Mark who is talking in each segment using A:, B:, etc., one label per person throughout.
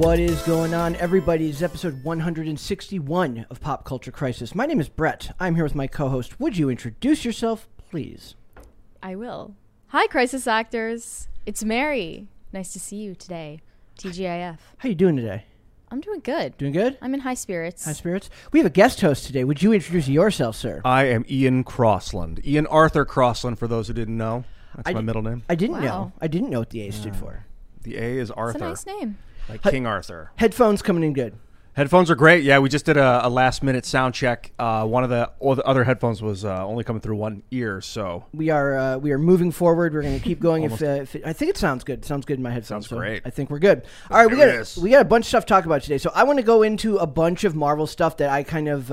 A: What is going on, everybody? It's episode 161 of Pop Culture Crisis. My name is Brett. I'm here with my co-host. Would you introduce yourself, please?
B: I will. Hi, crisis actors. It's Mary. Nice to see you today. TGIF.
A: How you doing today?
B: I'm doing good.
A: Doing good?
B: I'm in high spirits.
A: High spirits. We have a guest host today. Would you introduce yourself, sir?
C: I am Ian Crossland. Ian Arthur Crossland, for those who didn't know. That's
A: I
C: my
A: di-
C: middle name.
A: I didn't know. I didn't know what the A stood for.
C: The A is Arthur.
B: It's
C: Arthur,
B: a nice name.
C: Like
A: Hi-
C: King Arthur.
A: Headphones coming in good.
C: Headphones are great. Yeah, we just did a, a last minute sound check. Uh, one of the, all the other headphones was uh, only coming through one ear, so
A: We are uh, we are moving forward. We're going to keep going. if, uh, if it, I think it sounds good. sounds good in my headphones.
C: Sounds
A: so
C: great.
A: I think we're good. All right, we got we got a bunch of stuff to talk about today. So I want to go into a bunch of Marvel stuff that I kind of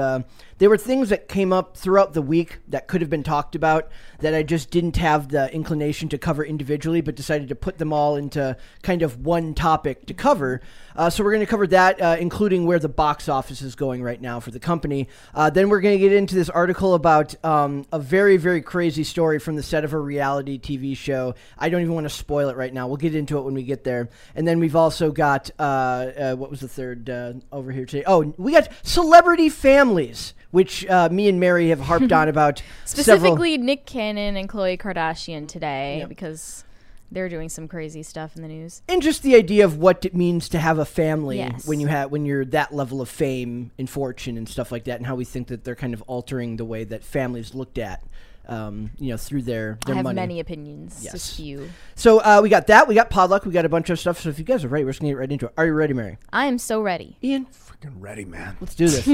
A: they were things that came up throughout the week that could have been talked about that I just didn't have the inclination to cover individually, but decided to put them all into kind of one topic to cover. Uh, so we're going to cover that, uh, including where the box office is going right now for the company. Uh, then we're going to get into this article about um, a very, very crazy story from the set of a reality TV show. I don't even want to spoil it right now. We'll get into it when we get there. And then we've also got uh, uh, what was the third uh, over here today? Oh, we got celebrity families, which uh, me and Mary have harped on about several-
B: Specifically, Nick Cannon and Khloe Kardashian today because they're doing some crazy stuff in the news.
A: and just the idea of what it means to have a family
B: Yes.
A: when you have when you're that level of fame and fortune and stuff like that, and how we think that they're kind of altering the way that families looked at, um, you know, through their
B: I
A: their
B: have
A: money.
B: many opinions.
A: Yes.
B: Just few.
A: So uh, we got that. We got Podluck. We got a bunch of stuff. So if you guys are ready, we're just gonna get right into it. Are you ready, Mary?
B: I am so ready.
A: Ian,
C: freaking ready, man.
A: let's do this.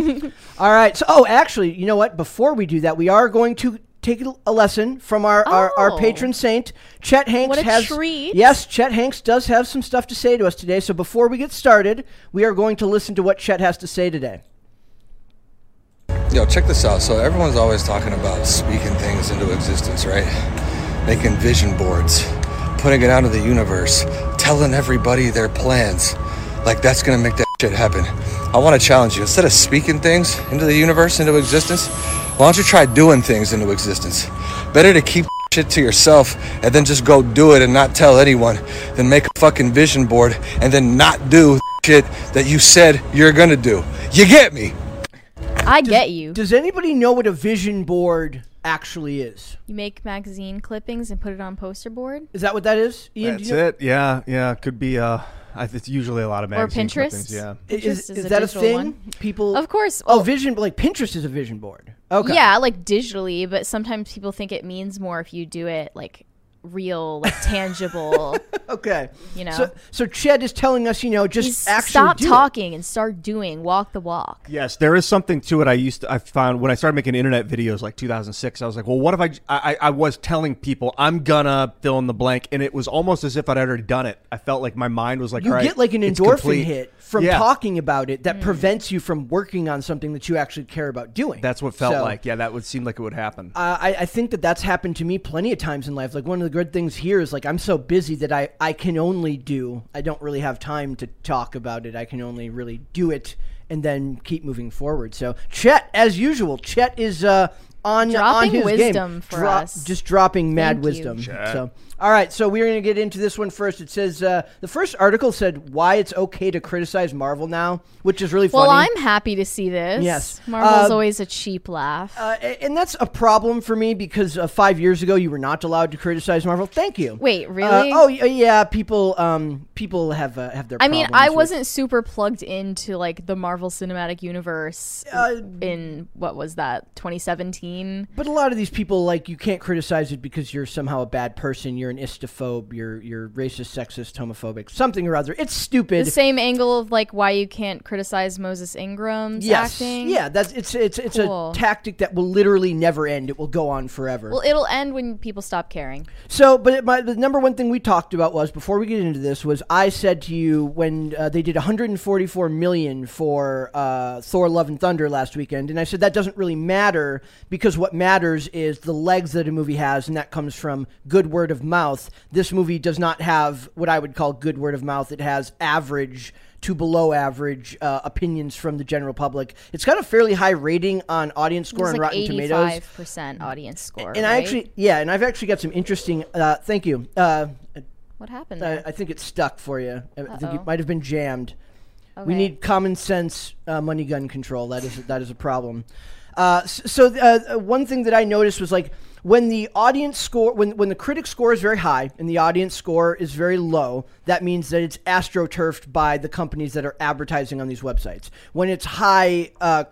A: All right. So, oh, actually, you know what? Before we do that, we are going to take a- a lesson from our, our, our
B: Oh.
A: patron saint, Chet Hanks.
B: What a
A: has,
B: treat.
A: Yes, Chet Hanks does have some stuff to say to us today. So before we get started, we are going to listen to what Chet has to say today.
D: Yo, check this out. So everyone's always talking about speaking things into existence, right? Making vision boards, putting it out into the universe, telling everybody their plans. Like that's gonna make that shit happen. I wanna challenge you. Instead of speaking things into the universe, into existence, why don't you try doing things into existence? Better to keep shit to yourself and then just go do it and not tell anyone than make a fucking vision board and then not do shit that you said you're gonna do. You get me?
B: I get you.
A: Does anybody know what a vision board actually is?
B: You make magazine clippings and put it on poster board.
A: Is that what that is? Ian,
C: That's
A: you know-
C: it. Yeah, yeah. Could be. Uh, I, it's usually a lot of
B: Or
C: magazine
B: Pinterest.
C: clippings, Yeah.
A: Is,
B: Pinterest
A: is,
B: is a
A: that a
B: digital
A: thing?
B: one.
A: People.
B: Of course.
A: Oh,
B: well,
A: vision like Pinterest is a vision board. Okay.
B: Yeah, like digitally, but sometimes people think it means more if you do it like real, like tangible.
A: Okay.
B: You know.
A: So, so Chet is telling us, you know, just
B: Just
A: actually
B: stop
A: do it.
B: talking and start doing. Walk the walk.
C: Yes, there is something to it. I used to, I found when I started making internet videos like 2006, I was like, well, what if I, I, I was telling people I'm gonna fill in the blank, and it was almost as if I'd already done it. I felt like my mind was like,
A: You
C: "All right,
A: get like an endorphin
C: complete."
A: hit from
C: Yeah.
A: talking about it
B: Mm.
A: that prevents you from working on something that you actually care about doing.
C: That's what felt
A: So,
C: like. Yeah, that would seem like it would happen.
A: Uh, I, I think that that's happened to me plenty of times in life. Like one of the good things here is like I'm so busy that I, I can only do. I don't really have time to talk about it. I can only really do it and then keep moving forward. So Chet, as usual, Chet is uh, on
B: Dropping
A: on his
B: wisdom
A: game,
B: for us.
A: just dropping mad
B: Thank
A: wisdom.
C: Chet.
A: So all right, so we're gonna get into this one first. It says uh, the first article said why it's okay to criticize Marvel now, which is really funny.
B: Well, I'm happy to see this.
A: Yes.
B: Marvel's
A: Uh,
B: always a cheap laugh.
A: Uh, and that's a problem for me because uh, five years ago you were not allowed to criticize Marvel. Thank you.
B: Wait,
A: Uh,
B: really?
A: oh yeah, people um people have uh, have their.
B: I mean,
A: problems
B: I wasn't super plugged into like the Marvel Cinematic Universe
A: Uh,
B: in what was that 2017.
A: But a lot of these people like you can't criticize it because you're somehow a bad person. You're an istophobe. You're you're racist, sexist, homophobic, something or other. It's stupid.
B: The same angle of like why you can't criticize Moses Ingram's
A: yes,
B: acting.
A: yeah, that's it's it's it's
B: Cool.
A: a tactic that will literally never end. It will go on forever.
B: Well, it'll end when people stop caring.
A: So, but it, my, the number one thing we talked about was before we get into this was I said to you when uh, they did 144 million for uh, Thor: Love and Thunder last weekend, and I said that doesn't really matter because what matters is the legs that a movie has, and that comes from good word of mouth. This movie does not have what I would call good word of mouth. It has average to below average uh, opinions from the general public. It's got a fairly high rating on audience score on
B: like
A: Rotten Tomatoes.
B: 85% audience score.
A: And I
B: right?
A: actually, yeah, and I've actually got some interesting. Uh, thank you. Uh,
B: what happened?
A: I,
B: there?
A: I think it stuck for you. I think it might have been jammed. We need common sense uh, money gun control. That is that is a problem. Uh, so uh, uh, one thing that I noticed was like when the audience score, when when the critic score is very high and the audience score is very low, that means that it's astroturfed by the companies that are advertising on these websites. When it's high. Uh,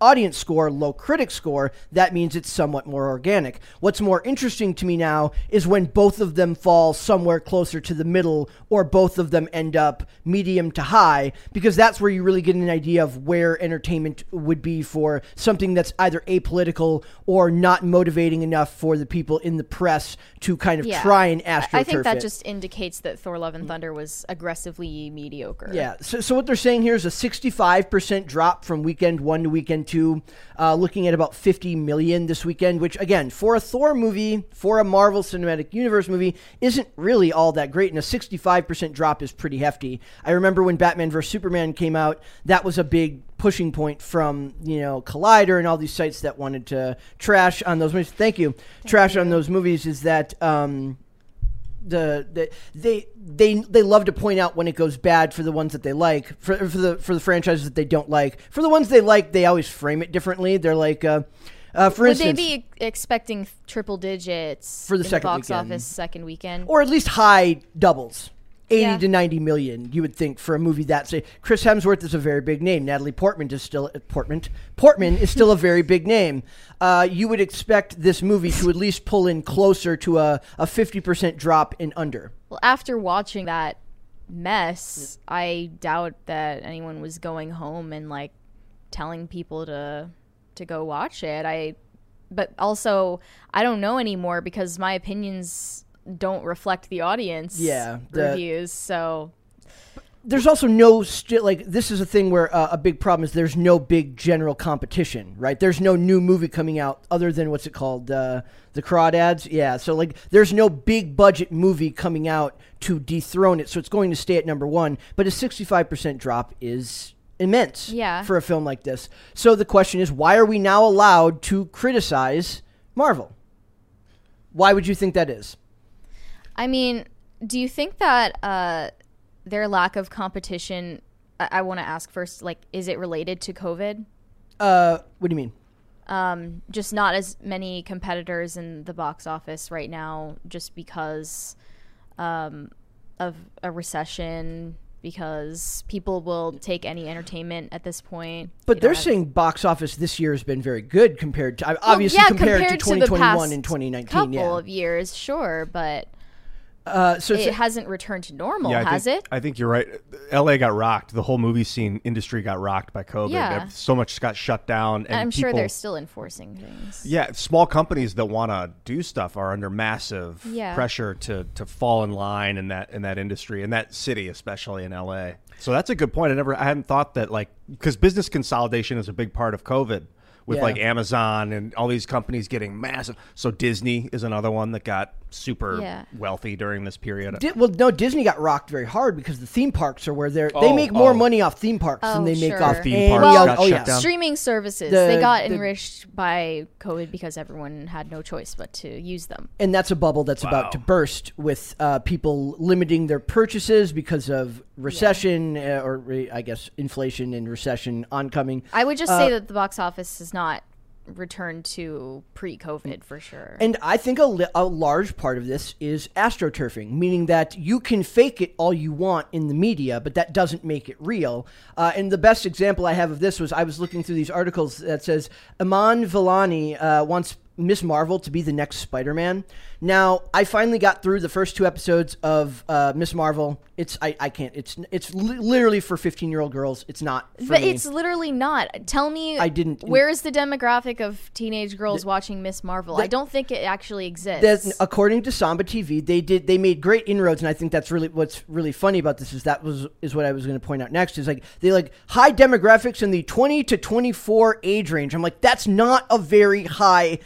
A: audience score, low critic score, that means it's somewhat more organic. What's more interesting to me now is when both of them fall somewhere closer to the middle or both of them end up medium to high, because that's where you really get an idea of where entertainment would be for something that's either apolitical or not motivating enough for the people in the press to kind of
B: Yeah.
A: try and astroturf
B: I think that
A: it.
B: just indicates that Thor: Love and Thunder was aggressively mediocre.
A: Yeah. So, so what they're saying here is a 65% drop from weekend one to weekend two, uh, looking at about 50 million this weekend, which again, for a Thor movie, for a Marvel Cinematic Universe movie, isn't really all that great. And a 65% drop is pretty hefty. I remember when Batman vs. Superman came out, that was a big pushing point from, you know, Collider and all these sites that wanted to trash on those movies. Thank you. trash on those movies is that, um, the, the they they they love to point out when it goes bad for the ones that they like for, for the for the franchises that they don't like for the ones they like they always frame it differently they're like uh, uh, for instance
B: Would
A: instance
B: they be expecting triple digits
A: For the second
B: box
A: weekend.
B: office second weekend?
A: or at least high doubles 80
B: Yeah.
A: to 90 million you would think for a movie that say Chris Hemsworth is a very big name Natalie Portman is still Portman Portman is still a very big name uh, you would expect this movie to at least pull in closer to a, a 50% drop in under
B: well, after watching that mess, I doubt that anyone was going home and like telling people to to go watch it. I but also I don't know anymore because my opinions don't reflect the audience
A: Yeah, the-
B: reviews. So
A: there's also no sti- like this is a thing where uh, a big problem is there's no big general competition right there's no new movie coming out other than what's it called uh, the crawdads yeah so like there's no big budget movie coming out to dethrone it so it's going to stay at number one but a 65% drop is immense
B: Yeah.
A: for a film like this so the question is why are we now allowed to criticize marvel why would you think that is
B: I mean, do you think that uh, their lack of competition? I, I want to ask first, like, is it related to COVID?
A: uh, what do you mean
B: Um, just not as many competitors in the box office right now, just because um, of a recession. Because people will take any entertainment at this point.
A: But
B: You
A: they're
B: have-
A: saying box office this year has been very good compared to obviously
B: Well, yeah,
A: compared, to
B: the
A: 2021
B: past
A: and 2019.
B: Couple
A: Yeah.
B: of years, sure, but
A: Uh, so
B: it hasn't returned to normal,
C: I
B: has
C: think,
B: it?
C: I think you're right. L.A. got rocked. The whole movie scene industry got rocked by COVID.
B: Yeah.
C: So much got shut down. And
B: I'm sure they're still enforcing things.
C: Yeah, small companies that want to do stuff are under massive
B: Yeah.
C: pressure to to fall in line in that in that industry in that city, especially in LA. So that's a good point. I never I hadn't thought that like because business consolidation is a big part of COVID with
A: Yeah.
C: like Amazon and all these companies getting massive. So Disney is another one that got super
B: Yeah.
C: wealthy during this period.
A: Di- well, no, Disney got rocked very hard because the theme parks are where they're they
C: Oh,
A: make more
C: oh.
A: money off theme parks than
B: Oh,
A: they make
B: sure.
A: off
C: Theme parks
B: Well,
C: got
A: oh
C: shut
A: yeah.
C: down.
B: Streaming services,
A: The-
B: they got
A: the-
B: enriched by COVID because everyone had no choice but to use them.
A: and that's a bubble that's about to burst with uh, people limiting their purchases because of recession uh, or re- I guess inflation and recession oncoming.
B: I would just
A: Uh,
B: say that the box office is not returned to pre-COVID for sure.
A: And I think a, li- a large part of this is astroturfing, meaning that you can fake it all you want in the media, but that doesn't make it real. Uh, and the best example I have of this was I was looking through these articles that says Iman Vellani uh, wants Miss Marvel to be the next Spider-Man. Now, I finally got through the first two episodes of uh, Miss Marvel. It's I, I can't. It's it's li- literally for 15-year-old girls. It's not for
B: but
A: me.
B: it's literally not. Tell me,
A: I didn't-
B: Where is the demographic of teenage girls watching Miss Marvel? I don't think it actually exists.
A: According to Samba TV, they did they made great inroads, and I think that's really what's really funny about this is that was is what I was going to point out next is like they like high demographics in the twenty to twenty four age range. I'm like that's not a very high.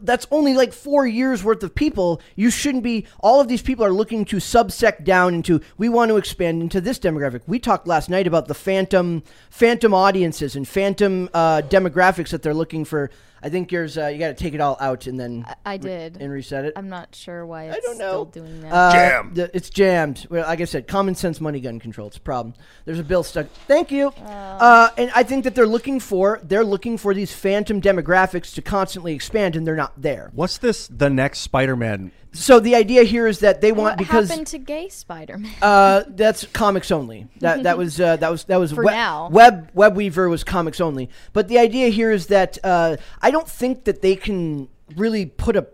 A: That's only like four years worth of people. You shouldn't be. All of these people are looking to subsect down into. We want to expand into this demographic. We talked last night about the phantom, phantom audiences and phantom uh, demographics that they're looking for. I think yours. Uh, you got to take it all out and then
B: I did.
A: and reset it.
B: I'm not sure why it's
A: don't know.
B: still doing that.
A: Uh,
C: Jammed.
A: the- it's jammed. Well, like I said, common sense money gun control. It's a problem. There's a bill stuck. Thank you. Uh, and I think that they're looking for they're looking for these phantom demographics to constantly expand, and they're not there.
C: What's this? The next Spider-Man?
A: So the idea here is that they want
B: what
A: because
B: happened to gay Spider-Man?
A: uh, that's comics only. That that was uh, that was that was
B: For
A: web,
B: now.
A: Web web weaver was comics only. But the idea here is that uh, I don't think that they can really put a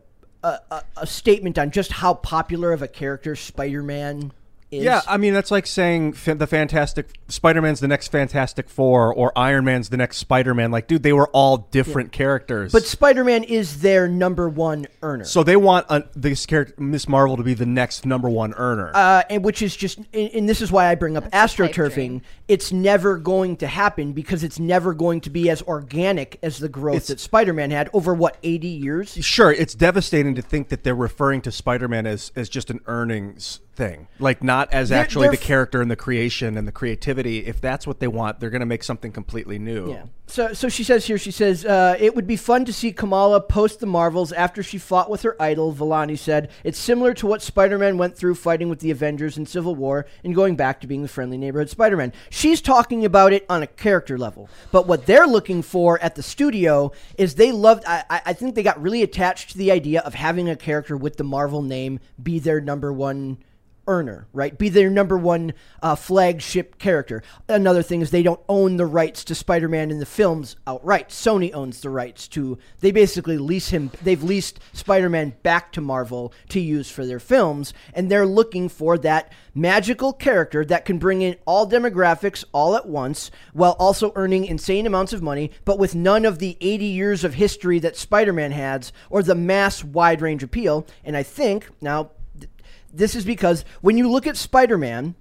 A: a, a a statement on just how popular of a character Spider-Man is.
C: Yeah, I mean that's like saying the Fantastic Spider-Man's the next Fantastic Four or Iron Man's the next Spider-Man. Like, dude, they were all different characters.
A: but Spider-Man is their number one earner.
C: so they want uh, this character, Miss Marvel, to be the next number one earner.
A: uh, and which is just, and, and this is why I bring up
B: That's
A: astroturfing. It's never going to happen because it's never going to be as organic as the growth
C: It's-
A: that Spider-Man had over what eighty years.
C: sure, it's devastating to think that they're referring to Spider-Man as as just an earnings thing, like not as
A: They're-
C: actually
A: they're
C: the character and the creation and the creativity. If that's what they want, they're going to make something completely new.
A: Yeah. So, so she says here. She says uh, it would be fun to see Kamala post the Marvels after she fought with her idol. Vellani said it's similar to what Spider-Man went through fighting with the Avengers in Civil War and going back to being the friendly neighborhood Spider-Man. She's talking about it on a character level, but what they're looking for at the studio is they loved. I, I I think they got really attached to the idea of having a character with the Marvel name be their number one earner, right? Be their number one uh, flagship character. Another thing is they don't own the rights to Spider-Man in the films outright. Sony owns the rights to. They basically lease him. They've leased Spider-Man back to Marvel to use for their films, and they're looking for that magical character that can bring in all demographics all at once while also earning insane amounts of money, but with none of the 80 years of history that Spider-Man has or the mass wide range appeal. And I think now this is because when you look at Spider-Man,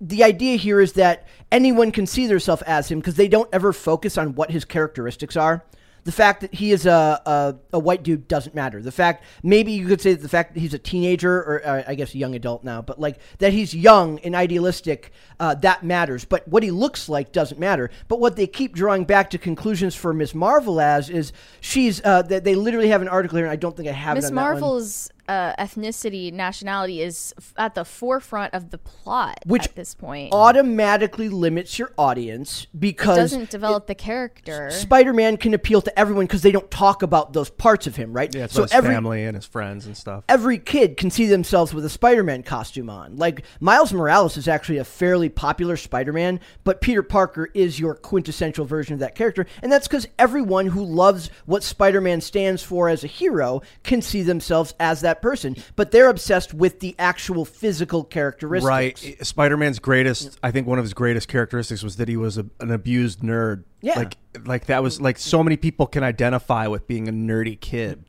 A: the idea here is that anyone can see themselves as him because they don't ever focus on what his characteristics are. The fact that he is a, a, a white dude doesn't matter. The fact, maybe you could say that the fact that he's a teenager, or uh, I guess a young adult now, but like that he's young and idealistic, uh, that matters. But what he looks like doesn't matter. But what they keep drawing back to conclusions for Miss Marvel as is she's, uh, they, they literally have an article here, and I don't think I have it
B: Miss. Marvel's uh, ethnicity, nationality is f- at the forefront of the plot
A: Which
B: at this point.
A: automatically limits your audience because
B: doesn't develop the character.
A: Spider-Man can appeal to everyone because they don't talk about those parts of him, right?
C: Yeah,
A: so
C: his
A: every
C: family and his friends and stuff.
A: every kid can see themselves with a Spider-Man costume on. Like Miles Morales is actually a fairly popular Spider-Man, but Peter Parker is your quintessential version of that character, and that's because everyone who loves what Spider-Man stands for as a hero can see themselves as that person. But they're obsessed with the actual physical characteristics.
C: Right. Spider Man's greatest, I think one of his greatest characteristics was that he was a, an abused nerd.
A: Yeah.
C: Like, like that was like so many people can identify with being a nerdy kid.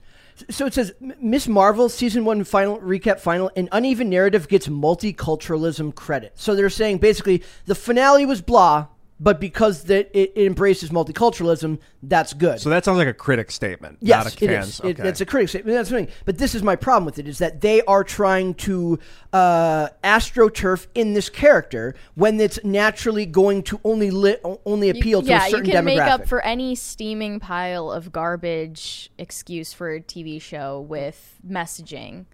A: So it says Miss Marvel season one final recap final an uneven narrative gets multiculturalism credit. So they're saying basically the finale was blah, but because that it, it embraces multiculturalism, that's good.
C: So that sounds like a critic statement,
A: Yes,
C: not a
A: it It,
C: Okay.
A: it's a critic statement. That's the thing. But this is my problem with it: is that they are trying to uh, astroturf in this character when it's naturally going to only li- only appeal to
B: yeah,
A: a certain demographic.
B: Yeah, you can
A: demographic.
B: make up for any steaming pile of garbage excuse for a TV show with messaging.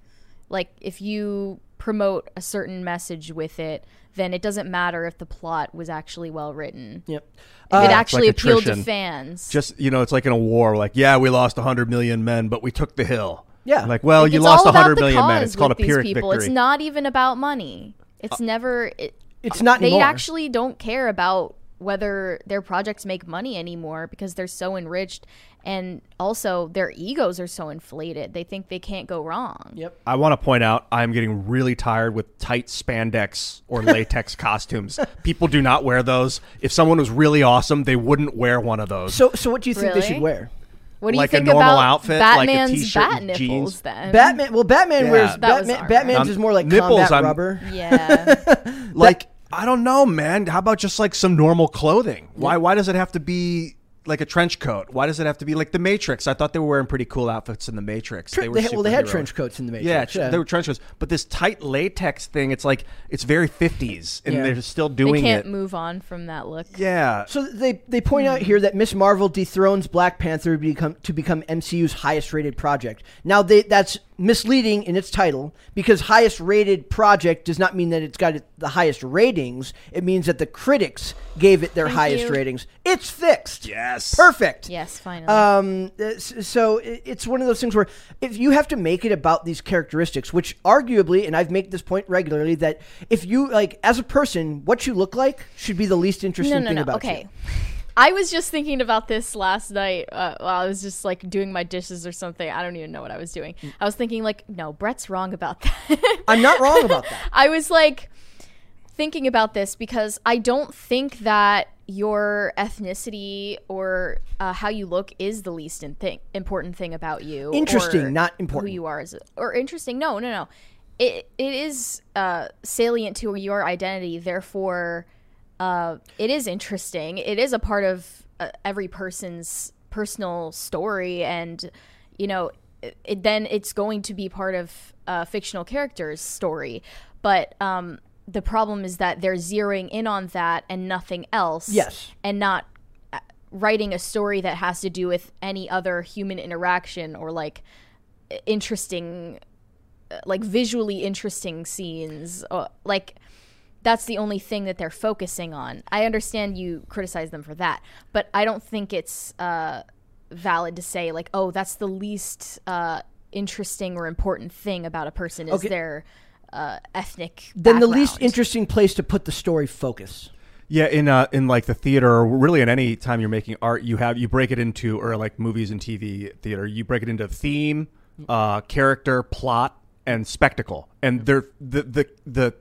B: Like if you promote a certain message with it, then it doesn't matter if the plot was actually well written.
A: Yep.
B: If
A: Uh,
B: it actually
C: like
B: appealed to fans.
C: just you know, it's like in a war. Like, yeah, we lost hundred million men, but we took the hill.
A: Yeah.
C: Like, well,
B: Like,
C: you lost
B: all about
C: hundred
B: the
C: million men. It's called a
B: with
C: pyrrhic
B: people.
C: victory.
B: It's not even about money. It's never. It,
A: It's not
B: they
A: anymore.
B: actually don't care about whether their projects make money anymore because they're so enriched and also their egos are so inflated they think they can't go wrong
A: Yep.
C: I want to point out I'm getting really tired with tight spandex or latex costumes. People do not wear those. If someone was really awesome, they wouldn't wear one of those.
A: So, so what do you think they should wear?
B: what do
C: Like a
B: you think
C: normal
B: about
C: outfit, like a
B: batman's
C: t-shirt
B: bat
C: and
B: nipples
C: jeans?
B: then
A: Batman. Well, Batman
C: Yeah.
A: wears
C: That
A: Batman.
B: alright.
A: Batman's
C: Um,
A: is more like
C: nipples,
A: combat
C: I'm-
A: rubber.
B: yeah
C: like I don't know, man. How about just like some normal clothing? Why why does it have to be like a trench coat? Why does it have to be like the Matrix? I thought they were wearing pretty cool outfits in the Matrix.
A: Tre-
C: were
A: they had- well, they had trench coats in the
C: Yeah,
A: Matrix.
C: tr- they were trench coats, but this tight latex thing, it's like it's very fifties, and
A: Yeah.
C: they're still
B: They
C: doing
B: can't
C: it.
B: move on from that look.
C: Yeah,
A: So they they point out here that Miss Marvel dethrones Black Panther to become to become MCU's highest rated project. Now they that's misleading in its title because highest rated project does not mean that it's got the highest ratings. It means that the critics gave it their
B: Thank
A: highest
B: you.
A: ratings. It's fixed.
C: Yes.
A: Perfect.
B: Yes, finally.
A: Um, so it's one of those things where if you have to make it about these characteristics, which arguably, and I've made this point regularly, that if you like as a person, what you look like should be the least interesting
B: no, no,
A: thing
B: no.
A: about
B: Okay.
A: you.
B: I was just thinking about this last night uh, while I was just like doing my dishes or something. I don't even know what I was doing. I was thinking like, no, Brett's wrong about that.
A: I'm not wrong about that.
B: I was like thinking about this because I don't think that your ethnicity or uh, how you look is the least in thing, important thing about you.
A: Interesting, not important.
B: Who you are a, or interesting? No, no, no. It it is uh, salient to your identity. Therefore, uh, it is interesting. It is a part of uh, every person's personal story, and you know, it, it, then it's going to be part of a fictional character's story. But um, the problem is that they're zeroing in on that and nothing else.
A: Yes.
B: and not uh, writing a story that has to do with any other human interaction or like interesting uh, like visually interesting scenes uh, like that's the only thing that they're focusing on i understand you criticize them for that but i don't think it's uh, valid to say like oh that's the least uh, interesting or important thing about a person is
A: Okay.
B: their uh, ethnic
A: Then the least interesting place to put the story focus.
C: Yeah, in uh, in like the theater, or really in any time you're making art, you have you break it into, or like movies and TV theater, you break it into theme, uh, character, plot, and spectacle. And they're the the the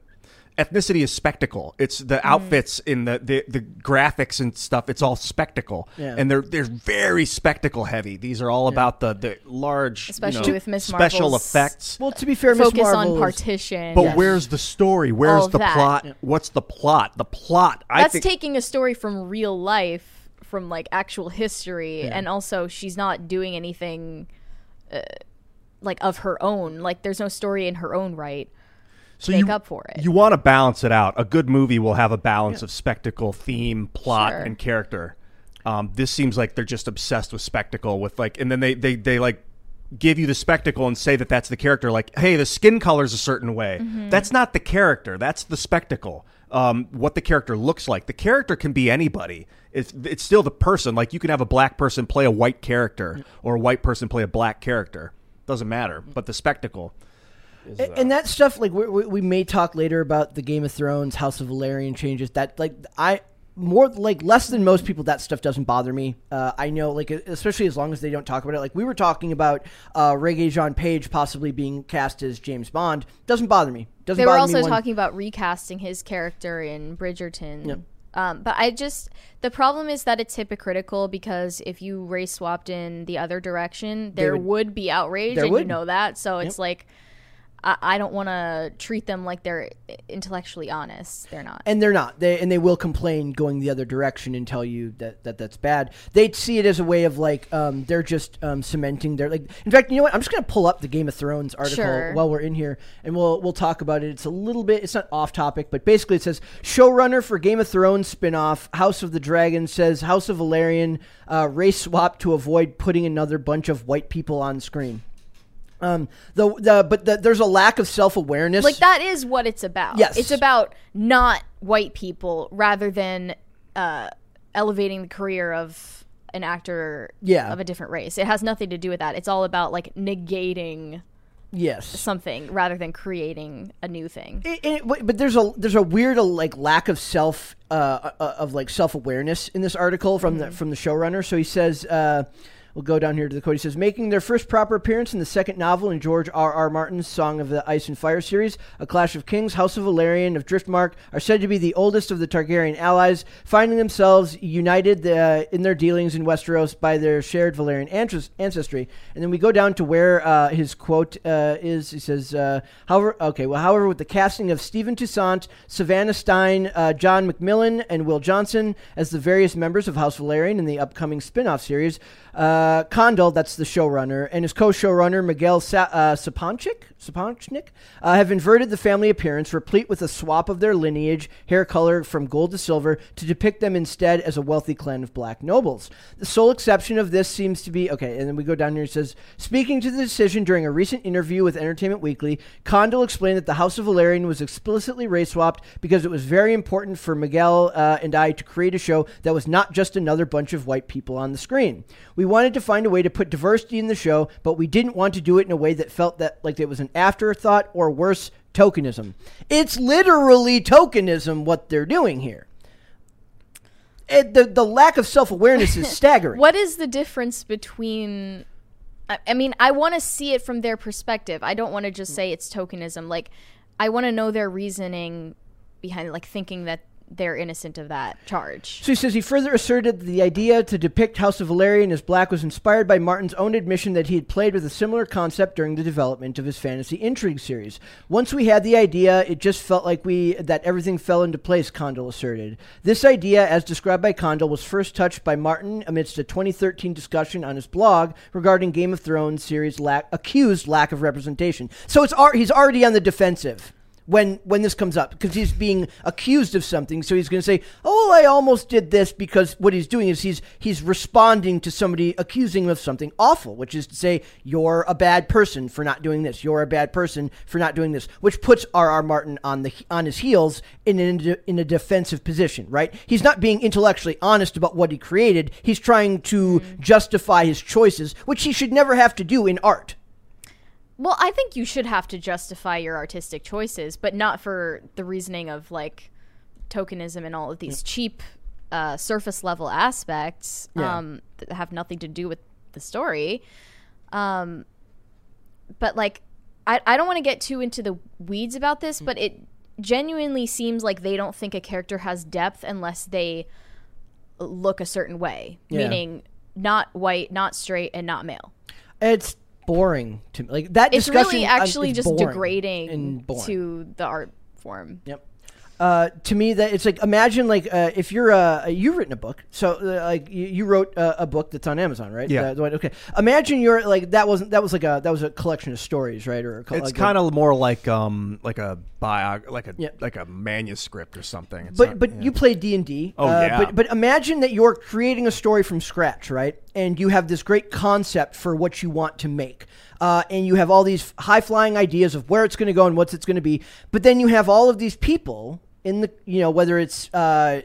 C: ethnicity is spectacle. It's the outfits in the, the the graphics and stuff. It's all spectacle,
A: Yeah.
C: and they're they're very spectacle heavy. These are all about the the large, you know,
B: with Miss
C: special
B: Marvel's-
C: effects.
A: Well, to be fair, Miss
B: focus on partition
C: But
A: Yes.
C: where's the story? Where's
B: All
C: the
B: that.
C: plot? What's the plot? The plot. I
B: that's
C: think
B: taking a story from real life from like actual history and also she's not doing anything uh, like of her own like there's no story in her own right
C: so
B: make
C: you,
B: up for it.
C: You want to balance it out. A good movie will have a balance of spectacle, theme, plot,
B: Sure.
C: and character. Um, this seems like they're just obsessed with spectacle, with like, and then they they they like give you the spectacle and say that that's the character. Like, hey, the skin color's a certain way.
B: Mm-hmm.
C: That's not the character. That's the spectacle. Um, what the character looks like. The character can be anybody. It's it's still the person. Like you can have a black person play a white character, or a white person play a black character. Doesn't matter. But the spectacle.
A: A- and that stuff like we, we, we may talk later about the Game of Thrones House of Velaryon changes that like I more like less than most people that stuff doesn't bother me. Uh, I know like especially as long as they don't talk about it. Like we were talking about uh, Regé-Jean Page possibly being cast as James Bond doesn't bother me. Doesn't
B: they were
A: bother me
B: also
A: one-
B: talking about recasting his character in bridgerton
A: Yep.
B: um, but i just the problem is that it's hypocritical because if you race swapped in the other direction there
A: would-
B: would, be outrage
A: there
B: and
A: would.
B: you know that so it's like I, I don't want to treat them like they're intellectually honest they're not
A: and they're not. They and they will complain going the other direction and tell you that, that that's bad. They'd see it as a way of like um, they're just um, cementing their like. In fact, you know what? I'm just gonna pull up the Game of Thrones article
B: Sure.
A: while we're in here, and we'll we'll talk about it. It's a little bit. It's not off topic, but basically it says showrunner for Game of Thrones spinoff House of the Dragon says House of Velaryon uh, race swap to avoid putting another bunch of white people on screen. Um, the the but the, there's a lack of self awareness.
B: like that is what it's about
A: Yes.
B: it's about not white people rather than uh, elevating the career of an actor
A: Yeah.
B: of a different race it has nothing to do with that it's all about like negating
A: Yes.
B: something rather than creating a new thing
A: It- it- but there's a there's a weird uh, like lack of self uh, uh, of like self awareness in this article from the from the showrunner. So he says, uh, we'll go down here to the quote. He says, "Making their first proper appearance in the second novel in George R. R. Martin's Song of the Ice and Fire series, A Clash of Kings, House of Velaryon of Driftmark are said to be the oldest of the Targaryen allies, finding themselves united uh, in their dealings in Westeros by their shared Velaryon ancestry." And then we go down to where uh, his quote uh, is. He says, uh, "However, okay, well, however, with the casting of Stephen Toussaint, Savannah Steyn, uh, John McMillan, and Will Johnson as the various members of House Velaryon in the upcoming spin-off series, uh, that's the showrunner, and his co-showrunner Miguel Sa- uh, Sapochnik, uh, have inverted the family appearance, replete with a swap of their lineage, hair color from gold to silver, to depict them instead as a wealthy clan of black nobles. The sole exception of this seems to be okay. And then we go down here. It says, speaking to the decision during a recent interview with Entertainment Weekly, Condal explained that the House of Velaryon was explicitly race swapped because it was very important for Miguel uh, and I to create a show that was not just another bunch of white people on the screen. We wanted to find a way to put diversity in the show, but we didn't want to do it in a way that felt that like it was an afterthought or worse, tokenism. It's literally tokenism what they're doing here. It, the the lack of self awareness is staggering.
B: What is the difference between? I, I mean, I want to see it from their perspective. I don't want to just say it's tokenism. Like, I want to know their reasoning behind, like, thinking that they're innocent of that charge.
A: So he says he further asserted that the idea to depict House of Velaryon as black was inspired by Martin's own admission that he had played with a similar concept during the development of his fantasy intrigue series. Once we had the idea, it just felt like we that everything fell into place, Condal asserted. This idea, as described by Condal, was first touched by Martin amidst a 2013 discussion on his blog regarding Game of Thrones series lack, accused lack of representation. So it's ar- he's already on the defensive when when this comes up because he's being accused of something. So he's going to say oh i almost did this because what he's doing is he's he's responding to somebody accusing him of something awful which is to say you're a bad person for not doing this. You're a bad person for not doing this which puts rr martin on the on his heels in an, in a defensive position right? He's not being intellectually honest about what he created. He's trying to mm-hmm. justify his choices which he should never have to do in art
B: Well, I think you should have to justify your artistic choices, but not for the reasoning of like tokenism and all of these cheap uh, surface level aspects
A: Yeah.
B: um, that have nothing to do with the story. Um, but like, I, I don't want to get too into the weeds about this, but it genuinely seems like they don't think a character has depth unless they look a certain way,
A: Yeah.
B: meaning not white, not straight, and not male.
A: It's boring to me. Like that
B: it's
A: discussion.
B: really actually
A: is
B: just degrading
A: and
B: to the art form.
A: Yep. Uh, to me, that it's like imagine like uh, if you're uh, you've written a book, so uh, like you, you wrote uh, a book that's on Amazon, right?
C: Yeah.
A: Uh, the one- okay. Imagine you're like that wasn't that was like a that was a collection of stories, right? Or a, co-
C: It's
A: like
C: kind of more like um like a bio like a
A: Yeah.
C: like a manuscript or something. It's
A: But
C: not-
A: but
C: yeah.
A: you play D and D.
C: Oh,
A: uh,
C: yeah.
A: But but imagine that you're creating a story from scratch, right? And you have this great concept for what you want to make. Uh, and you have all these high flying ideas of where it's going to go and what it's going to be. But then you have all of these people in the you know whether it's uh,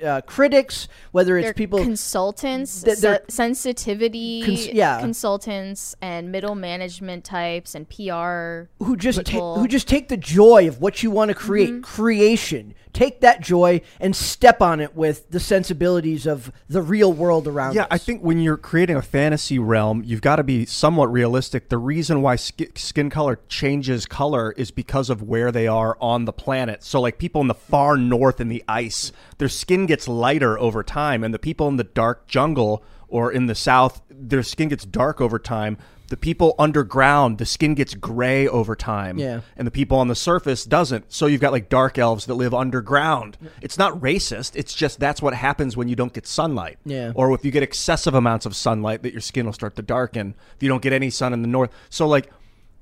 A: uh, critics, whether it's
B: They're
A: people
B: consultants,
A: Th- they're-
B: se- sensitivity
A: Cons- yeah.
B: consultants, and middle management types and PR.
A: who just ta- who just take the joy of what you want to create
B: Mm-hmm.
A: creation take that joy and step on it with the sensibilities of the real world around
C: Yeah,
A: us.
C: I think when you're creating a fantasy realm, you've got to be somewhat realistic. The reason why ski- skin color changes color is because of where they are on the planet. So, like people in the far north in the ice, their skin gets lighter over time, and the people in the dark jungle or in the south, their skin gets dark over time. The people underground, the skin gets gray over time.
A: Yeah.
C: And the people on the surface doesn't. So you've got like dark elves that live underground. It's not racist. It's just that's what happens when you don't get sunlight.
A: Yeah.
C: Or if you get excessive amounts of sunlight, that your skin will start to darken. If you don't get any sun in the north, so like,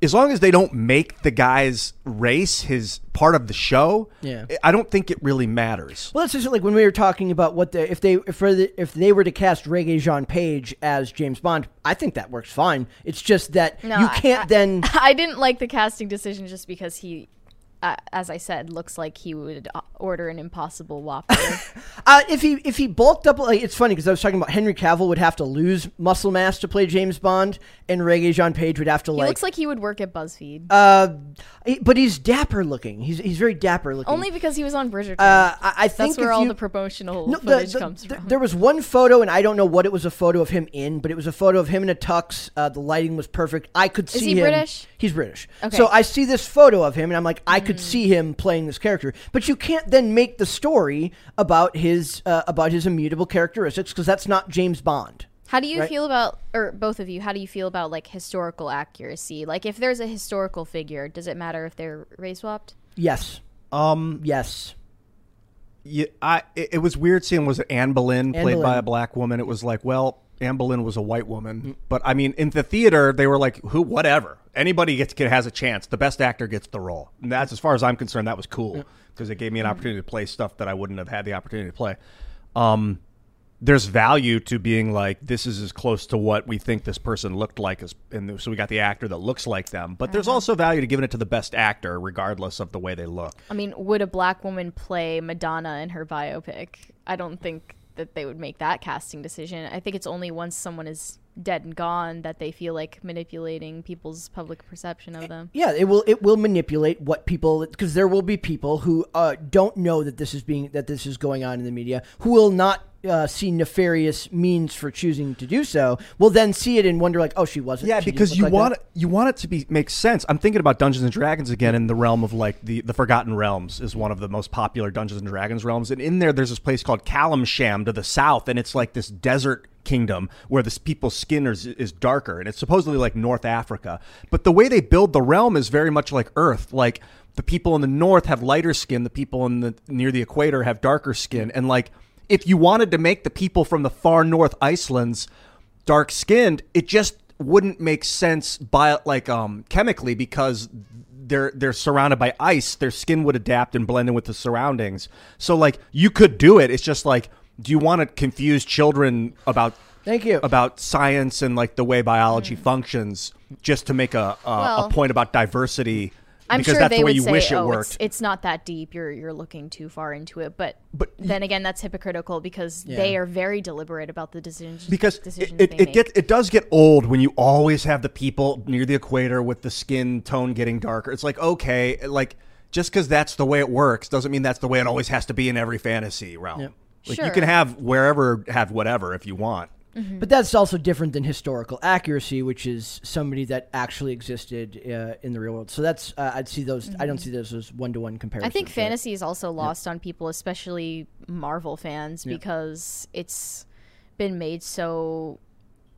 C: as long as they don't make the guy's race his part of the show,
A: Yeah.
C: I don't think it really matters.
A: Well, that's just like when we were talking about what the if they if for the, if they were to cast Regé-Jean Page as James Bond, I think that works fine. It's just that
B: No,
A: you can't
B: I-
A: then
B: I didn't like the casting decision just because he uh, as I said, looks like he would order an Impossible Whopper.
A: Uh, if he if he bulked up, like it's funny because I was talking about Henry Cavill would have to lose muscle mass to play James Bond, and Regé-Jean Page would have to
B: he
A: like.
B: looks like he would work at BuzzFeed.
A: uh, he- but he's dapper looking. He's he's very dapper looking.
B: Only because he was on Bridgerton.
A: uh, I, I think
B: That's where all
A: you-
B: the promotional
A: No,
B: footage
A: the-
B: comes
A: th-
B: from.
A: There was one photo, and I don't know what it was a photo of him in, but it was a photo of him in a tux. Uh, the lighting was perfect. I could see
B: he
A: him.
B: British?
A: He's British.
B: Okay.
A: So I see this photo of him, and I'm like, I
B: Hmm.
A: Could see him playing this character. But you can't then make the story about his uh, about his immutable characteristics because that's not James Bond.
B: How do you
A: right?
B: feel about, or both of you, how do you feel about like historical accuracy? Like, if there's a historical figure, does it matter if they're race swapped?
A: Yes.
C: Um,
A: Yes.
C: yeah, I it, it was weird seeing was it Anne Boleyn
A: Anne
C: played by a black woman. It was like, well, Anne Boleyn was a white woman, mm. but I mean, in the theater, they were like, who, whatever, anybody gets has a chance. The best actor gets the role, and that's as far as I'm concerned. That was cool because it gave me an mm-hmm. opportunity to play stuff that I wouldn't have had the opportunity to play. Um, there's value to being like this is as close to what we think this person looked like as and so we got the actor that looks like them but there's uh-huh. also value to giving it to the best actor regardless of the way they look
B: I mean, would a black woman play Madonna in her biopic? I don't think that they would make that casting decision. I think it's only once someone is dead and gone that they feel like manipulating people's public perception of them.
A: Yeah, it will. It will manipulate what people because there will be people who uh, don't know that this is being that this is going on in the media who will not uh, see nefarious means for choosing to do so. Will then see it and wonder like, oh, she wasn't.
C: Yeah,
A: She
C: because you
A: like
C: want
A: that.
C: it, you want it to be make sense. I'm thinking about Dungeons and Dragons again in the realm of like the the Forgotten Realms is one of the most popular Dungeons and Dragons realms, and in there there's this place called Calimshan to the south, and it's like this desert kingdom where this people's skin is, is darker, and it's supposedly like North Africa. But the way they build the realm is very much like Earth, like. The people in the north have lighter skin. The people in the near the equator have darker skin, and like if you wanted to make the people from the far north Icelands dark skinned, it just wouldn't make sense by like um chemically because they're they're surrounded by ice. Their skin would adapt and blend in with the surroundings. So like you could do it. It's just like do you want to confuse children about
A: Thank you.
C: about science and like the way biology functions just to make a a,
B: Mm. Well,
C: a point about diversity
B: I'm
C: because
B: sure
C: that's
B: they
C: the way
B: would
C: you
B: say,
C: wish it
B: "Oh,
C: worked.
B: It's, it's not that deep. You're you're looking too far into it." But
C: But
B: then again, that's hypocritical because they are very deliberate about the decisions.
C: because it,
B: decisions
C: it,
B: they
C: it
B: make.
C: get it does get old when you always have the people near the equator with the skin tone getting darker. It's like okay, like just because that's the way it works doesn't mean that's the way it always has to be in every fantasy realm. Like you can have wherever have whatever if you want.
A: But that's also different than historical accuracy, which is somebody that actually existed uh, in the real world. So that's uh, I'd see those. I don't see those as one to one
B: comparison.
A: I
B: think fantasy is also lost on people, especially Marvel fans, because it's been made so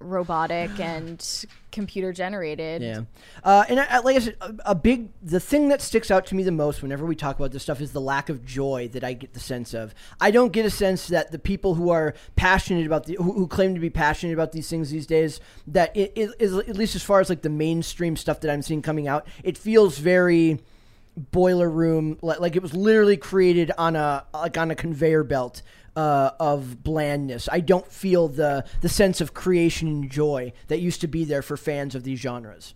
B: robotic and computer generated.
A: Yeah, uh, and I, like I said, a, a big the thing that sticks out to me the most whenever we talk about this stuff is the lack of joy that I get the sense of. I don't get a sense that the people who are passionate about the who, who claim to be passionate about these things these days that it it is at least as far as like the mainstream stuff that I'm seeing coming out, it feels very boiler room like, like it was literally created on a like on a conveyor belt uh, of blandness. I don't feel the the sense of creation and joy that used to be there for fans of these genres.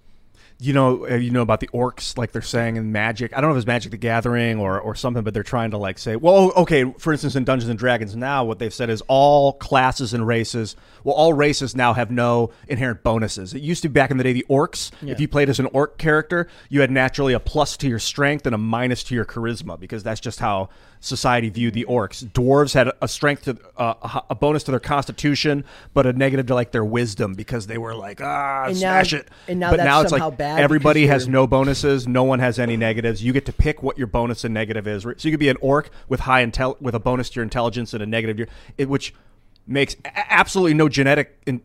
C: you know, uh, you know about the orcs, like they're saying in Magic. I don't know if it's Magic the Gathering or, or something, but they're trying to like say, well, okay, for instance, in Dungeons and Dragons now, what they've said is all classes and races, well, all races now have no inherent bonuses. It used to be back in the day, the orcs, if you played as an orc character, you had naturally a plus to your strength and a minus to your charisma because that's just how society viewed the orcs. Dwarves had a strength to uh, a- bonus to their constitution, but a negative to like their wisdom because they were like, ah,
A: And now-
C: smash it.
A: and now
C: but
A: that's
C: now it's
A: somehow
C: like
A: bad
C: everybody has no bonuses. No one has any negatives. You get to pick what your bonus and negative is. So you could be an orc with high intel with a bonus to your intelligence and a negative, your, it, which makes a- absolutely no genetic in-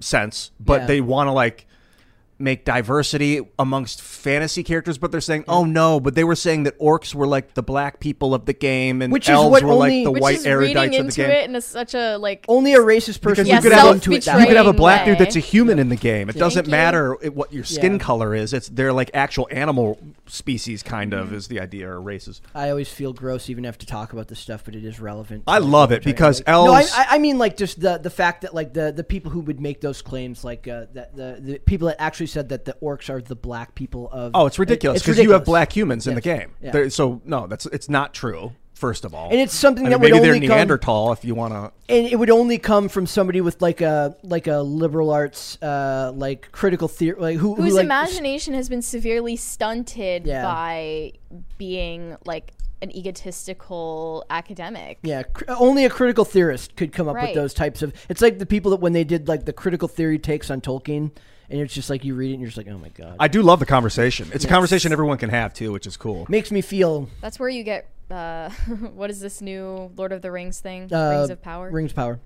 C: sense. But
A: Yeah.
C: they want to like make diversity amongst fantasy characters. But they're saying, oh no, but they were saying that orcs were like the black people of the game, and
A: Which is
C: elves were
A: only-
C: like the white
B: is
C: erudites
B: reading
C: of the
B: into
C: game.
B: it in a, such a like
A: Only a racist person
C: Because
B: Yeah,
A: would
C: you could have
A: into it
C: you could have a
B: self-betraying
C: black dude that's a human in the game. It doesn't
B: you.
C: matter what your skin
A: Yeah.
C: color is. It's they're like actual animal species, kind of, is the idea, or races.
A: I always feel gross even have to talk about this stuff, but it is relevant.
C: I love it
A: what I'm
C: because
A: like- No, I, I, I mean like just the the fact that like the the people who would make those claims, like uh, that the the people that actually said that the orcs are the black people of.
C: Oh, it's ridiculous
A: It's
C: because you have black humans in the game.
A: Yeah.
C: There- So no, that's it's not true. First of all,
A: And it's something
C: I
A: that
C: mean,
A: would
C: maybe they're
A: only come-
C: Neanderthal if you want to.
A: and it would only come from somebody with like a like a liberal arts uh like critical theory like who who
B: whose
A: like,
B: imagination has been severely stunted
A: Yeah.
B: by being like an egotistical academic.
A: Yeah, cr- only a critical theorist could come up with
B: Right.
A: those types of. It's like the people that when they did like the critical theory takes on Tolkien, and it's just like you read it and you're just like, oh my god,
C: I do love the conversation. It's a conversation everyone can have too, which is cool.
A: makes me feel
B: That's where you get uh, what is this new Lord of the Rings thing?
A: uh,
B: Rings of Power.
A: Rings of power.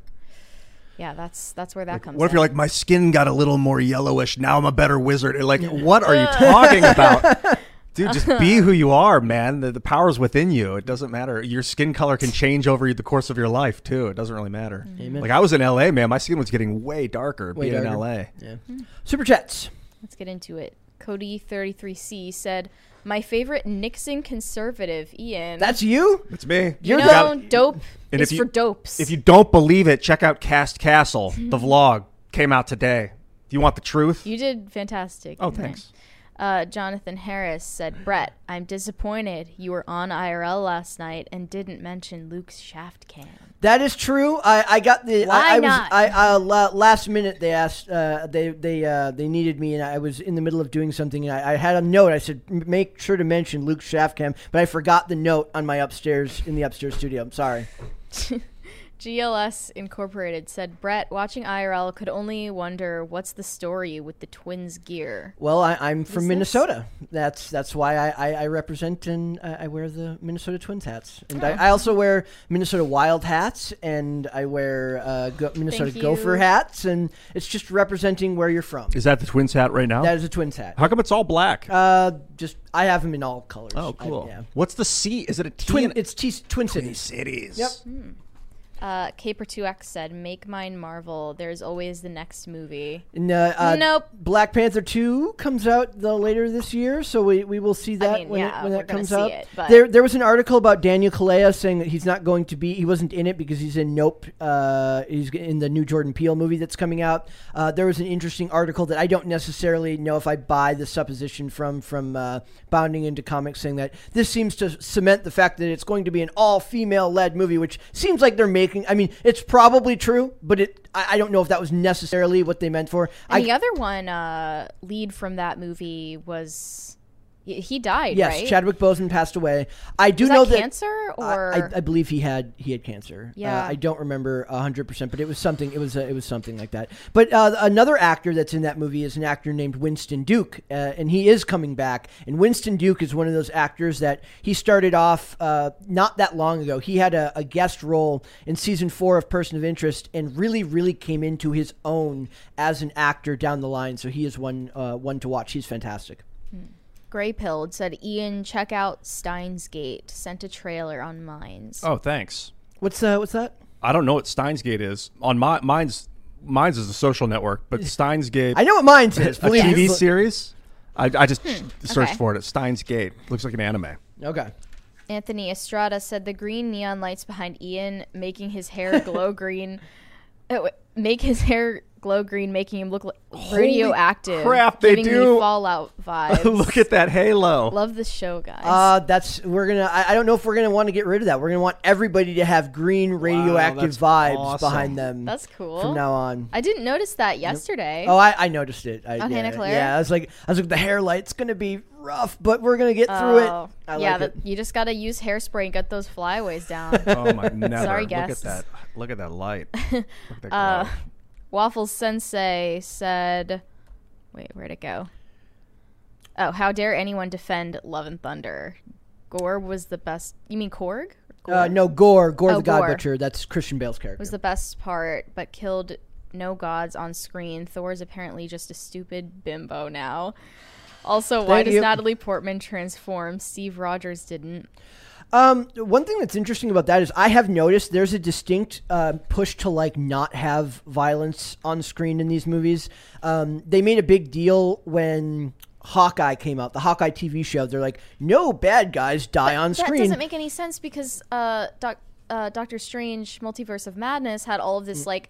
B: Yeah, that's that's where that comes.
C: What if
B: in.
C: you're like, my skin got a little more yellowish. Now I'm a better wizard. Like, what are you talking about? Dude, just be who you are, man. The, the power's within you. It doesn't matter. Your skin color can change over the course of your life too. It doesn't really matter.
A: Amen.
C: Like I was in LA, man. My skin was getting way darker
A: Way
C: being in
A: darker.
C: LA.
A: Yeah,
B: Hmm.
A: super chats.
B: Let's get into it. Cody 33C said, "My favorite Nixon conservative, Ian.
A: That's you.
C: It's me.
B: you
A: you're
B: know,
A: the-
B: dope
C: And
B: is
C: if you-
B: for dopes.
C: If you don't believe it, check out Cast Castle. the vlog came out today. Do you want the truth?
B: you did fantastic.
C: oh,
B: in there.
C: thanks.
B: Uh, Jonathan Harris said, Brett, I'm disappointed you were on IRL last night and didn't mention Luke's shaft cam.
A: That is true. I, I got the.
B: Why
A: I, I
B: not?
A: Was, I la- last minute they asked. Uh, they they uh, they needed me, and I was in the middle of doing something. And I, I had a note. I said, make sure to mention Luke Shaftcam, but I forgot the note on my upstairs in the upstairs studio. I'm sorry.
B: GLS Incorporated said, Brett, watching IRL could only wonder what's the story with the twins' gear.
A: Well, I, I'm from
B: this?
A: Minnesota. That's that's why I, I, I represent and I, I wear the Minnesota Twins hats, and
B: Oh.
A: I, I also wear Minnesota Wild hats, and I wear uh, go, Minnesota Gopher hats, and it's just representing where you're from.
C: Is that the Twins hat right now?
A: That is a Twins hat.
C: How come it's all black?
A: Uh, just I have them in all colors.
C: oh,
A: I-
C: cool.
A: yeah.
C: What's the C? Is it a T?
A: Twin.
C: in-
A: It's T- Twin
C: Twin
A: Cities.
C: Cities.
A: Yep.
B: Uh, Caper2X said, Make mine Marvel. There's always the next movie.
A: No, uh, uh,
B: Nope.
A: Black Panther Two comes out the later this year, so we, we will see that
B: mean,
A: when,
B: yeah,
A: it, when that comes out.
B: it,
A: There there was an article about Daniel Kaluuya saying that he's not going to be he wasn't in it because he's in Nope. Uh, he's in the new Jordan Peele movie that's coming out. Uh, there was an interesting article that I don't necessarily know if I buy the supposition from from uh, bounding into comics saying that this seems to cement the fact that it's going to be an all female led movie, which seems like they're making. I mean, it's probably true, but it I, I don't know if that was necessarily what they meant for.
B: And
A: I,
B: the other one, uh, lead from that movie was. He died,
A: Yes,
B: right?
A: Chadwick Boseman passed away. I do know
B: that cancer
A: I-
B: or
A: I, I believe he had he had cancer.
B: Yeah.
A: uh, I don't remember hundred percent, but it was something. It was uh, it was something like that. But uh, another actor that's in that movie is an actor named Winston Duke, uh, and he is coming back. And Winston Duke is one of those actors that he started off uh, not that long ago. He had a, a guest role in season four of Person of Interest, and really really came into his own as an actor down the line. So he is one uh, one to watch. He's fantastic.
B: Gray Pilled said, Ian, check out Steins Gate. Sent a trailer on Minds.
C: Oh, thanks.
A: What's uh, what's that?
C: I don't know what Steins Gate is. On my Minds Minds is a social network, but Steins Gate
A: I know what Minds is.
C: a
A: Believe me.
C: TV series. I, I just searched
B: okay.
C: for it. It's Steins Gate. Looks like an anime.
A: Okay.
B: Anthony Estrada said the green neon lights behind Ian making his hair glow green. uh, Make his hair glow green, making him look like radioactive.
C: crap, they
B: giving
C: do.
B: Me Fallout vibes.
C: Look at that halo.
B: Love the show, guys.
A: Uh, that's we're gonna. I, I don't know if we're gonna want to get rid of that. We're gonna want everybody to have green radioactive
C: that's
A: vibes
C: awesome.
A: behind them.
B: That's cool.
A: From now on.
B: I didn't notice that yesterday.
A: Oh, I, I noticed it. I,
B: Oh,
A: yeah,
B: Hannah Claire?
A: Yeah, I was like, I was like, the hair light's gonna be rough, but we're gonna get through
B: Oh,
A: it. I
B: yeah,
A: like
B: that,
A: it.
B: you just gotta use hairspray and get those flyaways down.
C: Oh my never.
B: Sorry,
C: Look at
B: guests.
C: that. Look at that light. Look at that glow.
B: Waffles Sensei said, "Wait, where'd it go?" Oh, how dare anyone defend Love and Thunder? Gorr was the best. You mean Korg? Gorr
A: Uh, no, Gorr, Gorr
B: Oh,
A: the God
B: Gorr.
A: Butcher. That's Christian Bale's character.
B: was the best part, but killed no gods on screen. Thor is apparently just a stupid bimbo now. Also, why
A: Thank
B: does
A: you.
B: Natalie Portman transform? Steve Rogers didn't.
A: Um, one thing that's interesting about that is I have noticed there's a distinct uh, push to like not have violence on screen in these movies. Um, they made a big deal when Hawkeye came out, the Hawkeye TV show, they're like, no bad guys die on
B: that
A: screen.
B: That doesn't make any sense because uh, Doc, uh, Doctor Strange: Multiverse of Madness had all of this like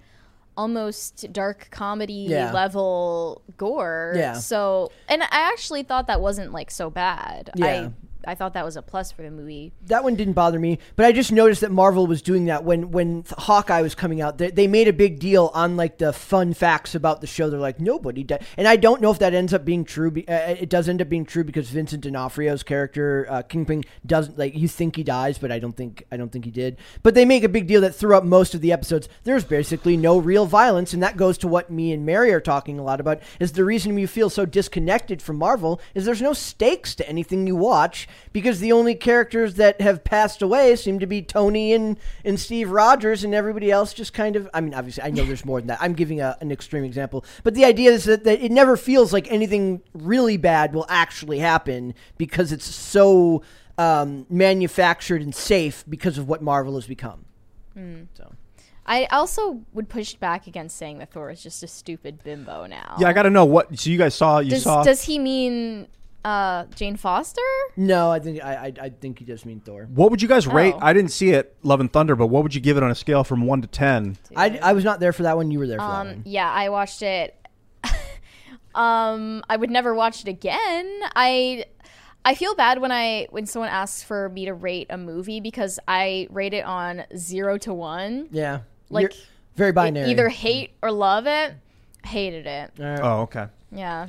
B: almost dark comedy
A: Mm. Yeah.
B: level gore.
A: Yeah.
B: So, and I actually thought that wasn't like so bad.
A: Yeah.
B: I I thought that was a plus for the movie.
A: that one didn't bother me, but I just noticed that Marvel was doing that when when Hawkeye was coming out. They, they made a big deal on like the fun facts about the show. They're like nobody died, and I don't know if that ends up being true. Uh, it does end up being true because Vincent D'Onofrio's character uh, Kingpin doesn't like you think he dies, but I don't think I don't think he did. But they make a big deal that throughout most of the episodes, there's basically no real violence, and that goes to what me and Mary are talking a lot about. Is the reason you feel so disconnected from Marvel is there's no stakes to anything you watch because the only characters that have passed away seem to be Tony and, and Steve Rogers, and everybody else just kind of. I mean, obviously, I know there's more than that. I'm giving a, an extreme example, but the idea is that, that it never feels like anything really bad will actually happen because it's so um, manufactured and safe because of what Marvel has become. So.
B: I also would push back against saying that Thor is just a stupid bimbo now.
C: Yeah, I got to know what. So you guys saw you
B: Does,
C: saw
B: does he mean uh, Jane Foster?
A: No, I think I, I I think you just mean Thor.
C: What would you guys rate?
B: Oh.
C: I didn't see it, Love and Thunder, but what would you give it on a scale from one to ten?
A: I, I was not there for that one. You were there for that
B: Um,
A: one.
B: yeah, I watched it. um, I would never watch it again. I I feel bad when I when someone asks for me to rate a movie because I rate it on zero to one.
A: Yeah,
B: Like,
A: You're very binary.
B: Either hate or love it. Hated it.
A: All right.
C: Oh, okay.
B: Yeah.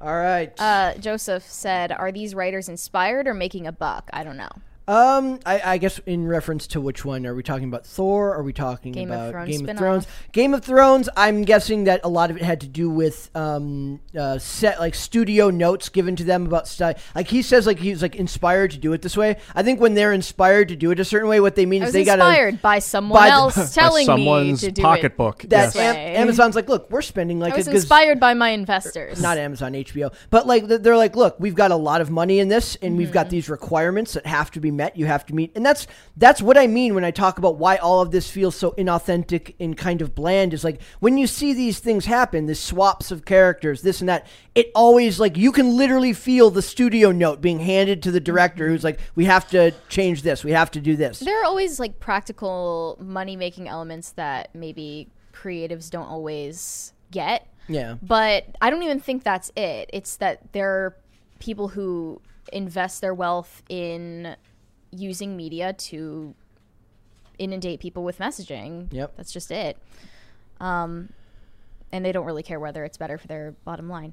A: All right.
B: Uh, Joseph said, "Are these writers inspired or making a buck?" I don't know.
A: Um, I, I guess in reference to which one are we talking about? Thor? Are we talking
B: Game of
A: about
B: Thrones
A: Game of
B: spin-off.
A: Thrones? Game of Thrones. I'm guessing that a lot of it had to do with um, uh, set like studio notes given to them about style. Like he says, like he's like inspired to do it this way. I think when they're inspired to do it a certain way, what they mean
B: I
A: is they got
B: inspired by someone
A: by the-
B: else
C: By
B: telling me to do
C: pocketbook.
B: it.
A: that
B: this
A: Am-
B: way.
A: Amazon's like, look, we're spending like
B: I was
A: a
B: inspired by my investors.
A: not Amazon, HBO. But like they're like, look, we've got a lot of money in this, and we've
B: Mm-hmm.
A: got these requirements that have to be met. You have to meet, and that's that's what I mean when I talk about why all of this feels so inauthentic and kind of bland. Is like when you see these things happen, the swaps of characters, this and that. It always like you can literally feel the studio note being handed to the director,
B: Mm-hmm.
A: who's like, we have to change this, we have to do this.
B: There are always like practical money making elements that maybe creatives don't always get.
A: Yeah.
B: But I don't even think that's it. It's that there are people who invest their wealth in using media to inundate people with messaging.
A: Yep.
B: That's just it. Um, and they don't really care whether it's better for their bottom line.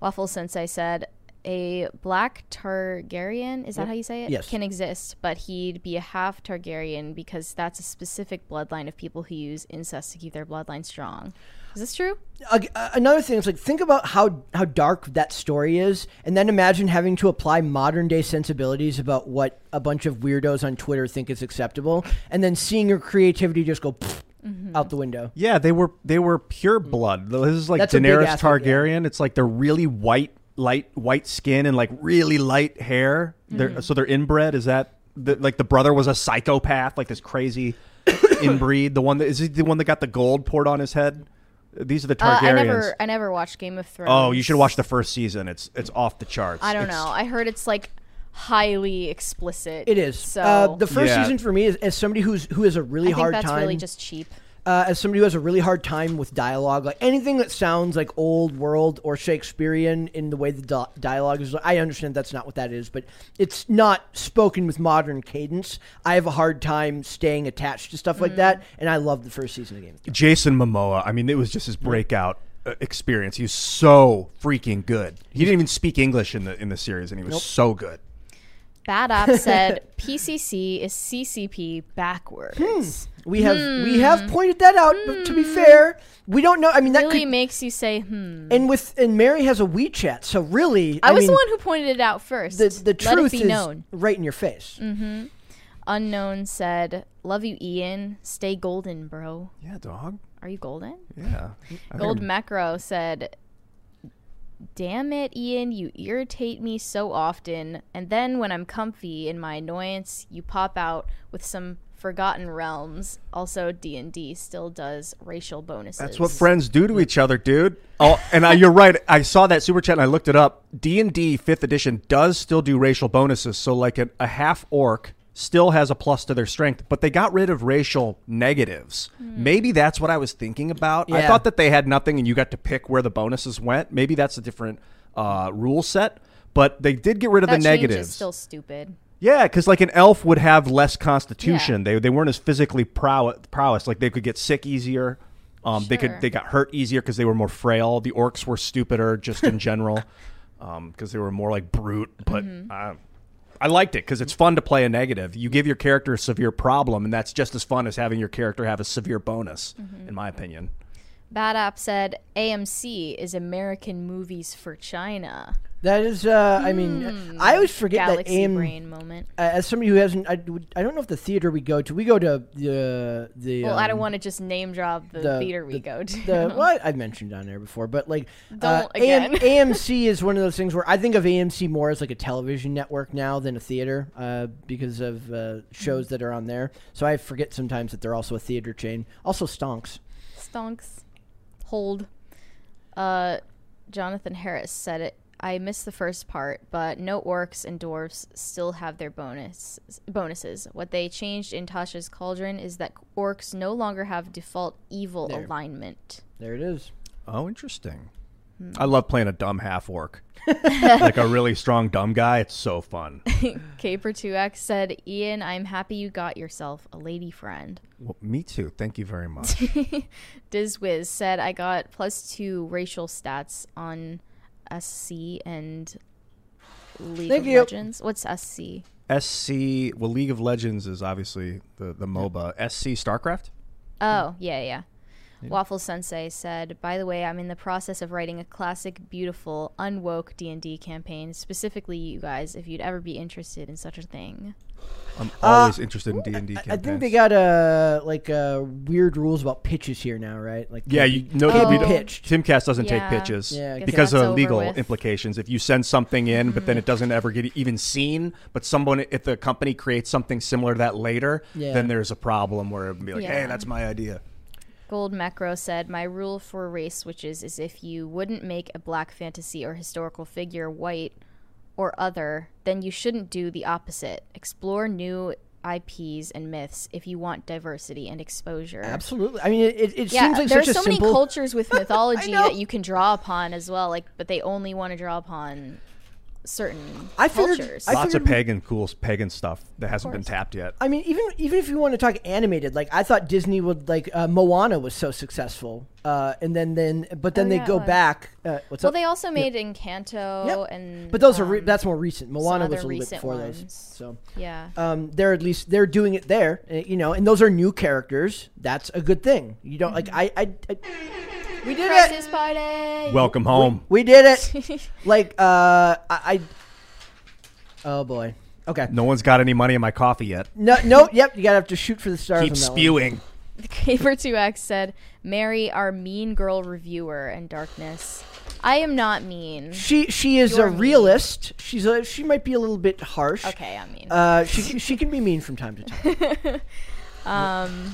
B: Waffle Sensei said a black Targaryen, is that how you say it?
A: Yes.
B: Can exist, but he'd be a half Targaryen because that's a specific bloodline of people who use incest to keep their bloodline strong. Is this true?
A: Uh, another thing is like think about how how dark that story is, and then imagine having to apply modern day sensibilities about what a bunch of weirdos on Twitter think is acceptable, and then seeing your creativity just go pfft
B: Mm-hmm.
A: out the window.
C: Yeah, they were they were pure blood. This is like
A: That's a big
C: Daenerys
A: aspect, yeah.
C: Targaryen. It's like they're really white, light white skin and like really light hair.
B: Mm-hmm.
C: They're so they're inbred. Is that the, like the brother was a psychopath, like this crazy inbreed? The one that is he the one that got the gold poured on his head? These are the
B: Uh,
C: Targaryens.
B: I never, I never watched Game of Thrones.
C: oh, you should watch the first season. It's it's off the charts.
B: I don't
C: It's-
B: know. I heard it's like highly explicit.
A: It is.
B: So
A: uh, the first
C: Yeah.
A: season for me is as somebody who's who has a really
B: I think
A: hard
B: that's
A: time.
B: really just cheap.
A: Uh, as somebody who has a really hard time with dialogue, like anything that sounds like old world or Shakespearean in the way the di- dialogue is, I understand that's not what that is, but it's not spoken with modern cadence. I have a hard time staying attached to stuff like
B: Mm.
A: that, and I love the first season of Game of Thrones.
C: Jason Momoa. I mean, it was just his breakout uh, experience. He was so freaking good. He didn't even speak English in the in the series, and he was so good.
B: Bad App said PCC is CCP backwards. Hmm.
A: We have we hmm. have pointed that out, but to be hmm. fair, we don't know. I mean, that
B: Really
A: could.
B: makes you say, hmm.
A: And with and Mary has a WeChat, so really,
B: I, was
A: mean,
B: the one who pointed it out first.
A: the the truth
B: be
A: is
B: known.
A: right in your face. Mm-hmm.
B: Unknown said, "Love you, Ian. Stay golden, bro.
C: Yeah, dog.
B: Are you golden?"
C: Yeah. I
B: Gold Macro said, Damn it, Ian, you irritate me so often. And then when I'm comfy in my annoyance, you pop out with some Forgotten Realms. Also, D&D still does racial bonuses.
C: That's what friends do to each other, dude. Oh, and I, you're right. I saw that super chat and I looked it up. D and D Fifth Edition does still do racial bonuses. So, like a, a half orc still has a plus to their strength, but they got rid of racial negatives. Maybe that's what I was thinking about. I thought that they had nothing and you got to pick where the bonuses went. Maybe that's a different uh, rule set. But they did get rid of
B: that
C: the negatives.
B: still stupid.
C: Yeah, because like an elf would have less constitution. They they weren't as physically prow- prowess. Like they could get sick easier. Um, They could they got hurt easier because they were more frail. The orcs were stupider just in general because they were more like brute. But uh, I liked it because it's fun to play a negative. You give your character a severe problem, and that's just as fun as having your character have a severe bonus, in my opinion.
B: Bad App said AMC is American movies for China.
A: That is, uh, I mean, I always forget
B: Galaxy
A: that AM.
B: brain moment.
A: uh, As somebody who hasn't, I, I don't know if the theater we go to. We go to the the.
B: Well, I don't
A: um,
B: want to just name drop the,
A: the-
B: theater we
A: the-
B: go to.
A: the well, I've mentioned on there before, but like uh,
B: Don't again.
A: AMC is one of those things where I think of AMC more as like a television network now than a theater uh, because of uh, shows that are on there. So I forget sometimes that they're also a theater chain. Also, stonks.
B: Stonks. Hold. Uh, Jonathan Harris said it. I missed the first part, but no orcs and dwarves still have their bonus bonuses. What they changed in Tasha's Cauldron is that orcs no longer have default evil
A: There.
B: alignment.
A: There it is.
C: Oh, interesting. I love playing a dumb half orc, like a really strong dumb guy. It's so fun.
B: Caper2x said, Ian, I'm happy you got yourself a lady friend.
C: Well, me too. Thank you very much.
B: Dizwiz said, I got plus two racial stats on SC and League
A: Thank
B: of
A: you.
B: Legends. What's SC?
C: SC, well, League of Legends is obviously the, the MOBA. SC StarCraft?
B: Oh, yeah, yeah. Waffle Sensei said, "By the way, I'm in the process of writing a classic, beautiful, unwoke D&D campaign, specifically you guys, if you'd ever be interested in such a thing."
C: I'm always interested in D and D
A: I
C: campaigns.
A: I think they got uh like uh, weird rules about pitches here now, right? Like
C: Yeah, you
A: be-
C: no,
A: can't
C: we
A: be
C: don't-
A: pitched.
C: Timcast doesn't
B: Yeah.
C: take pitches
A: Yeah,
C: because of legal
B: with.
C: implications. If you send something in, but then it doesn't ever get even seen, but someone if the company creates something similar to that later,
A: Yeah.
C: then there's a problem where it'd be like, hey, that's my idea.
B: Gold Macro said, My rule for race switches is if you wouldn't make a black fantasy or historical figure white or other, then you shouldn't do the opposite. Explore new IPs and myths if you want diversity and exposure.
A: Absolutely. I mean, it, it,
B: Yeah,
A: seems like
B: there's
A: such a
B: so
A: simple.
B: many cultures with mythology that you can draw upon as well, like but they only want to draw upon certain
A: I figured-
B: cultures.
A: I
C: Lots of
A: figured we-
C: pagan, cool pagan stuff that hasn't been tapped yet.
A: I mean, even even if you want to talk animated, like I thought Disney would like uh, Moana was so successful, uh, and then then but then
B: Oh,
A: they
B: yeah, it
A: go
B: was.
A: back. Uh, what's
B: well,
A: up?
B: they also made Encanto
A: Yep.
B: and
A: but those are re-
B: um,
A: that's more recent. Moana was
B: other
A: a little bit
B: recent
A: before those. So
B: yeah.
A: um, they're at least they're doing it there, uh, you know, and those are new characters. That's a good thing. You don't like I I, I we did it.
B: Crisis party.
C: Welcome home.
A: We did it. like uh, I, I. Oh boy. Okay.
C: No one's got any money in my coffee yet.
A: No. No. Yep. You gotta have to shoot for the stars.
C: Keep
A: on that one.
C: spewing.
B: Caper2x said, "Marry our mean girl reviewer in darkness." I am not mean.
A: She she is
B: You're
A: a
B: mean.
A: realist. She's a she might be a little bit harsh.
B: Okay, I'm mean.
A: Uh, she she can be mean from time to time.
B: Um,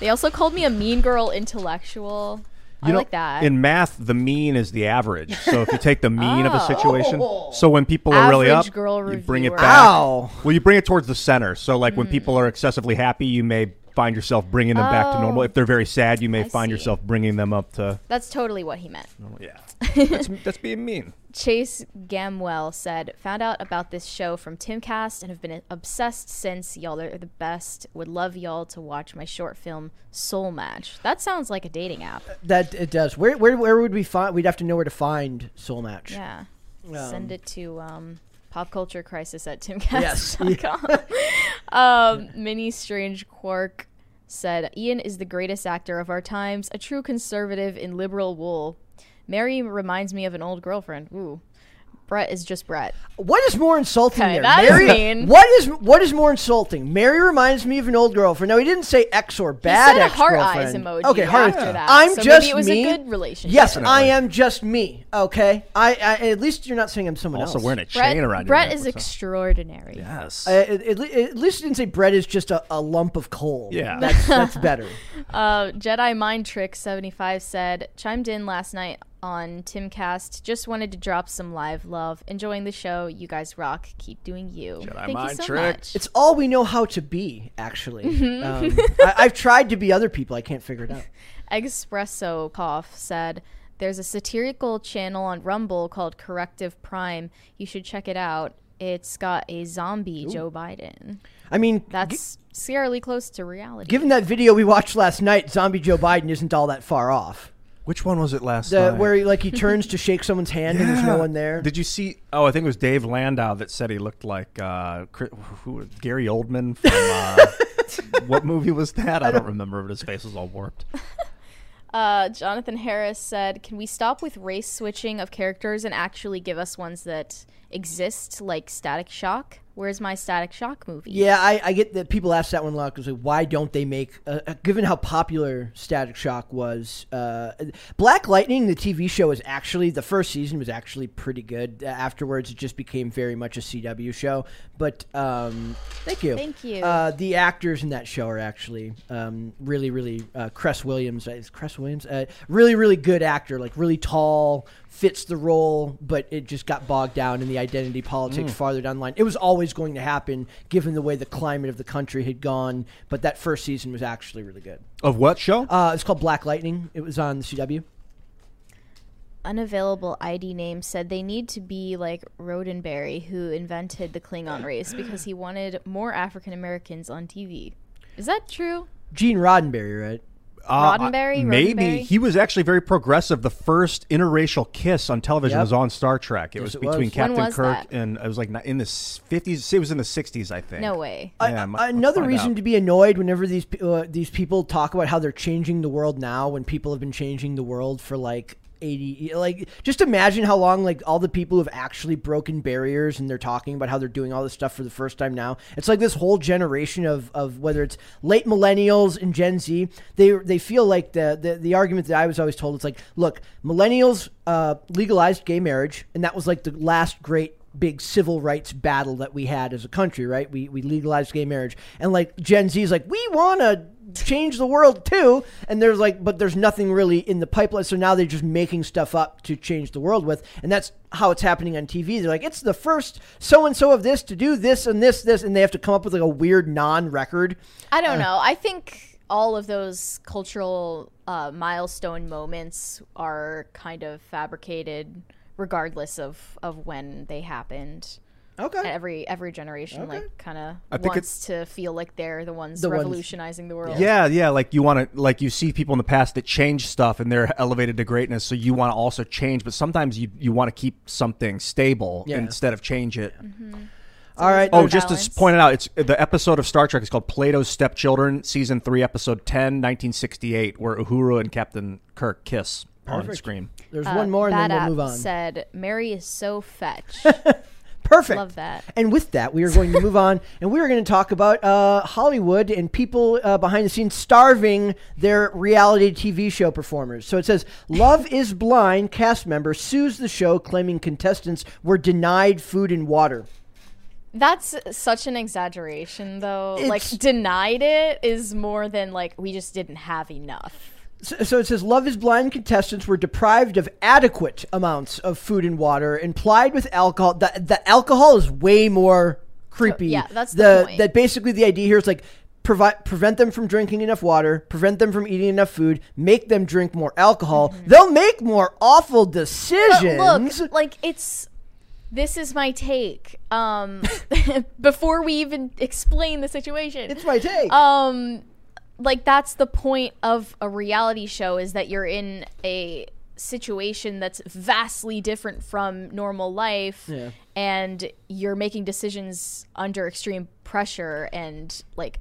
B: they also called me a mean girl intellectual. I
C: You know,
B: like that.
C: In math, the mean is the average. So if you take the mean of a
B: Oh.
C: situation, so when people are really up,
B: girl
C: you bring it
B: reviewer.
C: back.
A: Ow.
C: Well, you bring it towards the center. So like
B: Hmm.
C: when people are excessively happy, you may find yourself bringing them back to normal.
B: Oh.
C: If they're very sad, you may
B: I
C: find
B: see.
C: yourself bringing them up to
B: That's totally what he meant.
C: normal. Yeah, that's, that's being mean.
B: Chase Gamwell said, "Found out about this show from Timcast and have been obsessed since. Y'all are the best. Would love y'all to watch my short film Soul Match. That sounds like a dating app.
A: That it does. Where where where would we find? We'd have to know where to find Soul Match.
B: Yeah.
A: Um,
B: Send it to um, popculturecrisis at
A: Yes.
B: timcast.com. um, Mini Strange Quark said, Ian is the greatest actor of our times, a true conservative in liberal wool. Mary reminds me of an old girlfriend. Ooh. Brett is just Brett.
A: What is more insulting
B: Okay,
A: there?
B: that is
A: Mary,
B: mean.
A: What is what is more insulting? Mary reminds me of an old girlfriend. No, he didn't say ex or bad
B: said a
A: ex
B: heart eyes emoji
A: Okay, heart
B: after
A: eyes.
B: that,
A: I'm
B: so maybe
A: just
B: it was a
A: me.
B: good relationship.
A: Yes,
C: Definitely.
A: I am just me. Okay, I, I at least you're not saying I'm someone
C: Also
A: else.
C: wearing a
B: Brett,
C: chain around
B: Brett
C: your
B: is
C: neck. What's
B: extraordinary.
C: Yes.
A: Uh, at, at le- at least you didn't say Brett is just a, a lump of coal.
C: Yeah.
A: that's that's better.
B: Uh, Jedi Mind Trick 75 said, chimed in last night on Timcast. Just wanted to drop some live love. Enjoying the show. You guys rock. Keep doing you. Thank you so
C: Trick.
B: much.
A: It's all we know how to be. Actually,
B: Mm-hmm.
A: um, I, I've tried to be other people. I can't figure it out.
B: Espresso Cough said, There's a satirical channel on Rumble called Corrective Prime. You should check it out. It's got a zombie Joe Biden.
A: I mean,
B: That's scarily close to reality.
A: given that video we watched last night, zombie Joe Biden isn't all that far off.
C: Which one was it last
A: The,
C: night?
A: where he, like he turns to shake someone's hand and there's no one there.
C: Did you see? Oh, I think it was Dave Landau that said he looked like uh, Chris, who, Gary Oldman from uh, what movie was that? I don't remember, but his face was all warped.
B: Uh, Jonathan Harris said, "Can we stop with race switching of characters and actually give us ones that exist, like Static Shock? Where's my Static Shock movie?
A: Yeah, I, I get that people ask that one a lot because like, why don't they make? Uh, uh, given how popular Static Shock was, uh, Black Lightning, the TV show, is actually the first season was actually pretty good. Uh, afterwards, it just became very much a CW show. But um, thank you,
B: Thank you.
A: Uh, the actors in that show are actually um, really, really. Uh, Cress Williams, uh, is Cress Williams, uh, really, really good actor. Like really tall, fits the role, but it just got bogged down in the identity politics farther down the line. It was always going to happen, given the way the climate of the country had gone. But that first season was actually really good.
C: Of what show?
A: Uh, it's called Black Lightning. It was on the CW.
B: Unavailable ID name said they need to be like Roddenberry, who invented the Klingon race because he wanted more African Americans on TV. Is that true?
A: Gene Roddenberry, right?
C: Uh,
B: Roddenberry?
C: Maybe
B: Roddenberry?
C: he was actually very progressive. The first interracial kiss on television
A: Yep.
C: was on Star Trek. It
A: Yes,
C: was
A: it
C: between
A: was.
C: Captain
B: was
C: Kirk
B: that?
C: and it was like in the fifties. It was in the sixties, I think.
B: No way.
A: I-
C: Yeah,
A: I-
C: I'm- let's
A: another
C: find
A: reason
C: out.
A: to be annoyed whenever these pe- uh, these people talk about how they're changing the world now, when people have been changing the world for like eighty. Like, just imagine how long like all the people who have actually broken barriers and they're talking about how they're doing all this stuff for the first time now. It's like this whole generation of, of whether it's late millennials and Gen Z. They they feel like the the, the argument that I was always told. It's like, look, millennials uh, legalized gay marriage, and that was like the last great big civil rights battle that we had as a country, right? We we legalized gay marriage, and like Gen Z is like, we want to change the world too, and there's like, but there's nothing really in the pipeline. So now they're just making stuff up to change the world with, and that's how it's happening on TV. They're like, it's the first so and so of this to do this and this this, and they have to come up with like a weird non-record.
B: I don't know. I think all of those cultural uh, milestone moments are kind of fabricated, regardless of, of when they happened.
A: Okay.
B: Every every generation
A: Okay.
B: like kind of
C: I think
B: wants to feel like they're the ones
A: The ones-
B: revolutionizing the world.
C: Yeah, yeah. Like you want to, like you see people in the past that change stuff and they're elevated to greatness. So you want to also change, but sometimes you you want to keep something stable
A: Yeah.
C: instead of change it. Mm-hmm.
A: All right.
C: Oh,
B: Good
C: just to
B: balance.
C: s- point it out, it's the episode of Star Trek is called Plato's Stepchildren, season three, episode 10, 1968, where Uhura and Captain Kirk kiss on
A: Perfect.
C: screen.
A: There's
B: Uh,
A: one more, and
B: that
A: then we'll
B: app
A: move on.
B: Said Mary is so fetch.
A: Perfect.
B: Love that.
A: And with that, we are going to move on, and we are going to talk about uh, Hollywood and people uh, behind the scenes starving their reality TV show performers. So it says, "Love Is Blind" cast member sues the show, claiming contestants were denied food and water.
B: That's such an exaggeration, though.
A: It's-
B: like denied it is more than like we just didn't have enough.
A: So, so it says, "Love Is Blind" contestants were deprived of adequate amounts of food and water, implied with alcohol. The, the alcohol is way more creepy.
B: Yeah, that's the point.
A: That basically the idea here is like. Provide, prevent them from drinking enough water, prevent them from eating enough food, make them drink more alcohol. They'll make more awful
B: Mm-hmm. But
A: decisions.
B: look, like it's this is my take. Um, before we even explain the situation,
A: it's my take.
B: um like that's the point of a reality show is that you're in a situation that's vastly different from normal life
A: Yeah.
B: and you're making decisions under extreme pressure and like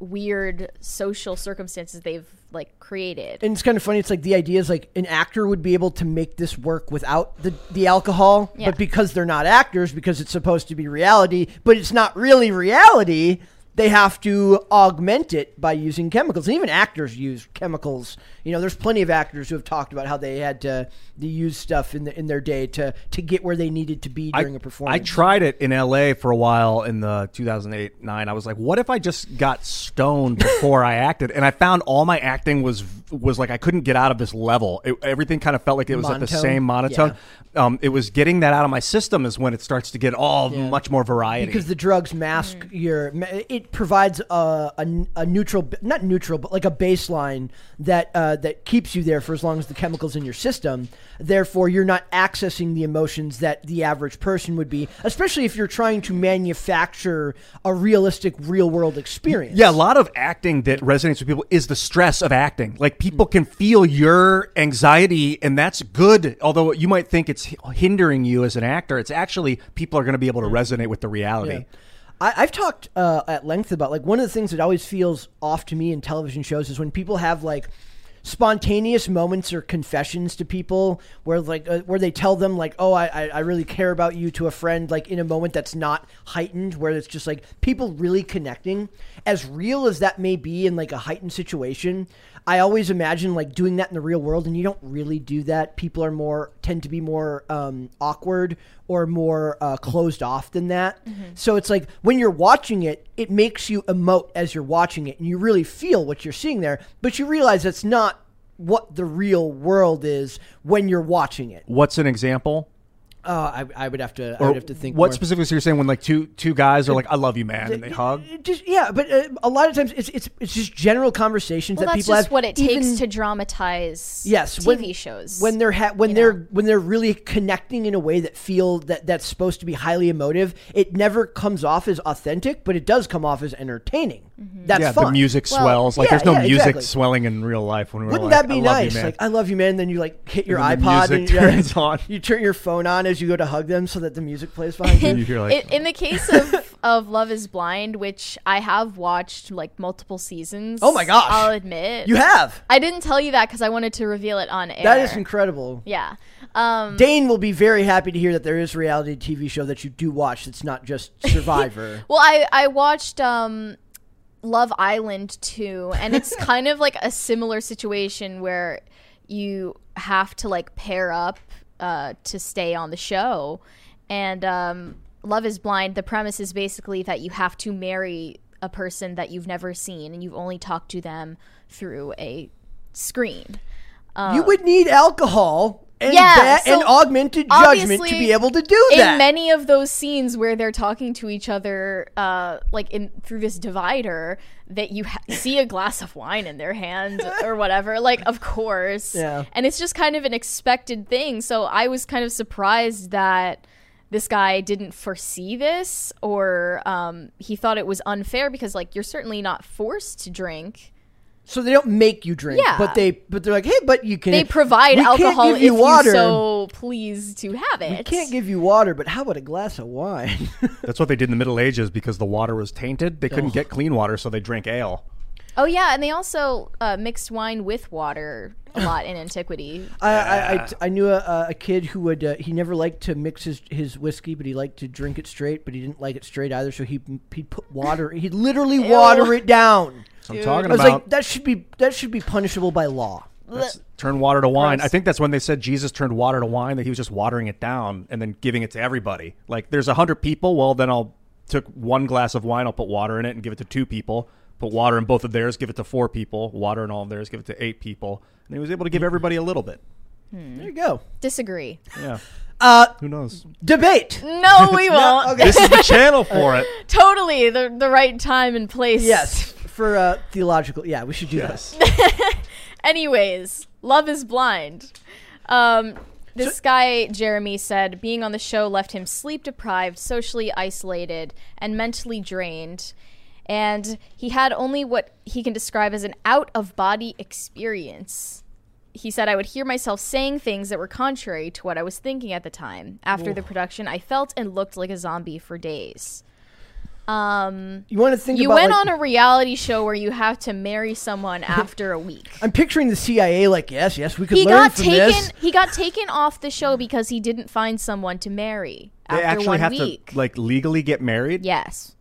B: weird social circumstances they've like created.
A: and it's kind of funny. It's like the idea is like an actor would be able to make this work without the the alcohol,
B: Yeah.
A: but because they're not actors, because it's supposed to be reality, but it's not really reality. They have to augment it by using chemicals, and even actors use chemicals. You know, there's plenty of actors who have talked about how they had to, to use stuff in the, in their day to to get where they needed to be during
C: I,
A: a performance.
C: I tried it in LA for a while in the 2008 9. I was like, what if I just got stoned before I acted? And I found all my acting was was like I couldn't get out of this level. It, everything kind of felt like it was at the same monotone. Um, it was getting that out of my system is when it starts to get all
A: Yeah.
C: much more variety.
A: because the drugs mask your it provides a, a, a neutral not neutral but like a baseline that uh, that keeps you there for as long as the chemicals in your system therefore you're not accessing the emotions that the average person would be especially if you're trying to manufacture a realistic real world experience
C: Yeah, a lot of acting that resonates with people is the stress of acting. Like people can feel your anxiety, and that's good. Although you might think it's hindering you as an actor, it's actually people are going to be able to resonate with the reality.
A: Yeah. I, I've talked uh, at length about like one of the things that always feels off to me in television shows is when people have like spontaneous moments or confessions to people where like uh, where they tell them like oh I I really care about you to a friend like in a moment that's not heightened where it's just like people really connecting. As real as that may be in like a heightened situation I always imagine like doing that in the real world, and you don't really do that. People are more tend to be more um, awkward or more uh, closed off than that. So it's like when you're watching it, it makes you emote as you're watching it, and you really feel what you're seeing there. But you realize that's not what the real world is when you're watching it.
C: What's an example?
A: Uh, I, I would have to. I would have to think.
C: what
A: more.
C: specifically so you're saying when like two two guys are like, "I love you, man," and they hug.
A: Just yeah, but uh, a lot of times it's it's it's just general conversations
B: well,
A: that
B: that's
A: people
B: just
A: have.
B: what it takes
A: even-
B: to dramatize
A: yes
B: TV
A: when,
B: shows.
A: when they're ha- when they're
B: know?
A: when they're really connecting in a way that feel that that's supposed to be highly emotive it never comes off as authentic but it does come off as entertaining
B: Mm-hmm.
A: that's
C: yeah,
A: fun
C: the music
B: Well,
C: swells. Like
A: yeah,
C: there's no
A: yeah,
C: music
A: exactly.
C: swelling in real life when we're
A: wouldn't
C: like,
A: that be
C: "I love you,
A: nice like i love you man then you like hit your
C: And the
A: ipod
C: music
A: and you,
C: turns on.
A: you turn your phone on as you go to hug them so that the music plays behind you
C: you hear like,
B: in, in the case of, of Love Is Blind, which I have watched like multiple seasons.
A: Oh my gosh.
B: I'll admit.
A: you have
B: I didn't tell you that because I wanted to reveal it on air.
A: that is incredible
B: Yeah. Um,
A: Dane will be very happy to hear that there is a reality TV show that you do watch that's not just Survivor.
B: well, I I watched um, Love Island too, and it's kind of like a similar situation where you have to like pair up uh, to stay on the show, and um, Love Is Blind. The premise is basically that you have to marry a person that you've never seen, and you've only talked to them through a screen.
A: you would need alcohol and,
B: Yeah, so
A: and augmented judgment to be able to do
B: in
A: that.
B: In many of those scenes where they're talking to each other uh like in through this divider that you ha- see a glass of wine in their hand or whatever like of course
A: Yeah.
B: and it's just kind of an expected thing so i was kind of surprised that this guy didn't foresee this or um, he thought it was unfair because like you're certainly not forced to drink
A: so they don't make you drink,
B: Yeah.
A: but they but they're like, hey, but you can.
B: they provide
A: we can't
B: alcohol
A: give
B: if
A: you water.
B: you so please to have it
A: we can't give you water, but how about a glass of wine?
C: That's what they did in the Middle Ages because the water was tainted. They couldn't get clean water, so they drank ale.
B: Oh yeah, and they also uh, mixed wine with water a lot in antiquity.
A: I, I, I, I knew a, a kid who would uh, he never liked to mix his, his whiskey, but he liked to drink it straight, but he didn't like it straight either. So he he'd put water, he'd literally water it down.
C: So I'm talking
A: I was
C: about
A: like, that should be that should be punishable by law.
C: that's- turn water to wine.
B: Gross.
C: I think that's when they said Jesus turned water to wine. That he was just watering it down and then giving it to everybody. Like there's a hundred people. Well, then I'll took one glass of wine. I'll put water in it and give it to two people. Put water in both of theirs. Give it to four people. Water in all of theirs. Give it to eight people. And he was able to give everybody a little bit.
A: There you go.
B: Disagree.
C: Yeah.
A: Uh,
C: Who knows?
A: debate.
B: No, we won't.
A: okay.
C: this is the channel for it.
B: Totally the the right time and place.
A: Yes, for uh, theological. Yeah, we should do
C: Yes.
B: Anyways, Love is Blind. Um, this guy, Jeremy, said being on the show left him sleep deprived, socially isolated, and mentally drained. And he had only what he can describe as an out of body experience. He said, I would hear myself saying things that were contrary to what I was thinking at the time. After the production, I felt and looked like a zombie for days. Um,
A: You want to think
B: you
A: about
B: went
A: like-
B: on a reality show where you have to marry someone after a week.
A: I'm picturing the CIA like, yes, yes, we could
B: He
A: learn
B: got
A: from
B: taken.
A: this.
B: He got taken off the show because he didn't find someone to marry
C: They
B: after
C: actually
B: one
C: have
B: week.
C: to like legally get married.
B: Yes.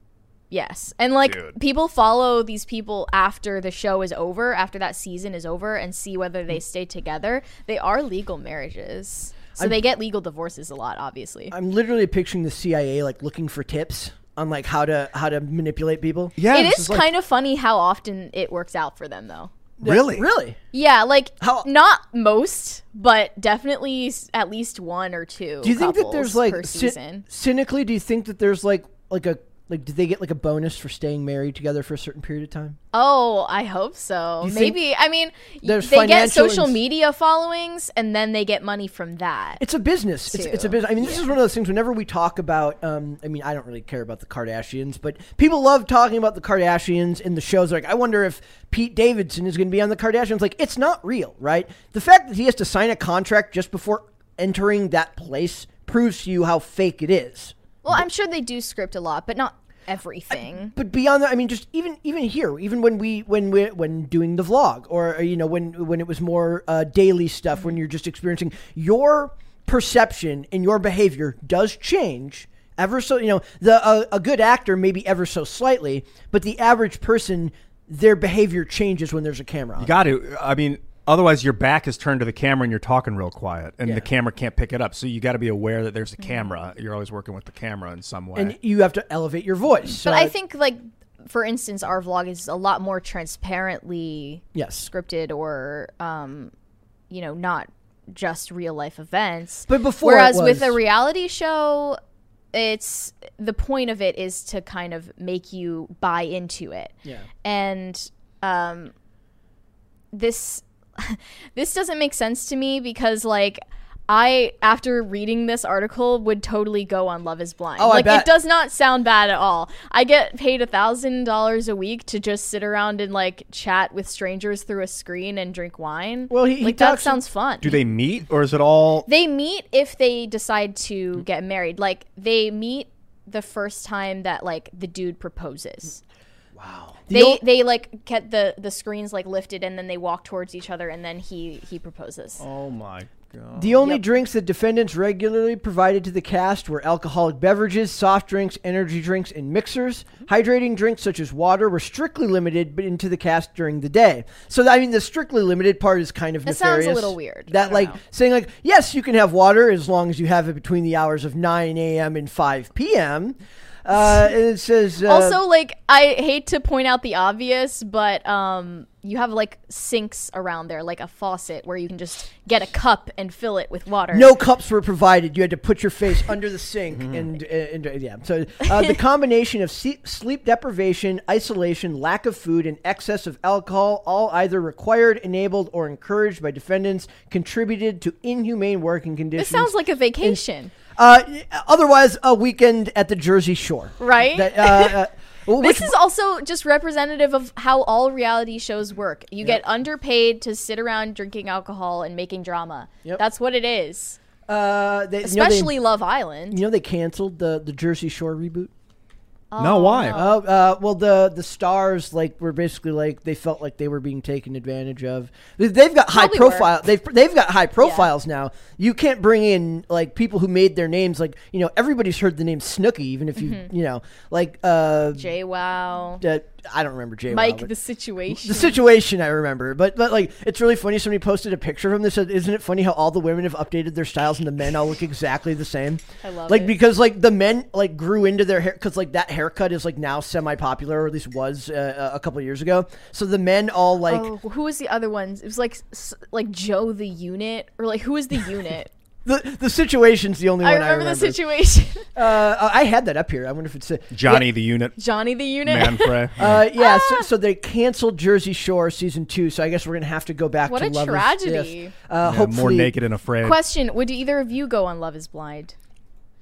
B: Yes. And like
C: Dude.
B: people follow these people after the show is over, after that season is over, and see whether they stay together. They are legal marriages. So they get legal divorces a lot, obviously.
A: I'm literally picturing the CIA like looking for tips on like how to how to manipulate people.
C: Yeah,
B: it is, this
C: like-
B: kind of funny how often it works out for them, though.
C: really,
A: Really?
B: Yeah, like
A: How-
B: not most, but definitely at least one or two.
A: Do you think that there's like
B: per
A: cy- cynically? Do you think that there's like like a like do they get like a bonus for staying married together for a certain period of time?
B: Oh, I hope so. Maybe. I mean, they get social
A: ins-
B: media followings, and then they get money from that.
A: It's a business. It's, it's a business. I mean, this is one of those things. Whenever we talk about, um, I mean, I don't really care about the Kardashians, but people love talking about the Kardashians in the shows. Like, I wonder if Pete Davidson is going to be on the Kardashians. Like, it's not real, right? The fact that he has to sign a contract just before entering that place proves to you how fake it is.
B: Well, I'm sure they do script a lot, but not everything.
A: But beyond that, I mean, just even even here, even when we when we when doing the vlog, or uh, you know, when when it was more uh, daily stuff, when you're just experiencing your perception and your behavior does change ever so. You know, the uh, a good actor maybe ever so slightly, but the average person, their behavior changes when there's a camera. On.
C: You got to. I mean, otherwise your back is turned to the camera and you're talking real quiet, and the camera can't pick it up. So you got to be aware that there's a camera. You're always working with the camera in some way.
A: and you have to elevate your voice.
B: But
A: Uh,
B: I think, like, for instance, our vlog is a lot more transparently
A: yes,
B: scripted or, um, you know, not just real life events.
A: But before it
B: whereas with a reality show, it's the point of it is to kind of make you buy into it.
A: Yeah.
B: And um, this this doesn't make sense to me because like. I, after reading this article, would totally go on Love is Blind.
A: Oh, I
B: like
A: bet.
B: it does not sound bad at all. I get paid a thousand dollars a week to just sit around and like chat with strangers through a screen and drink wine.
A: Well, he- he
B: like that
A: talks-
B: sounds fun.
C: Do they meet, or is it all?
B: They meet if they decide to get married. Like they meet the first time that like the dude proposes.
A: Wow.
B: They
A: The ol-
B: they like get the the screens like lifted and then they walk towards each other and then he he proposes.
C: Oh my god!
A: The only
B: Yep.
A: drinks that defendants regularly provided to the cast were alcoholic beverages, soft drinks, energy drinks, and mixers. Hydrating drinks such as water were strictly limited but into the cast during the day. So I mean, the strictly limited part is kind of
B: That sounds a
A: nefarious.
B: little weird. I
A: That
B: don't
A: like
B: know.
A: saying like yes, you can have water as long as you have it between the hours of 9 a.m. and 5 p.m. Uh, and it says uh,
B: also, like I hate to point out the obvious, but um, you have like sinks around there, like a faucet where you can just get a cup and fill it with water.
A: No cups were provided. You had to put your face under the sink, and, and, and- yeah. So uh, the combination of se- sleep deprivation, isolation, lack of food, and excess of alcohol, all either required, enabled, or encouraged by defendants, contributed to inhumane working conditions.
B: This sounds like a vacation,
A: uh, otherwise a weekend at the Jersey Shore,
B: right?
A: That, uh, uh, well,
B: This is also just representative of how all reality shows work. You get underpaid to sit around drinking alcohol and making drama.
A: Yep.
B: That's what it is.
A: uh, they, you know, they-
B: Especially Love Island.
A: you know they canceled the the Jersey Shore reboot.
C: No, why?
A: Oh, uh, well, the the stars like were basically like they felt like they were being taken advantage of. They- They've got high
B: Probably were.
A: profile. They've they've got high profiles now. You can't bring in like people who made their names. Like you know, everybody's heard the name Snooki, even if you
B: Mm-hmm.
A: you know like uh,
B: Jay Wow.
A: uh, I don't remember Jay.
B: Mike, the situation.
A: the situation I remember, but but like it's really funny. Somebody posted a picture of him that said, "Isn't it funny how all the women have updated their styles and the men all look exactly the same?"
B: I love
A: like
B: it.
A: because like the men like grew into their hair because like that haircut is like now semi popular or at least was uh, a couple years ago. So the men all like
B: oh, who was the other ones? It was like like Joe the unit or like who was the unit?
A: The the situation's the only
B: I
A: one
B: remember,
A: I remember.
B: the situation.
A: Uh, I had that up here. I wonder if it's uh,
C: Johnny the unit,
B: Johnny the unit.
C: Manfred.
A: Uh, yeah,
B: Ah!
A: so, so they canceled Jersey Shore season two. So I guess we're gonna have to go back
B: What
A: to
B: a
A: Love is-
B: tragedy.
A: Uh,
C: Yeah,
A: hopefully,
C: more naked and afraid.
B: Question: Would either of you go on Love Is Blind?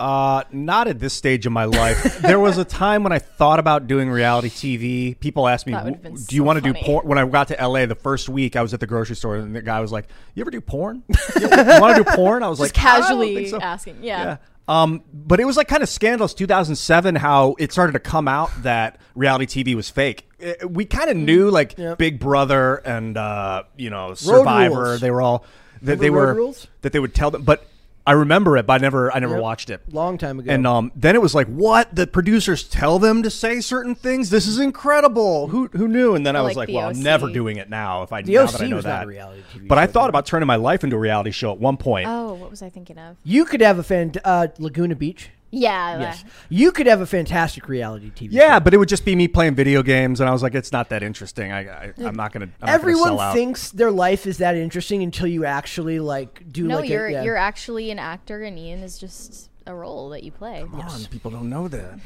C: Uh, not at this stage of my life. there was a time when I thought about doing reality TV. People asked me, "Do you
B: so
C: want to do porn?" When I got to LA the first week, I was at the grocery store, and the guy was like, "You ever do porn? you want to do porn?" I was
B: Just
C: like, "I don't
B: casually
C: so."
B: asking. Yeah.
C: Um, but it was like kind of scandalous 2007 how it started to come out that reality TV was fake. Uh, We kind of knew like
A: Yep.
C: Big Brother and uh, you know Survivor. They were all that they
A: Remember
C: were
A: Rules?
C: that they would tell them. But I remember it, but I never I never
A: Yep.
C: watched it.
A: Long time ago.
C: And um, then it was like, what? The producers tell them to say certain things. This is incredible. Who who knew? And then I was
B: Like
C: like,
B: the
C: well, I'm never doing it now. If I
A: The
C: now
A: OC
C: that I know
A: was not
C: that.
A: a reality TV
C: but I thought
A: though.
C: about turning my life into a reality show at one point.
B: Oh, what was I thinking of?
A: you could have a fan uh, Laguna Beach.
B: Yeah.
A: Yes, you could have a fantastic reality TV.
C: yeah,
A: show.
C: but it would just be me playing video games, and I was like, it's not that interesting. I, I I'm not gonna. I'm not gonna
A: Everyone
C: sell out.
A: thinks their life is that interesting until you actually like do
B: No,
A: like
B: you're
A: a, yeah.
B: you're actually an actor, and Ian is just a role that you play.
C: Come on, people don't know that.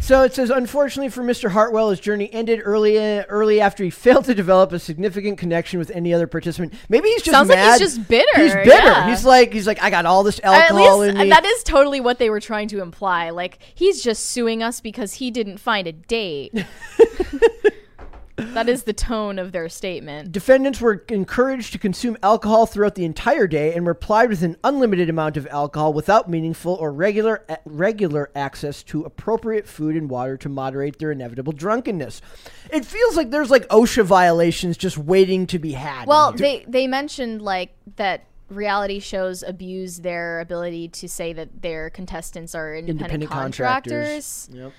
A: So it says, unfortunately for Mr. Hartwell, his journey ended early early after he failed to develop a significant connection with any other participant. Maybe he's just
B: Sounds like he's just bitter,
A: He's bitter.
B: yeah.
A: He's like he's like I got all this
B: At
A: alcohol
B: least
A: in me.
B: that is totally what they were trying to imply. Like he's just suing us because he didn't find a date. that is the tone of their statement.
A: Defendants were encouraged to consume alcohol throughout the entire day and were plied with an unlimited amount of alcohol without meaningful or regular regular access to appropriate food and water to moderate their inevitable drunkenness. It feels like there's like OSHA violations just waiting to be had.
B: Well, they they mentioned like that reality shows abuse their ability to say that their contestants are independent,
A: independent
B: contractors.
A: contractors.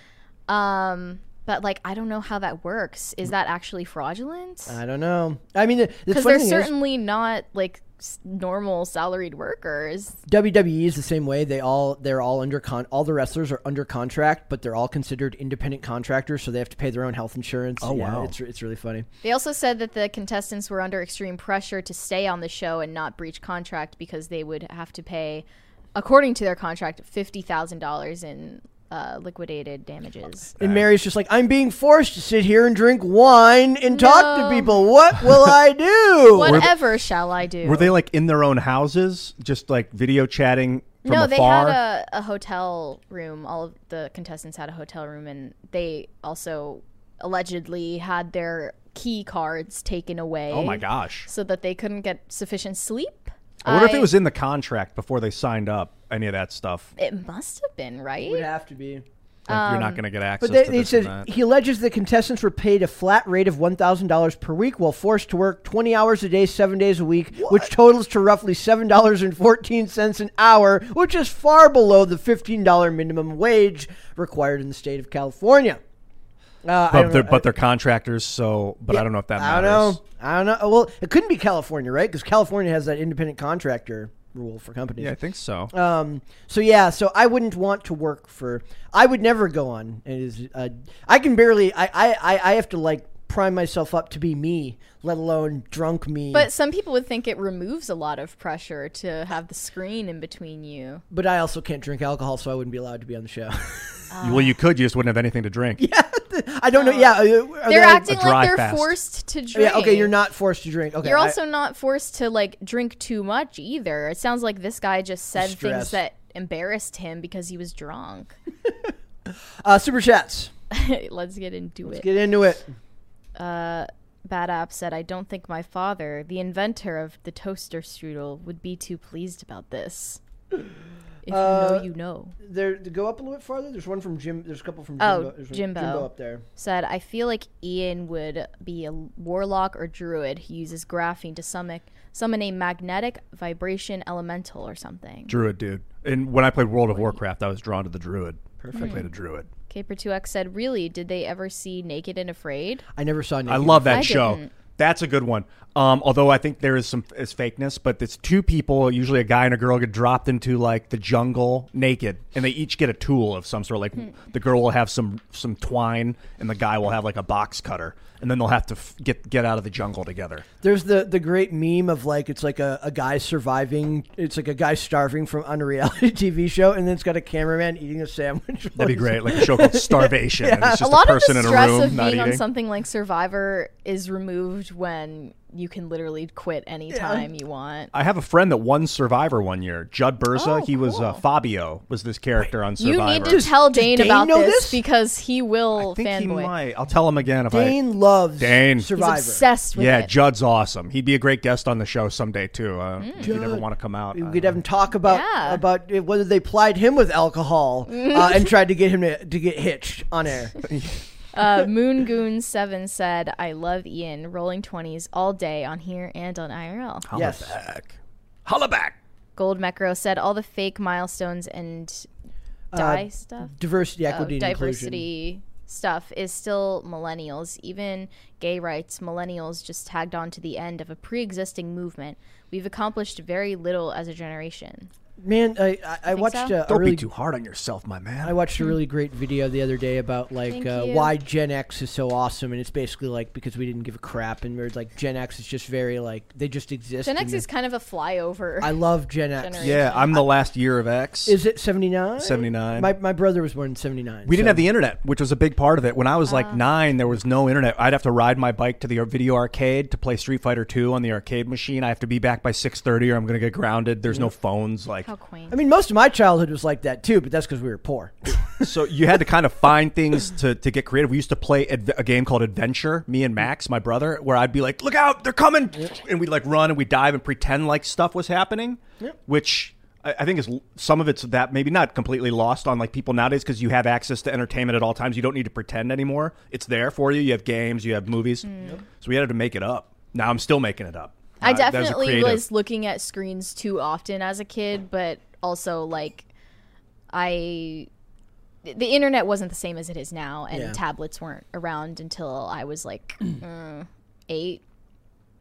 A: Yep.
B: Um, but like I don't know how that works. Is that actually fraudulent?
A: I don't know. I mean, the, the
B: Because they're
A: thing
B: certainly not like normal salaried workers.
A: WWE is the same way. They all they're all under con. All the wrestlers are under contract, but they're all considered independent contractors, so they have to pay their own health insurance.
C: Oh,
A: yeah,
C: wow.
A: it's it's really funny.
B: They also said that the contestants were under extreme pressure to stay on the show and not breach contract because they would have to pay, according to their contract, fifty thousand dollars in uh, liquidated damages.
A: And Mary's just like, I'm being forced to sit here and drink wine and talk to people. What will I do?
B: Whatever shall I do?
C: Were they like in their own houses, just like video chatting from
B: no, they
C: afar?
B: had a, a hotel room. All of the contestants had a hotel room, and they also allegedly had their key cards taken away.
C: oh my gosh!
B: So that they couldn't get sufficient sleep.
C: I wonder if it was in the contract before they signed up. Any of that stuff.
B: It must have been right.
A: would have to be.
C: Like, you're not um, going to get access
A: But they,
C: to this and
A: said he alleges the contestants were paid a flat rate of one thousand dollars per week while forced to work twenty hours a day, seven days a week, which totals to roughly seven dollars and fourteen cents an hour, which is far below the fifteen dollar minimum wage required in the state of California. Uh,
C: but they're
A: know.
C: but they're contractors, so but I don't know if that matters.
A: I don't know. I don't know. Well, it couldn't be California, right? Because California has that independent contractor rule for companies.
C: Yeah, I think so.
A: Um. So yeah. So I wouldn't want to work for. I would never go on. It is. Uh, I can barely. I, I. I. I have to like prime myself up to be me, let alone drunk me.
B: But some people would think it removes a lot of pressure to have the screen in between you.
A: But I also can't drink alcohol, so I wouldn't be allowed to be on the show.
C: well, you could. You just wouldn't have anything to drink.
A: I don't know. Yeah. uh, are
B: They're
A: they-
B: acting like they're
C: fast.
B: forced to drink.
A: Yeah. Okay. You're not forced to drink. Okay.
B: You're
A: I-
B: also not forced to like drink too much either. It sounds like this guy just said
A: Stress.
B: things that embarrassed him because he was drunk.
A: uh, super chats.
B: Let's get into
A: Let's
B: it.
A: get into it.
B: uh, Bad App said, I don't think my father, the inventor of the toaster strudel, would be too pleased about this. If you
A: Uh,
B: know, you know.
A: There. To go up a little bit farther. There's one from Jim. There's a couple from
B: Oh,
A: Jimbo. There's one-
B: Jimbo.
A: Jimbo up there.
B: Said, I feel like Ian would be a warlock or druid. He uses graphene to summon, summon a magnetic vibration elemental or something.
C: Druid, dude. And when I played World of Warcraft, I was drawn to the Druid. Perfect. I played a Druid.
B: Caper2X said, Really? Did they ever see Naked and Afraid?
A: I never saw. Naked and I
C: love that
B: I
C: show.
B: didn't.
C: That's a good one. Um, although I think there is some is fakeness, but it's two people, usually a guy and a girl, get dropped into like the jungle naked, and they each get a tool of some sort. Like
B: Hmm.
C: the girl will have some some twine, and the guy will have like a box cutter, and then they'll have to f- get get out of the jungle together.
A: There's the the great meme of like it's like a, a guy surviving. It's like a guy starving from on a reality TV show, and then it's got a cameraman eating a sandwich.
C: That'd be great, like a show called Starvation. and it's just a
B: lot
C: a
B: of
C: person
B: the
C: in a
B: stress
C: room
B: of being on something like Survivor is removed loved when you can literally quit anytime you want.
C: I have a friend that won Survivor one year. Jud Birza.
B: Oh,
C: he was uh. Fabio. Was this character on Survivor.
B: You need to tell Dane,
A: Dane
B: about this,
A: this?
B: because he will
C: I think he
B: fanboy.
C: might. I'll tell him again if I.
A: Dane loves
C: Dane. He's
B: He's
A: Survivor.
B: obsessed with that.
C: Yeah,
B: it.
C: Jud's awesome. He'd be a great guest on the show someday too. Uh,
B: Mm.
C: If you ever want to come out,
A: We
C: I
A: could have him talk about
B: Yeah.
A: about uh, whether they plied him with alcohol uh, and tried to get him to, to get hitched on air.
B: Uh, Moon Goon Seven said, "I love Ian. Rolling twenties all day on here and on IRL."
C: Holla
A: Yes.
C: back. Holla back.
B: Gold Mecro said, "All the fake milestones and die stuff,
A: Diversity,
B: uh,
A: equity, and inclusion.
B: diversity stuff is still millennials. Even gay rights, millennials just tagged on to the end of a pre-existing movement. We've accomplished very little as a generation."
A: Man, I, I, I watched
B: so?
A: a, a
C: Don't
A: really
C: be too hard on yourself, my man.
A: I watched a really great video the other day about like uh, why Gen X is so awesome, and it's basically like because we didn't give a crap, and we're like Gen X is just very like they just exist.
B: Gen X is kind of a flyover.
A: I love Gen X.
B: Generation.
C: yeah, I'm the last year of X.
A: Is it seventy nine?
C: 79.
A: My my brother was born in seventy nine.
C: we didn't have the internet, which was a big part of it. When I was
B: Uh.
C: like nine, there was no internet. I'd have to ride my bike to the video arcade to play Street Fighter Two on the arcade machine. I have to be back by six thirty, or I'm going to get grounded. There's no phones. Like,
B: How quaint.
A: I mean, most of my childhood was like that too, but that's because we were poor.
C: so you had to kind of find things to, to get creative. We used to play adv- a game called Adventure, me and Max, my brother, where I'd be like, "Look out, they're coming!" and we'd like run and we dive and pretend like stuff was happening, which. I I think is some of it's that maybe not completely lost on like people nowadays because you have access to entertainment at all times. You don't need to pretend anymore. It's there for you. You have games, you have movies. Mm. So we had to make it up. Now I'm still making it up.
B: I
C: Uh, was
B: definitely
C: creative-
B: was looking at screens too often as a kid, but also like I the internet wasn't the same as it is now and
A: Yeah.
B: tablets weren't around until I was like uh, 8,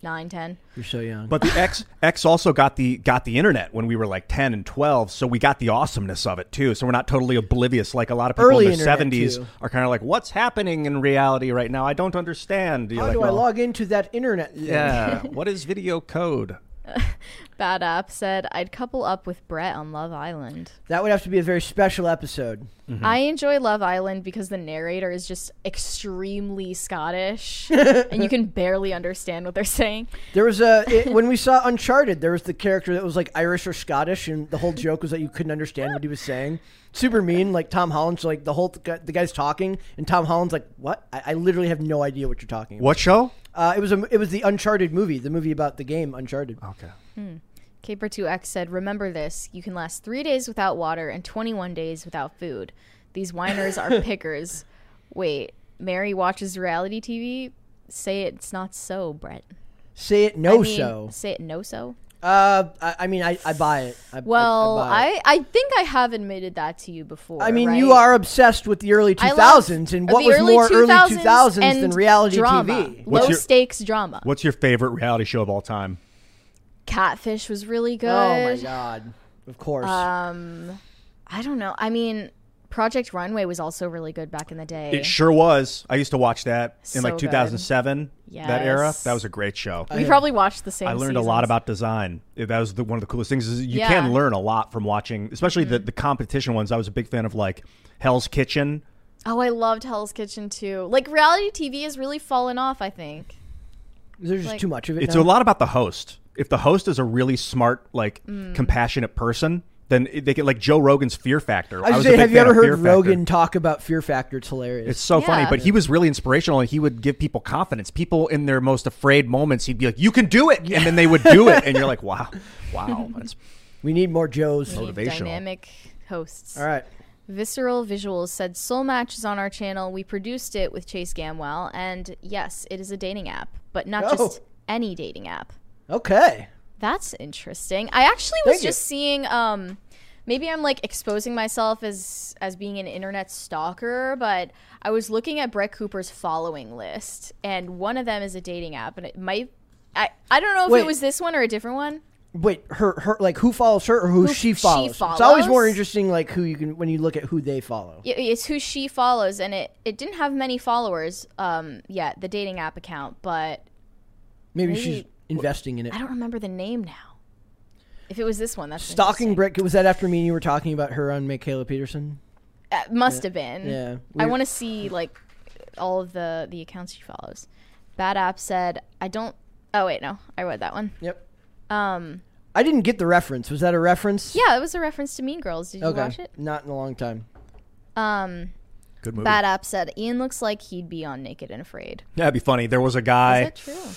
B: 9, 10.
A: You're so young.
C: But the X X also got the got the internet when we were like ten and twelve, so we got the awesomeness of it too. So we're not totally oblivious like a lot of people
A: Early
C: in the seventies are kind of like, "What's happening in reality right now? I don't understand." You're
A: How
C: like,
A: do I
C: "Well,
A: log into that internet? thing?"
C: Yeah, what is video code?
B: Bad app said I'd couple up with Brett on Love Island.
A: That would have to be a very special episode. Mm-hmm.
B: I enjoy Love Island because the narrator is just extremely Scottish and you can barely understand what they're saying.
A: There was a it, when we saw Uncharted. There was the character that was like Irish or Scottish, and the whole joke was that you couldn't understand what he was saying. Super mean, like Tom Holland's like the whole the guy's talking, and Tom Holland's like, "What? I, I literally have no idea what you're talking about."
C: What show?
A: Uh, it was a it was the Uncharted movie, the movie about the game Uncharted.
C: Okay.
B: Caper2X said, Remember this. You can last three days without water and 21 days without food. These whiners are pickers. Wait, Mary watches reality TV? Say it's not so, Brett.
A: Say it no
B: I mean,
A: so.
B: Say it no so?
A: Uh, I, I mean, I, I buy it. I,
B: Well,
A: I, buy it.
B: I, I, think I have admitted that to you before.
A: I mean,
B: right?
A: you are obsessed with the early 2000s, and what was
B: early
A: more early
B: 2000s
A: 2000s than reality
B: drama.
A: TV?
C: What's
B: Low
C: your-
B: stakes drama.
C: What's your favorite reality show of all time?
B: Catfish was really good.
A: Oh my god! Of course.
B: Um, I don't know. I mean, Project Runway was also really good back in the day.
C: It sure was. I used to watch that in
B: So
C: like
B: good.
C: 2007. That era. That was a great show.
B: we probably watched the same.
C: I learned a lot about design. That was the, one of the coolest things. Is you
B: Yeah. Mm-hmm.
C: can learn a lot from watching, especially the, the competition ones. I was a big fan of like Hell's Kitchen.
B: Oh, I loved Hell's Kitchen too. Like reality TV has really fallen off. I think.
A: There's just
B: like-
A: too much of it.
C: It's
A: now.
C: a lot about the host. If the host is a really smart, like
B: Mm.
C: compassionate person, then they get like Joe Rogan's Fear Factor.
A: I was
C: was
A: gonna
C: a
A: say,
C: big
A: have you ever
C: of Fear
A: heard
C: Factor.
A: Rogan talk about Fear Factor? It's hilarious.
C: It's so funny, but he was really inspirational and he would give people confidence. People in their most afraid moments, he'd be like, "You can do it," and then they would do it, and you're like, "Wow, wow." That's,
A: we need more Joes.
B: We need
C: Motivational.
B: Dynamic hosts.
A: All right.
B: Visceral Visuals said Soul Match is on our channel. We produced it with Chase Gamwell, and yes, it is a dating app, but not
A: Oh.
B: just any dating app.
A: Okay.
B: That's interesting. I actually was
A: Thank you.
B: just seeing um maybe I'm like exposing myself as as being an internet stalker, but I was looking at Brett Cooper's following list and one of them is a dating app and it might I, I don't know if
A: Wait.
B: it was this one or a different one.
A: Wait, her, her, like who follows her or who,
B: Who
A: she
B: she
A: follows? It's always more interesting, like who you can when you look at who they follow.
B: It's who she follows and it, it didn't have many followers um yet, the dating app account, but
A: Maybe,
B: maybe-
A: she's investing in it.
B: I don't remember the name now. If it was this one, that's
A: Stalking
B: interesting.
A: Brick. Was that after me and you were talking about her on Mikhaila Peterson?
B: Uh, must have been.
A: Yeah.
B: I want to see like all of the the accounts she follows. Bad App said, "I don't." Oh wait, no, I read that one.
A: Yep.
B: Um,
A: I didn't get the reference. Was that a reference?
B: yeah, it was a reference to Mean Girls. Did you
A: Okay.
B: watch it?
A: Not in a long time.
B: Um,
C: Good movie.
B: Bad App said, "Ian looks like he'd be on Naked and Afraid."
C: Yeah, it'd be funny. There was a guy.
B: Is
C: guy.
B: that true?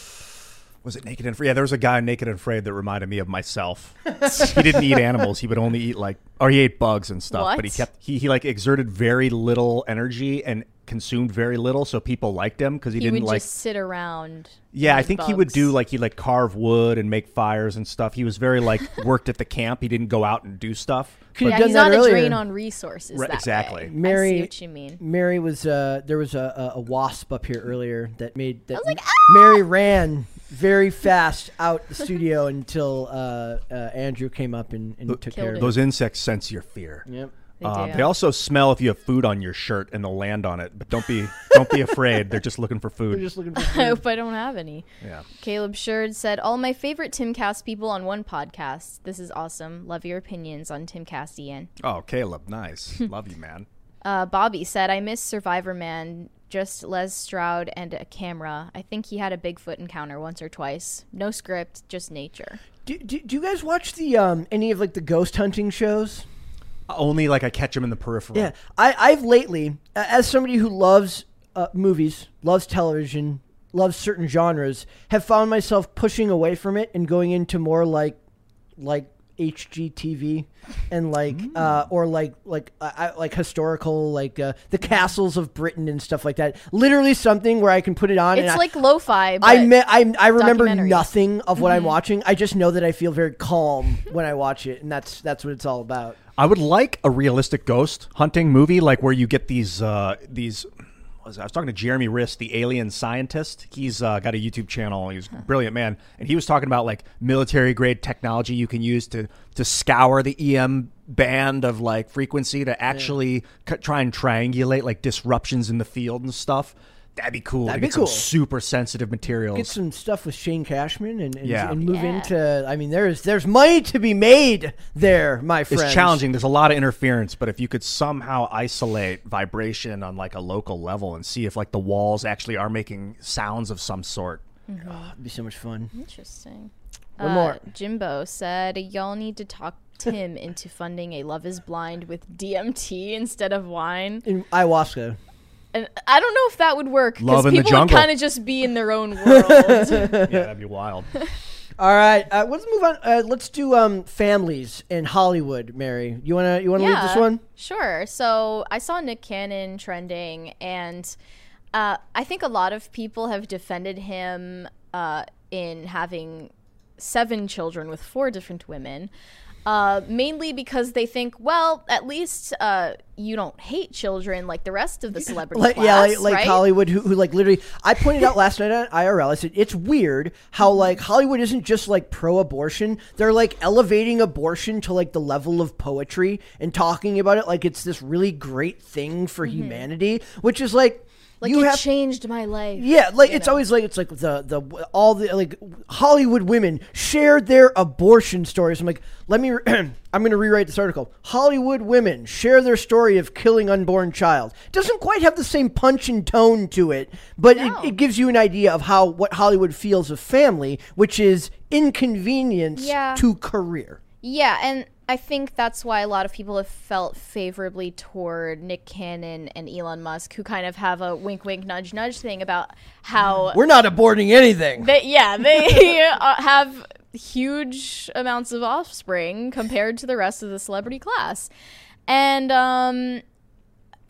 C: Was it Naked and Afraid? Yeah, there was a guy Naked and Afraid that reminded me of myself. he didn't eat animals. He would only eat like, or he ate bugs and stuff. But he kept he he like exerted very little energy and consumed very little, so people liked him because he,
B: He
C: didn't
B: would
C: like.
B: just sit around.
C: Yeah, I
B: eat
C: think he would do like he like carve wood and make fires and stuff. He was very like worked at the camp. He didn't go out and do stuff.
A: Could've
B: Yeah, he's not
A: earlier.
B: a drain on resources.
C: Right,
B: that
C: exactly.
B: way. I
A: Mary-
B: see what you mean.
A: Mary was uh there was a, a, a wasp up here earlier that made that
B: was like, "Ah!"
A: Mary ran very fast out the studio until uh, uh, Andrew came up and, and took care of
B: it.
A: it.
C: Those insects sense your fear.
A: Yep.
B: They
C: Uh,
B: do.
C: they also smell if you have food on your shirt and they'll land on it. But don't be don't be afraid. They're just looking for
A: We're
C: food.
A: just looking for
B: I hope I don't have any.
C: Yeah.
B: Caleb Sherd said, All my favorite Timcast people on one podcast. This is awesome. Love your opinions on Timcast, Ian.
C: Oh, Caleb, nice. Love you, man.
B: Uh, Bobby said, I miss Survivor Man. Just Les Stroud and a camera. I think he had a Bigfoot encounter once or twice. No script, just nature.
A: do, do, do you guys watch the um any of like the ghost hunting shows?
C: Only like I catch them in the peripheral.
A: Yeah, I, I've lately, as somebody who loves uh, movies, loves television, loves certain genres, have found myself pushing away from it and going into more like, like HGTV, and like, uh, or like, like, uh, like historical, like uh, the castles of Britain and stuff like that. Literally something where I can put it on. and
B: It's
A: I-
B: like lo-fi. But
A: I me- I I remember.
B: Mm-hmm.
A: nothing of what I'm watching. I just know that I feel very calm when I watch it, and that's that's what it's all about.
C: I would like a realistic ghost hunting movie, like where you get these uh, these. Was? I was talking to Jeremy Riss, the alien scientist. He's uh, got a YouTube channel. He's a brilliant man, and he was talking about like military grade technology you can use to to scour the EM band of like frequency to actually c- try and triangulate like disruptions in the field and stuff. That'd be cool.
A: That'd
C: to
A: be
C: get
A: cool.
C: some super sensitive materials.
A: Get some stuff with Shane Cashman and, and,
C: Yeah.
A: and move
B: Yeah.
A: into. I mean, there's there's money to be made there, my friend.
C: It's challenging. There's a lot of interference, but if you could somehow isolate vibration on like a local level and see if like the walls actually are making sounds of some sort.
A: It'd be so much fun.
B: Interesting.
A: One
B: Uh,
A: more.
B: Jimbo said, Y'all need to talk Tim into funding a Love is Blind with DMT instead of wine.
A: In ayahuasca.
B: And I don't know if that would work
C: Love
B: because
C: in the
B: people would
C: jungle.
B: kind of just be in their own world.
C: yeah, that'd be wild.
A: All right, uh, let's move on. Uh, let's do um, families in Hollywood. Mary, you wanna you wanna lead this one?
B: Sure. So I saw Nick Cannon trending, and uh, I think a lot of people have defended him uh, in having seven children with four different women. Uh, mainly because they think, well, at least uh, you don't hate children like the rest of the celebrity
A: Like,
B: class,
A: yeah, like, like
B: right?
A: Hollywood, who, who like literally. I pointed out last night on IRL. I said it's weird how like Hollywood isn't just like pro-abortion. They're like elevating abortion to like the level of poetry and talking about it like it's this really great thing for humanity, which is like.
B: Like
A: you
B: it
A: have
B: changed my life.
A: Yeah, like it's always like it's like the the all the like Hollywood women shared their abortion stories. I'm like, let me. I'm going to rewrite this article. Hollywood women share their story of killing unborn child. Doesn't quite have the same punch and tone to it, but
B: No.
A: it, it gives you an idea of how what Hollywood feels of family, which is inconvenience
B: Yeah.
A: to career.
B: Yeah, and I think that's why a lot of people have felt favorably toward Nick Cannon and Elon Musk, who kind of have a wink, wink, nudge, nudge thing about how
A: We're not aborting anything.
B: they, yeah, they uh, have huge amounts of offspring compared to the rest of the celebrity class, and um,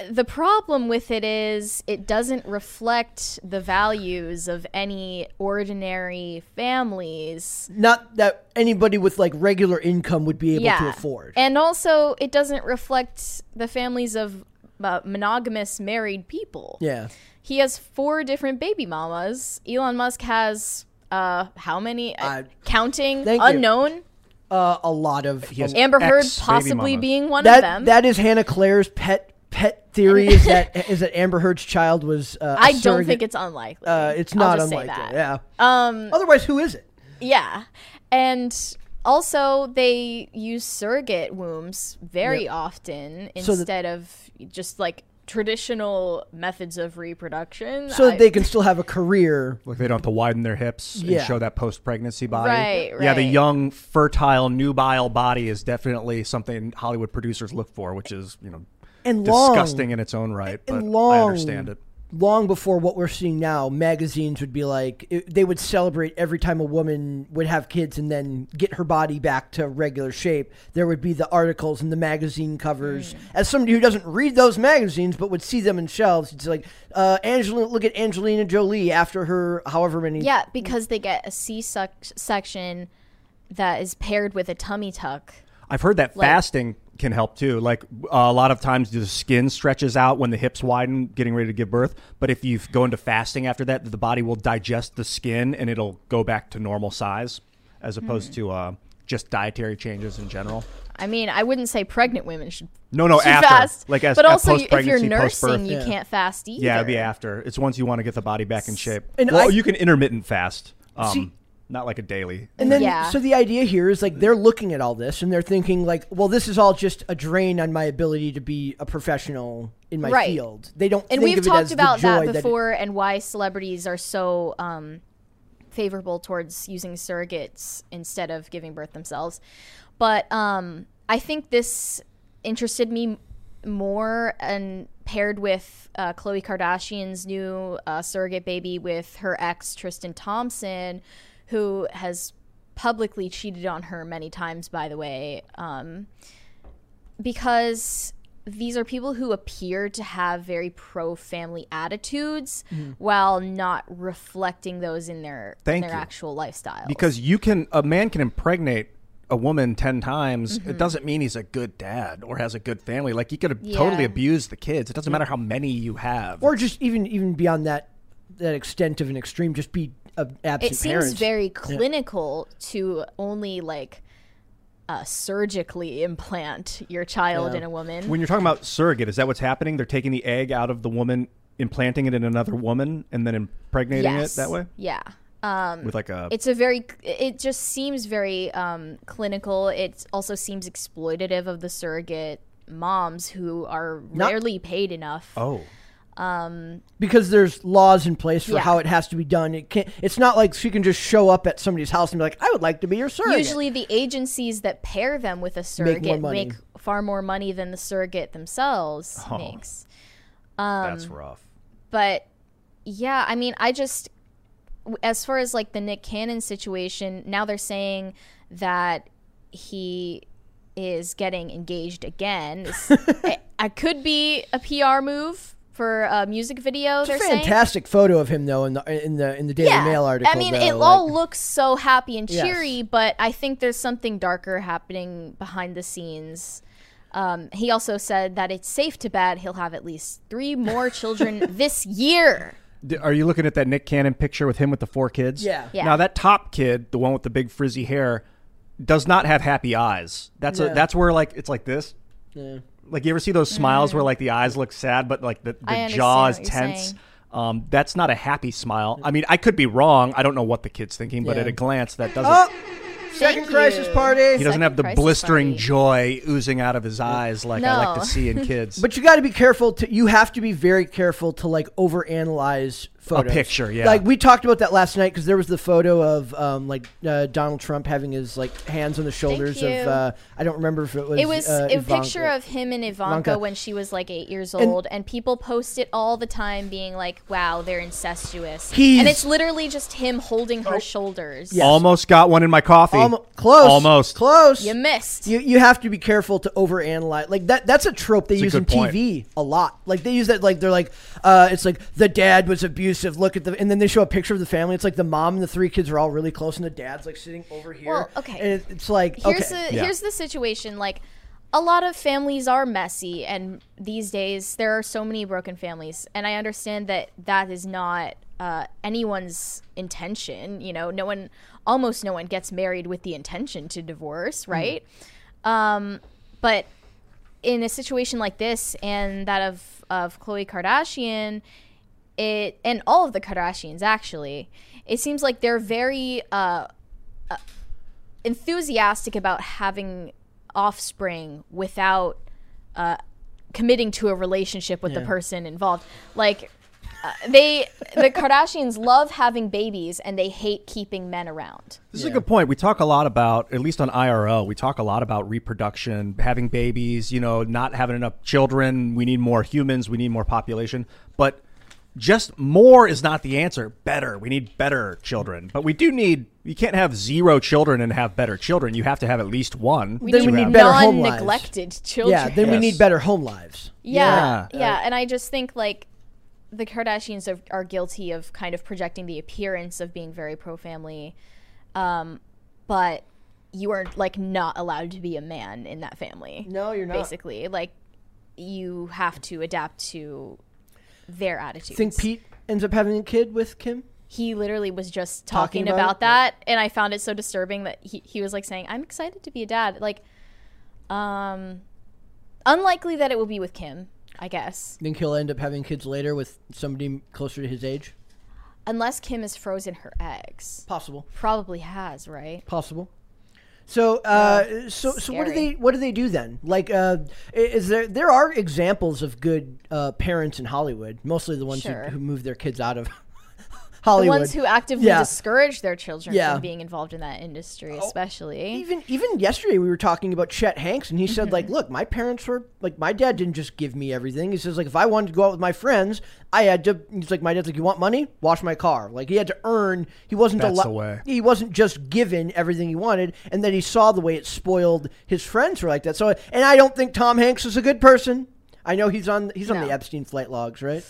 B: the problem with it is it doesn't reflect the values of any ordinary families.
A: not that anybody with like regular income would be able to afford.
B: And also, it doesn't reflect the families of uh, monogamous married people.
A: yeah.
B: He has four different baby mamas. Elon Musk has uh how many? Uh, counting
A: thank you.
B: unknown.
A: Uh, a lot of
C: has
B: Amber Heard possibly being one
A: that
B: of them.
A: that is Hannah Claire's pet pet theory is that is that Amber Heard's child was. Uh, a
B: I don't think it's unlikely.
A: Uh, it's
B: I'll
A: not
B: just say
A: unlikely.
B: that.
A: Yeah.
B: Um,
A: Otherwise, who is it?
B: yeah, and also they use surrogate wombs very often
A: So that-
B: instead of just like traditional methods of reproduction.
A: so
B: I-
A: that they can still have a career.
C: Like they don't have to widen their hips
A: Yeah.
C: and show that post pregnancy body.
B: Right, right.
C: Yeah, the young, fertile, nubile body is definitely something Hollywood producers look for, which is, you know,
A: And
C: disgusting in its own right. But
A: long,
C: I understand it.
A: Long before what we're seeing now, magazines would be like it, they would celebrate every time a woman would have kids and then get her body back to regular shape. There would be the articles and the magazine covers.
B: Mm.
A: As somebody who doesn't read those magazines but would see them in shelves, it's like uh, Angelina. Look at Angelina Jolie after her however many.
B: yeah, because they get a C section that is paired with a tummy tuck.
C: I've heard that
B: Like-
C: fasting can help too. Like uh, a lot of times, the skin stretches out when the hips widen, getting ready to give birth. But if you go into fasting after that, the body will digest the skin and it'll go back to normal size, as opposed to uh, just dietary changes in general.
B: I mean, I wouldn't say pregnant women should,
C: No, no,
B: should
C: after
B: fast,
C: like as
B: but
C: at
B: also you- if you're nursing, you
A: Yeah.
B: can't fast either.
C: Yeah, it'd be after. It's once you want to get the body back in shape.
A: And
C: well,
A: I-
C: you can intermittent fast. Um,
A: See-
C: not like a daily.
A: And then,
B: Yeah.
A: so the idea here is like they're looking at all this and they're thinking like, well, this is all just a drain on my ability to be a professional in my
B: Right.
A: field. They don't.
B: and
A: think
B: we've
A: of it
B: talked
A: as the
B: about
A: joy
B: that
A: it-
B: before and why celebrities are so um, favorable towards using surrogates instead of giving birth themselves but um, i think this interested me more and paired with uh, Khloe Kardashian's new uh, surrogate baby with her ex Tristan Thompson, who has publicly cheated on her many times, by the way, um, because these are people who appear to have very pro family attitudes while not reflecting those in their
C: Thank
B: in their
C: you.
B: actual lifestyle.
C: because you can a man can impregnate a woman 10 times
B: Mm-hmm.
C: it doesn't mean he's a good dad or has a good family like he could have totally
B: Yeah.
C: abused the kids it doesn't matter how many you have
A: or just even even beyond that that extent of an extreme, just be a absent
B: it seems
A: parents.
B: very clinical to only like uh, surgically implant your child
A: Yeah.
B: in a woman.
C: when you're talking about surrogate is that what's happening they're taking the egg out of the woman implanting it in another woman and then impregnating
B: yes.
C: it that way
B: Yeah. Um,
C: with like a
B: it's a very it just seems very um, clinical it also seems exploitative of the surrogate moms who are
A: Not-
B: rarely paid enough
C: oh
A: because there's laws in place for
B: Yeah.
A: how it has to be done. It can't. It's not like she can just show up at somebody's house and be like, "I would like to be your surrogate."
B: usually the agencies that pair them with a surrogate
A: money.
B: make far more money than the surrogate themselves
C: Oh.
B: makes
C: that's um, rough
B: but yeah i mean i just as far as like the nick cannon situation now they're saying that he is getting engaged again This- it, it could be a pr move for a music video
A: it's a
B: they're saying
A: fantastic photo of him though in the in the in the Daily Mail article.
B: I mean,
A: though,
B: it
A: like-
B: all looks so happy and
A: Yes.
B: cheery, but I think there's something darker happening behind the scenes. Um, he also said that it's safe to bet he'll have at least three more children this year.
C: Are you looking at that Nick Cannon picture with him with the four kids?
A: Yeah.
B: Yeah.
C: Now that top kid, the one with the big frizzy hair, does not have happy eyes. That's
A: Yeah.
C: a that's where like it's like this.
A: Yeah.
C: Like you ever see those smiles where like the eyes look sad, but like the,
B: Mm.
C: The jaw is
B: understand what you're
C: tense. Um, that's not a happy smile. I mean, I could be wrong. I don't know what the kid's thinking, but
A: Yeah.
C: at a glance, that doesn't.
A: Oh, second
B: Thank
A: crisis
B: you.
A: party.
C: he doesn't have the blistering
B: party.
C: joy oozing out of his eyes like I like to see in kids.
A: But you got to be careful. To you have to be very careful to like overanalyze photos.
C: picture, yeah.
A: Like we talked about that last night because there was the photo of um, like uh, Donald Trump having his like hands on the shoulders of uh, I don't remember if it was
B: It was
A: uh,
B: a
A: Ivanka.
B: picture of him and Ivanka,
A: Ivanka.
B: when she was like eight years old, and, people post it all the time, being like, "Wow, they're incestuous," and it's literally just him holding her shoulders.
A: Yeah.
C: Almost got one in my coffee.
A: Almo- close,
C: Almost.
A: close.
B: You missed.
A: You, you have to be careful to overanalyze. Like that that's a trope they
C: It's a
A: use in
C: point.
A: TV a lot. Like they use that like they're like uh it's like the dad was abusive. Look at the and then they show a picture of the family. It's like the mom and the three kids are all really close and the dad's like sitting over here.
B: Well, okay.
A: And it's like
B: here's
A: okay.
B: the
C: Yeah.
B: here's the situation like a lot of families are messy and these days there are so many broken families and i understand that that is not uh, anyone's intention you know no one almost no one gets married with the intention to divorce right um, but in a situation like this and that of of Khloe Kardashian, it and all of the Kardashians actually, it seems like they're very uh, uh, enthusiastic about having offspring without uh, committing to a relationship with the person involved. Like uh, they the Kardashians love having babies and they hate keeping men around.
C: This is a good point. We talk a lot about, at least on IRL, we talk a lot about reproduction, having babies, you know, not having enough children. We need more humans. We need more population. But just more is not the answer. Better. We need better children. But we do need, you can't have zero children and have better children. You have to have at least one.
B: We
A: Then we need better home lives.
B: non-neglected children.
A: Yeah, then we need better home lives.
B: Yeah,
C: Yeah.
B: yeah, and I just think like the Kardashians are, are guilty of kind of projecting the appearance of being very pro family, um, but you are like not allowed to be a man in that family.
A: No, you're not.
B: Basically, like you have to adapt to their attitudes.
A: Think Pete ends up having a kid with Kim?
B: he literally was just
A: Talking
B: talking,
A: about
B: about, that and i found it so disturbing that he, he was like saying i'm excited to be a dad like um unlikely that it will be with kim i guess
A: Think he'll end up having kids later with somebody closer to his age?
B: unless kim has frozen her eggs
A: Possible.
B: probably has right
A: Possible. So, uh, so, so, what do they, what do they do then? Like, uh, is there, there are examples of good uh, parents in Hollywood, mostly the ones
B: Sure.
A: who, who move their kids out of
B: the ones who actively
A: Yeah.
B: discourage their children
A: Yeah. Oh,
B: from being involved in that industry especially
A: even even yesterday we were talking about Chet Hanks and he said
B: Mm-hmm.
A: like look my parents were like my dad didn't just give me everything he says like if I wanted to go out with my friends I had to he's like my dad's like you want money wash my car like he had to earn he wasn't
C: That's
A: allo-
C: the way.
A: he wasn't just given everything he wanted and then he saw the way it spoiled his friends were like that so and I don't think Tom Hanks is a good person I know he's on he's on
B: No.
A: the Epstein flight logs right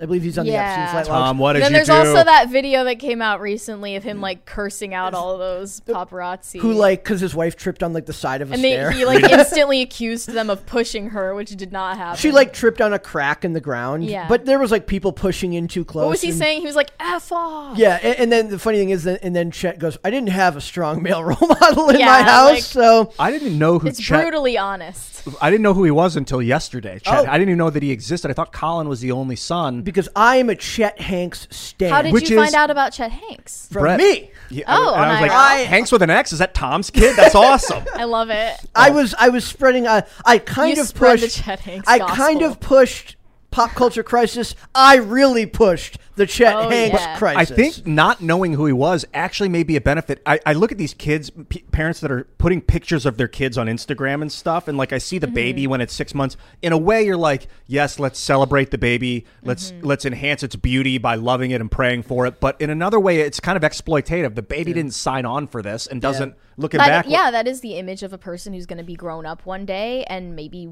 A: I believe he's on
B: Yeah.
A: the Epstein flight logs
C: Tom, what did
B: then
C: you
B: there's
C: do?
B: also that video that came out recently of him like cursing out all those paparazzi
A: who like because his wife tripped on like the side of a
B: and they,
A: stair
B: he like instantly accused them of pushing her which did not happen
A: She like tripped on a crack in the ground.
B: Yeah.
A: But there was like people pushing in too close.
B: What was he
A: and-
B: saying? He was like, F off.
A: Yeah, and, and then the funny thing is, that, and then Chet goes, "I didn't have a strong male role model in
B: Yeah,
A: my house,
B: like-
A: so
C: I didn't know who
B: It's
C: Chet,
B: brutally honest.
C: I didn't know who he was until yesterday. Chet.
A: Oh.
C: I didn't even know that he existed. I thought Colin was the only son.
A: Because I am a Chet Hanks stan."
B: How did
C: Which
B: you
C: is-
B: find out about Chet Hanks?
A: from
C: Brett.
A: me?
C: Yeah,
B: Oh,
C: and I was
B: on
C: like,
B: IRL?
C: Hanks with an X? Is that Tom's kid? That's awesome.
B: I love it.
A: I was I was spreading. Uh, I kind
B: You
A: of
B: spread the
A: pushed.
B: Chet Hanks
A: I kind
B: gospel.
A: of pushed pop culture crisis. I really pushed the Chet
B: Oh,
A: Hanks
B: yeah.
C: I think not knowing who he was actually may be a benefit. I, I look at these kids, p- parents that are putting pictures of their kids on Instagram and stuff, and like I see the mm-hmm. baby when it's six months. In a way, you're like, yes, let's celebrate the baby. Let's mm-hmm. let's enhance its beauty by loving it and praying for it. But in another way, it's kind of exploitative. The baby didn't sign on for this and doesn't looking
B: That-
C: back.
B: yeah, that is the image of a person who's going to be grown up one day and maybe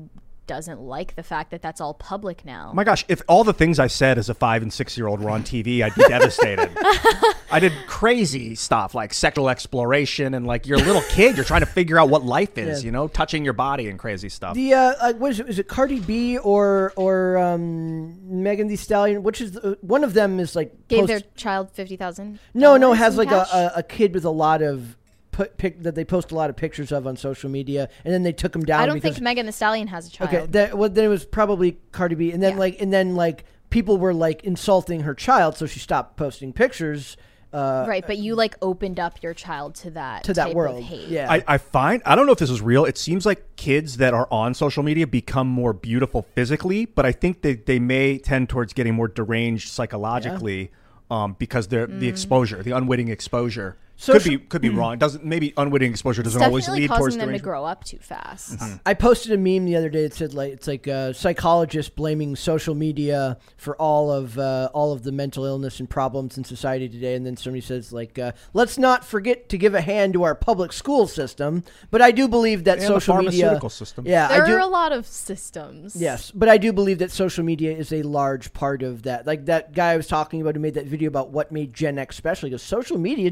B: doesn't like the fact that that's all public now.
C: Oh my gosh, if all the things I said as a five and six year old were on TV, I'd be devastated. I did crazy stuff like sexual exploration and like you're a little kid, you're trying to figure out what life is,
A: Yeah.
C: you know, touching your body and crazy stuff.
A: The uh, uh, what is it? Is it Cardi B or or um, Megan Thee Stallion? Which is the, one of them is like
B: Gave
A: post-
B: their child fifty thousand.
A: no no has like a, a, a kid with a lot of put pic that they post a lot of pictures of on social media, and then they took them down.
B: I don't
A: because,
B: think Megan Thee Stallion has a child.
A: Okay, that, well, then it was probably Cardi B, and then
B: Yeah.
A: like and then like people were like insulting her child, so she stopped posting pictures. Uh,
B: right, but you like opened up your child to that
A: To that
B: type
A: world,
B: Of hate.
A: yeah.
C: I, I find I don't know if this is real. It seems like kids that are on social media become more beautiful physically, but I think that they may tend towards getting more deranged psychologically um, because they're
B: Mm.
C: the exposure, the unwitting exposure.
A: Social-
C: could be could be wrong. Doesn't maybe unwitting exposure doesn't always
B: definitely
C: lead towards
B: causing them to
C: derangement.
B: grow up too fast.
A: I posted a meme the other day that said like it's like a psychologist blaming social media for all of uh, all of the mental illness and problems in society today, and then somebody says like, uh, let's not forget to give a hand to our public school system. But I do believe that
C: And the
A: social media,
C: pharmaceutical system.
A: yeah,
B: There
A: I do.
B: are a lot of systems.
A: Yes, but I do believe that social media is a large part of that. Like that guy I was talking about who made that video about what made Gen X special. Because social media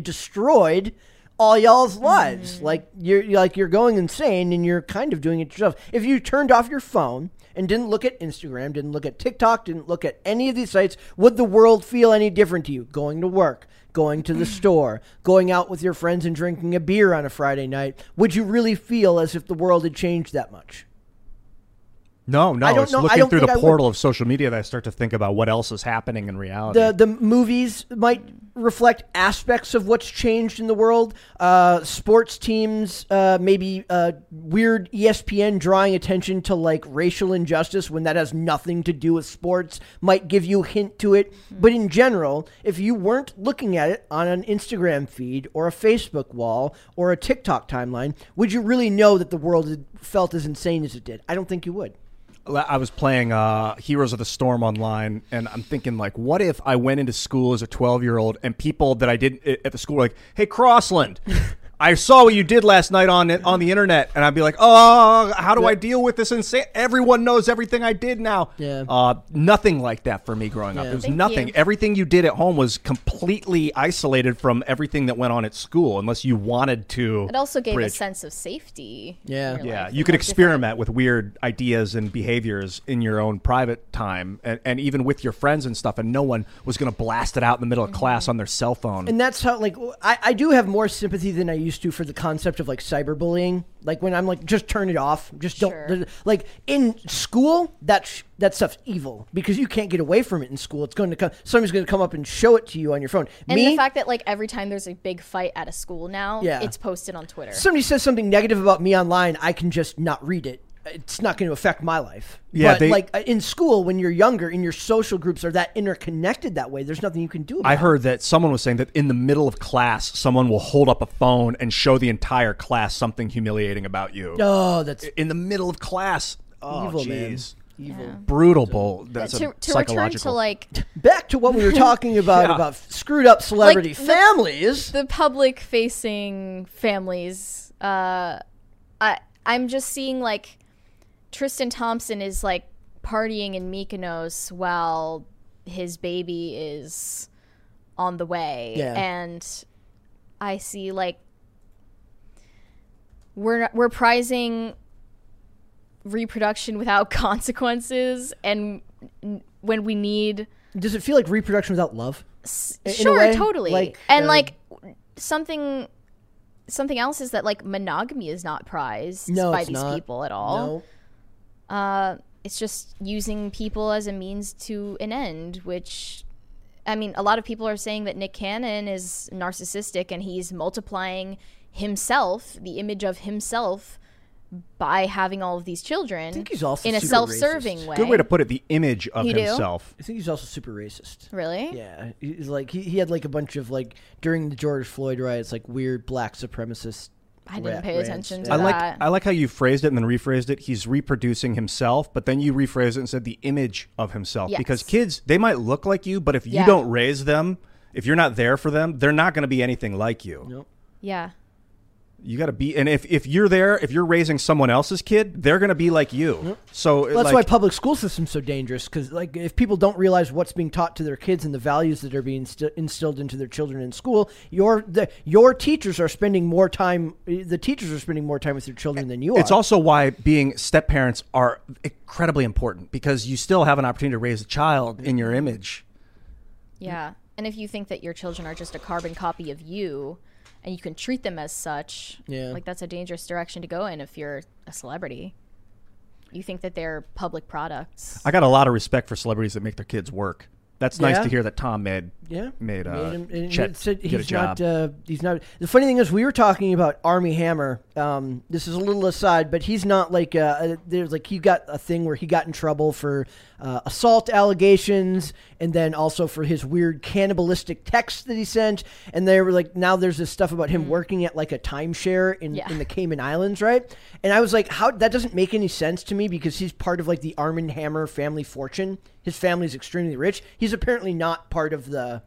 A: destroyed all y'all's hmm. lives. Like you're you're- like you're going insane, and you're kind of doing it yourself. If you turned off your phone and didn't look at Instagram, didn't look at TikTok, didn't look at any of these sites, would the world feel any different to you? Going to work. Going to the hmm. store, going out with your friends and drinking a beer on a Friday night, would you really feel as if the world had changed that much?
C: No, no.
A: I don't
C: it's
A: know- I
C: looking
A: don't
C: through the portal of social media that I start to think about what else is happening in reality.
A: the the movies might reflect aspects of what's changed in the world. Uh, sports teams, uh, maybe uh, weird ESPN drawing attention to like racial injustice when that has nothing to do with sports might give you a hint to it. But in general, if you weren't looking at it on an Instagram feed or a Facebook wall or a TikTok timeline, would you really know that the world had felt as insane as it did? I don't think you would.
C: I was playing uh, Heroes of the Storm online, and I'm thinking like, what if I went into school as a 12 year old, and people that I didn't at the school were like, "Hey, Crossland." I saw what you did last night on it on the internet, and I'd be like, "Oh, how do I deal with this insane?" Everyone knows everything I did now.
A: Yeah.
C: Uh, nothing like that for me growing up.
A: Yeah.
C: It was
B: Thank
C: nothing.
B: you.
C: Everything you did at home was completely isolated from everything that went on at school, unless you wanted to.
B: It also gave a sense of safety.
A: Yeah.
C: Yeah,
B: life
C: you could
B: like, different-
C: experiment with weird ideas and behaviors in your own private time, and, and even with your friends and stuff, and no one was going to blast it out in the middle of class on their cell phone.
A: And that's how, like, I, I do have more sympathy than I used to for the concept of like cyberbullying. Like when I'm like, just turn it off, just don't.
B: Sure.
A: Like in school, that sh- that stuff's evil because you can't get away from it in school. It's going to come. Somebody's going to come up and show it to you on your phone.
B: And
A: Me,
B: the fact that like every time there's a big fight at a school now,
A: Yeah.
B: it's posted on Twitter.
A: somebody says something negative about me online, I can just not read it. It's not going to affect my life.
C: Yeah,
A: but
C: they-
A: like uh, in school, when you're younger, and your social groups are that interconnected that way, there's nothing you can do. About
C: I
A: it.
C: heard that someone was saying that in the middle of class, someone will hold up a phone and show the entire class something humiliating about you.
A: Oh, that's
C: In the middle of class. Oh,
A: evil, man.
C: jeez.
A: Evil.
C: Brutal. Bull. That's
B: to,
C: a
B: to return to
C: psychological.
B: like
A: Back to what we were talking about
C: Yeah.
A: about screwed up celebrity
B: Like, the-
A: families.
B: the public facing families uh i i'm just seeing like tristan thompson is like partying in mykonos while his baby is on the way
A: Yeah.
B: and i see like we're we're prizing reproduction without consequences and n- when we need
A: Does it feel like reproduction without love? In
B: sure totally
A: like,
B: and
A: uh,
B: like something something else is that like monogamy is not prized
A: No,
B: by these
A: not.
B: people at all
A: No.
B: Uh it's just using people as a means to an end which i mean a lot of people are saying that nick cannon is narcissistic and he's multiplying himself the image of himself by having all of these children
A: think he's also
B: in a
A: super
B: self-serving
A: racist.
B: way
C: Good way to put it. The image of
B: You do?
C: himself.
A: I think he's also super racist.
B: really
A: Yeah, he's like he, he had like a bunch of like during the George Floyd riots, like weird black supremacist.
B: I didn't pay
A: rants.
B: attention to
A: Yeah.
C: I like
B: that.
C: I like how you phrased it and then rephrased it. He's reproducing himself, but then you rephrased it and said the image of himself.
B: Yes.
C: Because kids, they might look like you, but if you
B: Yeah.
C: don't raise them, if you're not there for them, they're not going to be anything like you.
A: Nope.
B: yeah
C: You got to be, and if, if you're there, if you're raising someone else's kid, they're going to be like you. So
A: Well, that's
C: like,
A: why public school system's so dangerous because like if people don't realize what's being taught to their kids and the values that are being insti- instilled into their children in school, your the your teachers are spending more time. The teachers are spending more time with their children than you are.
C: It's also why being step parents are incredibly important because you still have an opportunity to raise a child in your image.
B: Yeah. And if you think that your children are just a carbon copy of you and you can treat them as such,
A: Yeah.
B: like that's a dangerous direction to go in if you're a celebrity. You think that they're public products.
C: I got a lot of respect for celebrities that make their kids work. That's nice
A: Yeah.
C: to hear that Tom made
A: Yeah,
C: made, uh,
A: him- and
C: Chet
A: it said
C: get a
A: he's not.
C: job.
A: Uh, he's not. The funny thing is, we were talking about Armie Hammer. Um, this is a little aside, but he's not like. Uh, uh, there's like he got a thing where he got in trouble for uh, assault allegations, and then also for his weird cannibalistic texts that he sent. And they were like, now there's this stuff about him mm. working at like a timeshare in
B: Yeah.
A: in the Cayman Islands, right? And I was like, how that doesn't make any sense to me because he's part of like the Armand Hammer family fortune. His family's extremely rich. He's apparently not part of the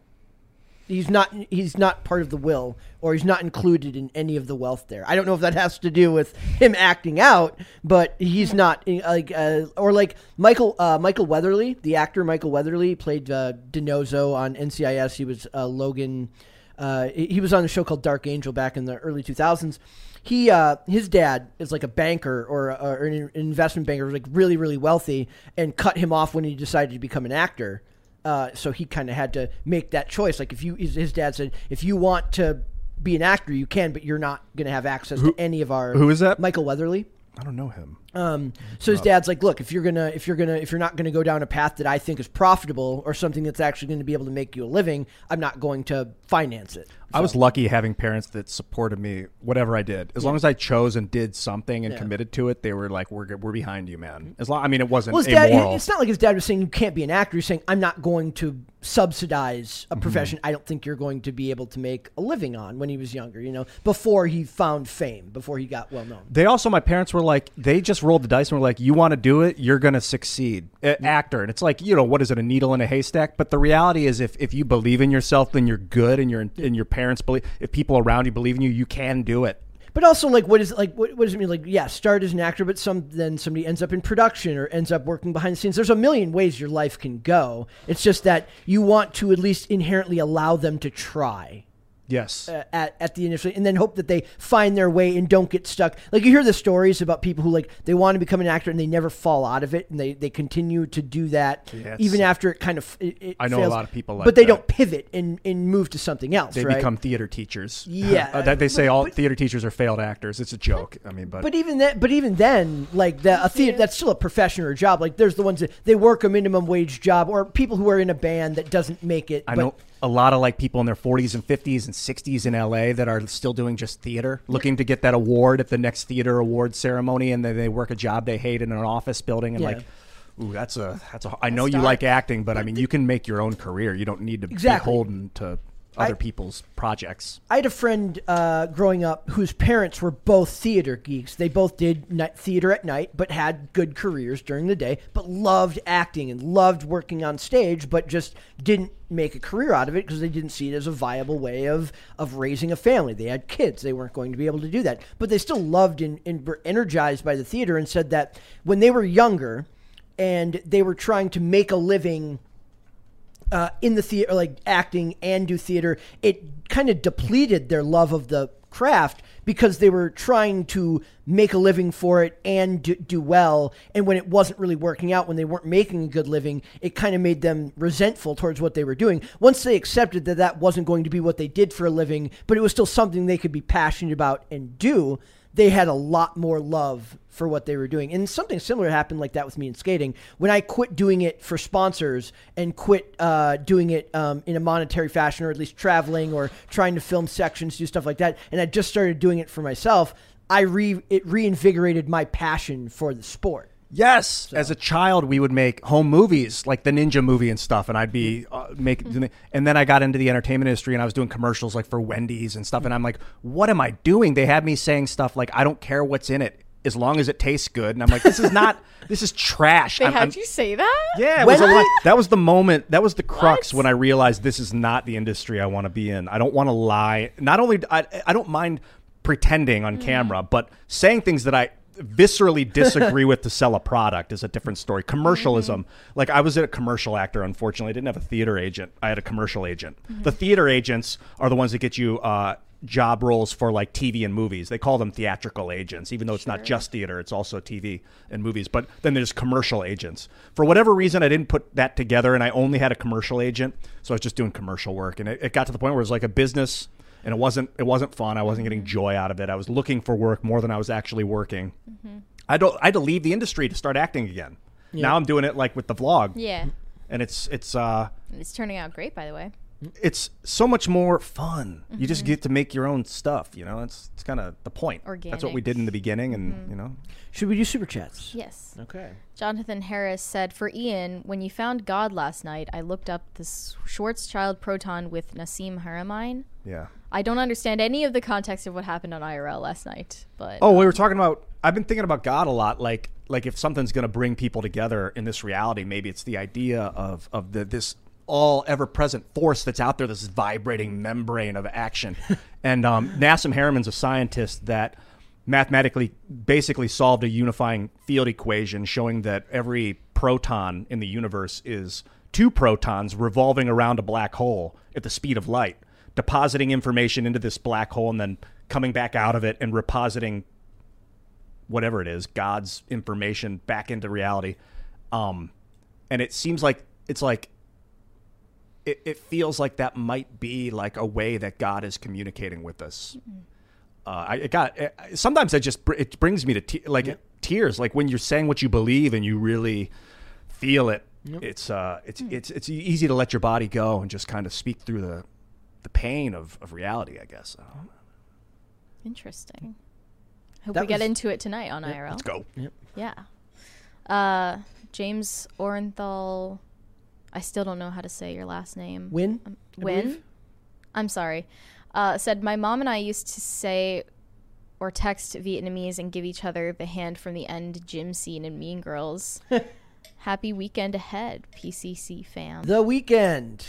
A: he's not he's not part of the will or he's not included in any of the wealth there. I don't know if that has to do with him acting out but he's not like uh, or like michael uh, michael weatherly the actor michael weatherly played uh, DiNozzo on ncis he was uh, logan uh, he was on a show called dark angel back in the early 2000s he uh, his dad is like a banker or, or an investment banker like really really wealthy and cut him off when he decided to become an actor uh, so he kind of had to make that choice. Like if you, his, his dad said, if you want to be an actor, you can, but you're not going to have access to any of our.
C: who is that?
A: Michael Weatherly.
C: I don't know him.
A: Um, so his dad's like, look, if you're gonna, if you're gonna, if you're not gonna go down a path that I think is profitable or something that's actually going to be able to make you a living, I'm not going to finance it.
C: I was lucky having parents that supported me whatever I did. As long as I chose and did something and
A: Yeah.
C: committed to it, they were like, "We're we're behind you, man." As long, I mean, it wasn't
A: Well, dad, it's not like his dad was saying you can't be an actor. He's saying I'm not going to subsidize
C: Mm-hmm.
A: a profession I don't think you're going to be able to make a living on when he was younger. You know, before he found fame, before he got well known.
C: They also, my parents were like, they just rolled the dice and were like, you want to do it, you're going to succeed. A- actor. And it's like, you know, what is it, a needle in a haystack? But the reality is, if, if you believe in yourself, then you're good and, your and your parents believe, if people around you believe in you, you can do it.
A: But also, like, what is like? What, what does it mean? Like, yeah, start as an actor, but some then somebody ends up in production or ends up working behind the scenes. There's a million ways your life can go. It's just that you want to at least inherently allow them to try.
C: Yes.
A: uh, at, at the initial and then hope that they find their way and don't get stuck like you hear the stories about people who like they want to become an actor and they never fall out of it and they, they continue to do that
C: Yeah,
A: even after it kind of it, it
C: I know a lot of people like
A: but they
C: that.
A: don't pivot and, and move to something else
C: they
A: right?
C: become theater teachers.
A: Yeah.
C: Uh, that they say
A: But-
C: all
A: but-
C: theater teachers are failed actors. It's a joke. I mean, but,
A: but even then, but even then, like the a theater, that's still a profession or a job. Like there's the ones that they work a minimum wage job, or people who are in a band that doesn't make it.
C: I
A: but
C: know a lot of like people in their 40s and 50s and 60s in LA that are still doing just theater, looking to get that award at the next theater award ceremony, and then they work a job they hate in an office building, and
A: Yeah.
C: like, ooh, that's a that's a. I know you
B: dark.
C: like acting, but I mean, you can make your own career. You don't need to
A: Exactly.
C: be beholden to other
A: I-
C: people's projects.
A: I had a friend uh, growing up whose parents were both theater geeks. They both did night theater at night, but had good careers during the day, but loved acting and loved working on stage, but just didn't make a career out of it because they didn't see it as a viable way of, of raising a family. They had kids. They weren't going to be able to do that. But they still loved and, and were energized by the theater and said that when they were younger and they were trying to make a living uh, in the theater, like acting and do theater, it kind of depleted their love of the craft because they were trying to make a living for it and do, do well. And when it wasn't really working out, when they weren't making a good living, it kind of made them resentful towards what they were doing. Once they accepted that that wasn't going to be what they did for a living, but it was still something they could be passionate about and do, they had a lot more love for what they were doing. And something similar happened like that with me in skating. When I quit doing it for sponsors and quit uh, doing it um, in a monetary fashion, or at least traveling or trying to film sections, do stuff like that, and I just started doing it for myself, I re- it reinvigorated my passion for the sport.
C: Yes, as a child, we would make home movies like the Ninja movie and stuff, and I'd be uh, make. And then I got into the entertainment industry, and I was doing commercials like for Wendy's and stuff. And I'm like, what am I doing? They had me saying stuff like, I don't care what's in it as long as it tastes good. And I'm like, this is not. this is trash.
B: They
C: I'm-
B: had
C: I'm-
B: you say that?
C: yeah, it was a lot- that was the moment. That was the crux
B: What?
C: when I realized this is not the industry I want to be in. I don't want to lie. Not only I, I don't mind pretending on camera, but saying things that I viscerally disagree with to sell a product is a different story. Commercialism, like I was a commercial actor. Unfortunately, I didn't have a theater agent. I had a commercial agent. The theater agents are the ones that get you. Uh, job roles for like TV and movies. They call them theatrical agents, even though it's not just theater, it's also TV and movies. But then there's commercial agents. For whatever reason, I didn't put that together and I only had a commercial agent. So I was just doing commercial work. And it, it got to the point where it was like a business and it wasn't it wasn't fun. I wasn't getting joy out of it. I was looking for work more than I was actually working. I don't I had to leave the industry to start acting again. Now I'm doing it like with the vlog.
B: Yeah.
C: And it's it's uh
B: It's turning out great, by the way.
C: it's so much more fun. You
B: Mm-hmm.
C: just get to make your own stuff. You know, it's it's kind of the point. Organic. That's what we did in the beginning, and
B: Mm-hmm.
C: you know,
A: Should we do super chats?
B: Yes.
A: Okay.
B: Jonathan Harris said, For Ian, when you found God last night, I looked up the S- Schwarzschild proton with Nassim Haramein.
C: Yeah.
B: I don't understand any of the context of what happened on IRL last night, but
C: Oh, we were talking about. I've been thinking about God a lot. Like, like if something's going to bring people together in this reality, maybe it's the idea of of the this all ever present force that's out there, this vibrating membrane of action. and um, Nassim Haramein's a scientist that mathematically basically solved a unifying field equation showing that every proton in the universe is two protons revolving around a black hole at the speed of light, depositing information into this black hole and then coming back out of it and repositing whatever it is, God's information back into reality. Um, and it seems like it's like it, it feels like that might be like a way that God is communicating with us. uh, I it got it, sometimes I just it brings me to te- like tears. Like when you're saying what you believe and you really feel it. It's uh, it's it's it's easy to let your body go and just kind of speak through the the pain of, of reality. I guess. I don't.
B: Interesting. Hope
A: That
B: we get
A: was-
B: into it tonight on IRL.
C: Let's go. Yep.
B: Yeah. Uh, James Orenthal. I still don't know how to say your last name.
A: Win.
B: Um,
A: I
B: Win.
A: believe.
B: I'm sorry. Uh, said my mom and I used to say or text Vietnamese and give each other the hand from the end gym scene in Mean Girls. Happy weekend ahead, PCC fam.
A: The weekend.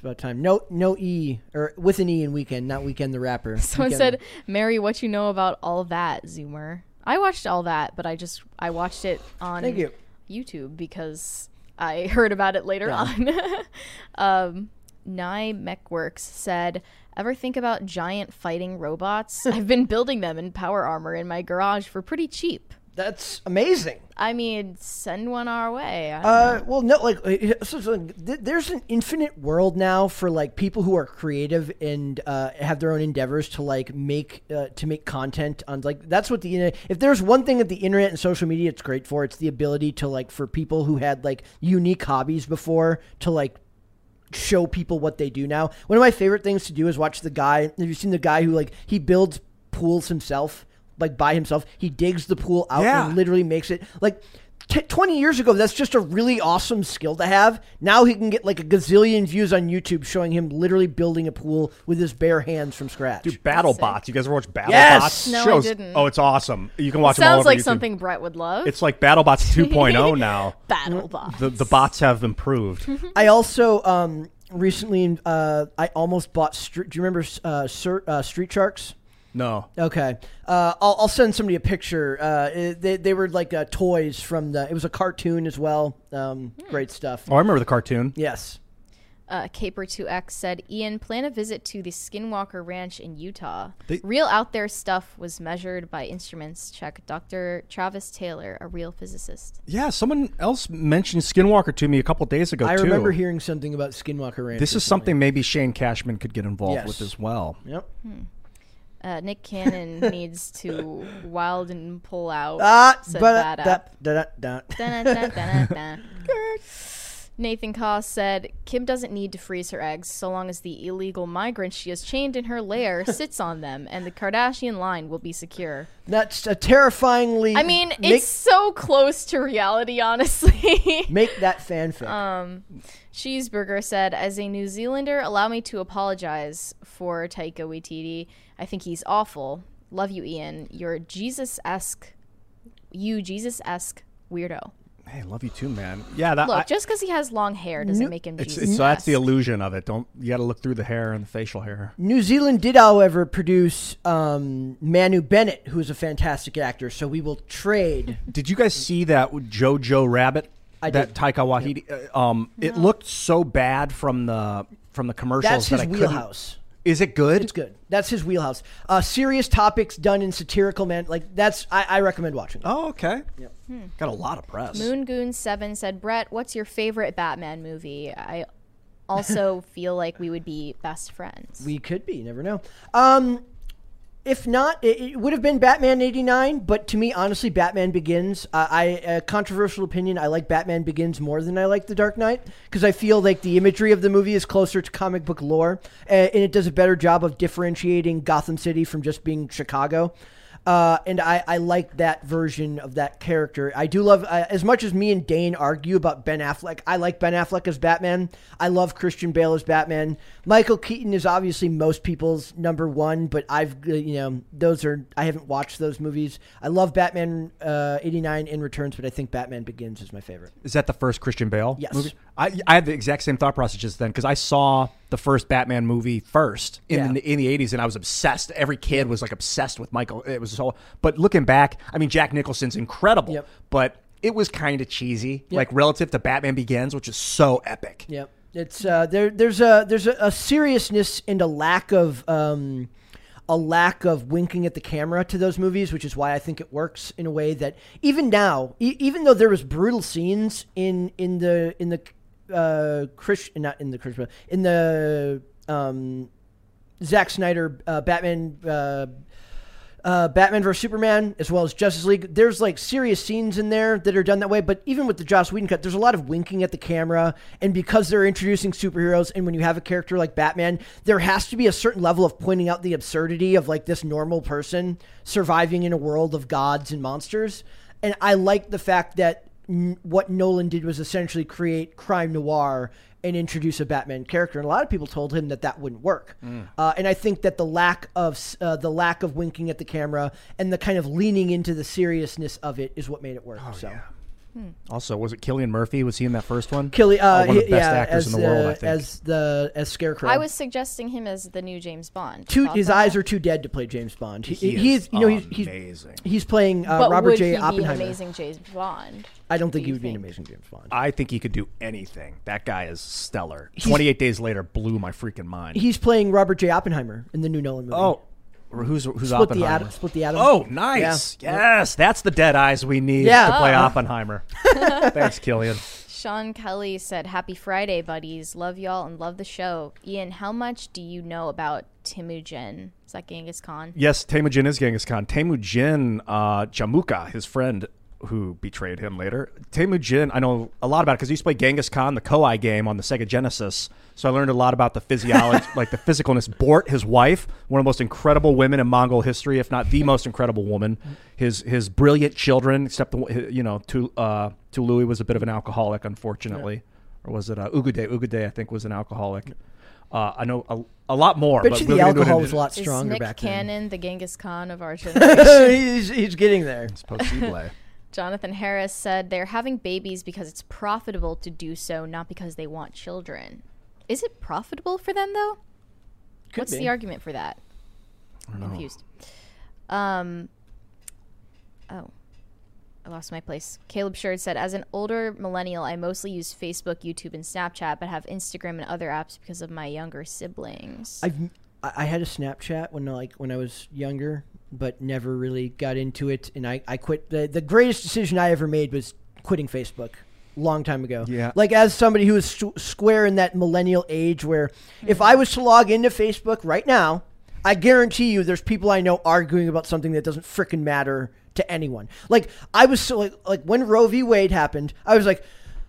A: It's about time. No, no e or with an e in weekend, not Weeknd the rapper.
B: Someone
A: Weekend.
B: said, "Mary, what you know about all that, Zoomer?" I watched all that, but I just I watched it on
A: Thank you.
B: YouTube because I heard about it later on. um, Nye Mechworks said, "Ever think about giant fighting robots? I've been building them in power armor in my garage for pretty cheap.
A: That's amazing.
B: I mean, send one our way."
A: Uh, well, no, like uh, so, so, there's an infinite world now for like people who are creative and uh, have their own endeavors to like make uh, to make content on like that's what the internet. If there's one thing that the internet and social media it's great for, it's the ability to like for people who had like unique hobbies before to like show people what they do now. One of my favorite things to do is watch the guy. Have you seen the guy who like he builds pools himself, like by himself? He digs the pool out
C: Yeah.
A: and literally makes it like. T- 20 years ago, that's just a really awesome skill to have. Now he can get like a gazillion views on YouTube showing him literally building a pool with his bare hands from scratch.
C: Dude, Battle
B: sick.
C: Bots. You guys ever watch Battle
A: Yes!
C: Bots?
B: No, I didn't.
C: Oh, it's awesome. You can watch them all
B: Sounds
C: over
B: like
C: YouTube.
B: something Brett would love.
C: It's like Battle Bots 2.0 now.
B: Battle bots.
C: The the bots have improved.
A: I also um, recently uh, I almost bought. Str- do you remember uh, Sir, uh, Street Sharks?
C: No.
A: Okay, uh, I'll, I'll send somebody a picture. Uh, they, they were like uh, toys from the. It was a cartoon as well. Um, Great stuff.
C: Oh, I remember the cartoon.
A: Yes.
B: uh, Caper2X said, Ian, plan a visit to the Skinwalker Ranch in Utah.
C: They-
B: real out there stuff was measured by instruments. Check Dr. Travis Taylor, a real physicist.
C: Yeah, someone else mentioned Skinwalker to me a couple days ago
A: I
C: too.
A: remember hearing something about Skinwalker Ranch.
C: This is
A: recently.
C: something maybe Shane Cashman could get involved
A: Yes.
C: with as well.
A: Yep.
B: Uh, Nick Cannon needs to wild and pull out.
A: Ah, but
B: that up.
A: da, da, da.
B: Nathan Koss said, Kim doesn't need to freeze her eggs so long as the illegal migrant she has chained in her lair sits on them and the Kardashian line will be secure.
A: That's a terrifyingly.
B: I mean,
A: make,
B: it's so close to reality, honestly.
A: make that fanfic.
B: um, Cheeseburger said, "As a New Zealander, allow me to apologize for Taika Waititi. I think he's awful. Love you, Ian. You're Jesus-esque, you Jesus-esque weirdo.
C: Hey, love you too, man. Yeah, that
B: Look,
C: I-
B: just because he has long hair doesn't make him
C: it's,
B: Jesus.
C: it's so that's the illusion of it. Don't you got to look through the hair and the facial hair.
A: New Zealand did, however, produce um, Manu Bennett, who's a fantastic actor. So we will trade.
C: Did you guys see that Jojo Rabbit?
A: I
C: that
A: did.
C: Taika Waititi. uh, Um, it looked so bad from the from the commercials
A: That's
C: that
A: his
C: I couldn't-
A: wheelhouse.
C: Is it good?
A: It's good. That's his wheelhouse. Uh, serious topics done in satirical man. Like that's I, I recommend watching.
C: Oh, okay. Got a lot of press.
B: Moongoon Seven said, "Brett, what's your favorite Batman movie?" I also feel like we would be best friends.
A: We could be. Never know. Um, if not, it, would have been Batman '89. But to me, honestly, Batman Begins. Uh, I a controversial opinion. I like Batman Begins more than I like The Dark Knight because I feel like the imagery of the movie is closer to comic book lore, uh, and it does a better job of differentiating Gotham City from just being Chicago. Uh, and I, I like that version of that character. I do love, uh, as much as me and Dane argue about Ben Affleck, I like Ben Affleck as Batman. I love Christian Bale as Batman. Michael Keaton is obviously most people's number one, but I've, uh, you know, those are, I haven't watched those movies. I love Batman uh, 89 in Returns, but I think Batman Begins is my favorite.
C: Is that the first Christian Bale
A: Yes.
C: movie? I, I had the exact same thought process just then because I saw the first Batman movie first in
A: Yeah.
C: the, in the eighties and I was obsessed. Every kid was like obsessed with Michael. It was so. But looking back, I mean, Jack Nicholson's incredible,
A: Yep.
C: but it was kind of cheesy, like relative to Batman Begins, which is so epic.
A: Yep. It's uh, there. There's a there's a, a seriousness and a lack of um, a lack of winking at the camera to those movies, which is why I think it works in a way that even now, e- even though there was brutal scenes in in the in the uh, Chris not in the Chris in the um, Zack Snyder uh, Batman. Uh, uh, Batman vs Superman, as well as Justice League. There's like serious scenes in there that are done that way, but even with the Joss Whedon cut, there's a lot of winking at the camera. And because they're introducing superheroes, and when you have a character like Batman, there has to be a certain level of pointing out the absurdity of like this normal person surviving in a world of gods and monsters. And I like the fact that n- what Nolan did was essentially create crime noir and introduce a Batman character. And a lot of people told him that that wouldn't work. Uh, and I think that the lack of uh, the lack of winking at the camera and the kind of leaning into the seriousness of it is what made it work. so.
C: Also, was it Cillian Murphy? Was he in that first one?
A: Killian, uh,
C: Oh, one of the best
A: yeah,
C: actors
A: as,
C: in the world, I think.
A: as the as Scarecrow.
B: I was suggesting him as the new James Bond.
A: too. His eyes
B: that?
A: are too dead to play James Bond. He,
C: He
A: he's
C: is
A: you know he's he's,
C: amazing.
A: he's playing uh,
B: But
A: Robert
B: would
A: J.
B: he be
A: Oppenheimer.
B: amazing James Bond?
A: I don't think
B: do
A: he
B: you
A: would be an amazing James Bond.
C: I think he could do anything. That guy is stellar. 28 Days Later blew my freaking mind.
A: he's playing Robert J. Oppenheimer in the new Nolan movie.
C: oh, or who's who's
A: split the
C: Oppenheimer?
A: atom. Split the atom.
C: Oh, nice. Yes, that's the dead eyes we need
A: Yeah.
C: to play
B: Oh.
C: Oppenheimer. Thanks, Killian.
B: Sean Kelly said, "Happy Friday, buddies. Love y'all and love the show." Ian, how much do you know about Temujin? Is that Genghis Khan?
C: Yes, Temujin is Genghis Khan. Temujin uh, Jamuka, his friend who betrayed him later. Temujin, I know a lot about it because he used to play Genghis Khan, the Koei game on the Sega Genesis. So I learned a lot about the physiology, like the physicalness. Bort, his wife, one of the most incredible women in Mongol history, if not the most incredible woman. His his brilliant children, except the you know, Tu uh, Tolui was a bit of an alcoholic, unfortunately, or was it uh, Ogedei? Ogedei, I think, was an alcoholic. Uh, I know a, a lot more.
A: bet
C: but
A: you the
C: get into it
A: alcohol
C: in-
A: was a lot
B: Is
A: stronger
B: Nick
A: back
B: Cannon the Genghis Khan of our generation?
A: he's, he's getting there.
C: Possible.
B: Jonathan Harris said they're having babies because it's profitable to do so, not because they want children. Is it profitable for them though?
A: Could
B: What's
A: be.
B: the argument for that? I'm confused. Um. Oh, I lost my place. Caleb Sherd said, as an older millennial, I mostly use Facebook, YouTube, and Snapchat, but have Instagram and other apps because of my younger siblings.
A: I've I I had a Snapchat when like when I was younger, but never really got into it, and I I quit. the The greatest decision I ever made was quitting Facebook. Long time ago.
C: Yeah.
A: Like as somebody who is st- square in that millennial age, where if I was to log into Facebook right now, I guarantee you, there's people I know arguing about something that doesn't frickin' matter to anyone. Like I was so like like when Roe v. Wade happened, I was like,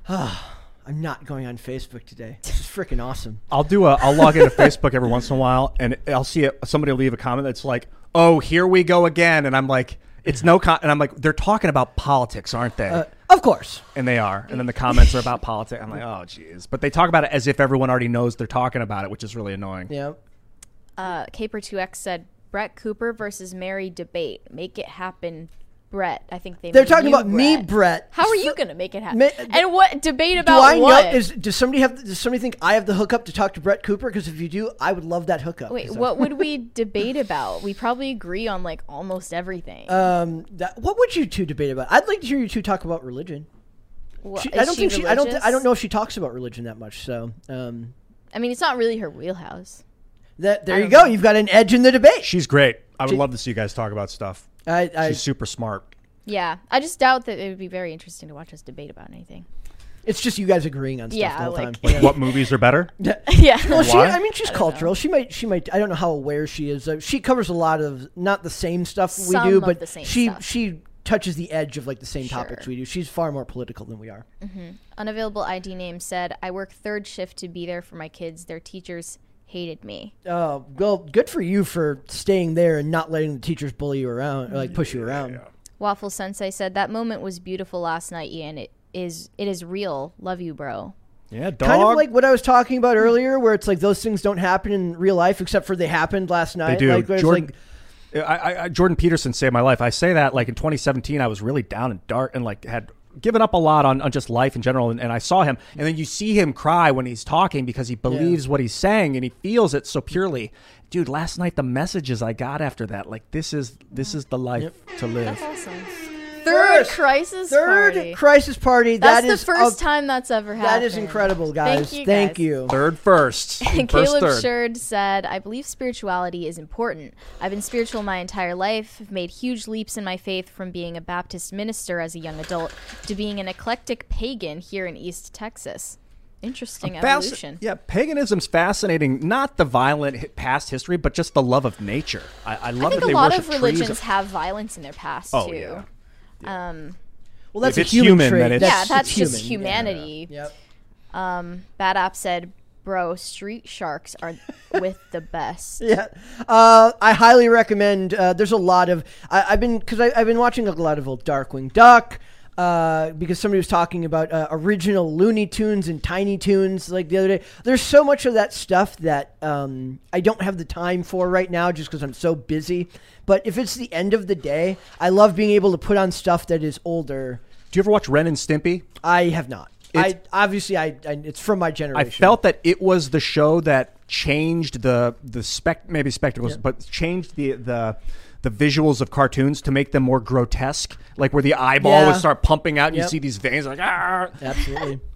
A: ah, I'm not going on Facebook today. This is freaking awesome.
C: I'll do a. I'll log into Facebook every once in a while, and I'll see it, somebody leave a comment that's like, "Oh, here we go again," and I'm like, "It's no," con-, and I'm like, "They're talking about politics, aren't they?"
A: Uh, of course.
C: and they are, and then the comments are about politics. I'm like, "Oh, jeez," but they talk about it as if everyone already knows they're talking about it, which is really annoying.
A: Yeah.
B: uh, Caper2X said, Brett Cooper versus Mary debate. Make it happen, Brett. I think they
A: They're
B: mean
A: talking
B: you,
A: about me, Brett.
B: How are you going to make it happen?
A: Ma-
B: and what debate
A: Do
B: about
A: I
B: what?
A: know? Is does somebody have? Does somebody think I have the hookup to talk to Brett Cooper? Because if you do, I would love that hookup.
B: Wait,
A: I-
B: what would we debate about? We probably agree on like almost everything.
A: Um, that, what would you two debate about? I'd like to hear you two talk about religion.
B: Wha-
A: She, I don't
B: she
A: think she. I don't. thi- I don't know if she talks about religion that much. So, um,
B: I mean, it's not really her wheelhouse.
A: that there you go.
B: know.
A: You've got an edge in the debate.
C: She's great. I would
A: She-
C: love to see you guys talk about stuff.
A: I, I,
C: She's super smart.
B: Yeah, I just doubt that it would be very interesting to watch us debate about anything.
A: it's just you guys agreeing on stuff
B: Yeah,
A: the whole
B: like-
A: time.
C: Like, what movies are better?
B: yeah.
A: Well, she,
C: Why?
A: I mean, she's cultural. She might, she might. I don't know how aware she is. Uh, she covers a lot of not the same stuff we do,
B: of
A: but
B: the same
A: she
B: stuff.
A: she touches the edge of like the same
B: Sure.
A: topics we do. She's far more political than we are.
B: Unavailable ID name said, I work third shift to be there for my kids. Their teachers hated me.
A: Oh, well, good for you for staying there and not letting the teachers bully you around or like push you around.
B: Waffle Sensei said, That moment was beautiful last night, Ian. It is it is real. Love you, bro.
C: Yeah, dog.
A: Kind of like what I was talking about earlier, where it's like those things don't happen in real life, except for they happened last night.
C: They do.
A: Like,
C: Jordan,
A: like,
C: I, I, I- Jordan Peterson saved my life. I say that like in 2017, I was really down and dark and like had given up a lot on, on just life in general. And, and I saw him, and then you see him cry when he's talking because he believes what he's saying and he feels it so purely. Dude, last night the messages I got after that, like this is this is the life to live.
B: Awesome. Third crisis
A: third
B: party.
A: crisis party.
B: That's
A: that
B: the first
A: a-
B: time that's ever happened.
A: That is incredible, guys.
B: you,
A: Thank you.
C: Third first, first
B: Caleb
C: third.
B: Sherd said, I believe spirituality is important. I've been spiritual my entire life, I've made huge leaps in my faith from being a Baptist minister as a young adult to being an eclectic pagan here in East Texas. Interesting
C: Fasc-
B: evolution.
C: yeah, paganism's fascinating. Not the violent hi- past history, but just the love of nature. I, I love
B: I think
C: that
B: a
C: they
B: lot
C: worship
B: of religions
C: trees.
B: have violence in their past
C: Oh,
B: too.
C: yeah.
B: Um,
A: Well, that's
C: If
A: a
C: it's
A: human,
C: human,
A: trait.
C: then it's-
B: yeah, that's
A: it's
B: just
A: human.
B: humanity.
A: Yep.
B: Um, Bad App said, "Bro, street sharks are with the best."
A: Yeah, uh, I highly recommend. Uh, there's a lot of I, I've been because I've been watching a lot of old Darkwing Duck. Uh, because somebody was talking about uh, original Looney Tunes and Tiny Toons like the other day. There's so much of that stuff that um, I don't have the time for right now, just because I'm so busy. But if it's the end of the day, I love being able to put on stuff that is older.
C: Do you ever watch Ren and Stimpy?
A: I have not. I obviously I, I it's from my generation.
C: I felt that it was the show that changed the the spec maybe spectacles, but changed the the the visuals of cartoons to make them more grotesque, like where the eyeball
A: Yeah.
C: would start pumping out, and you see these veins like ah.
A: absolutely.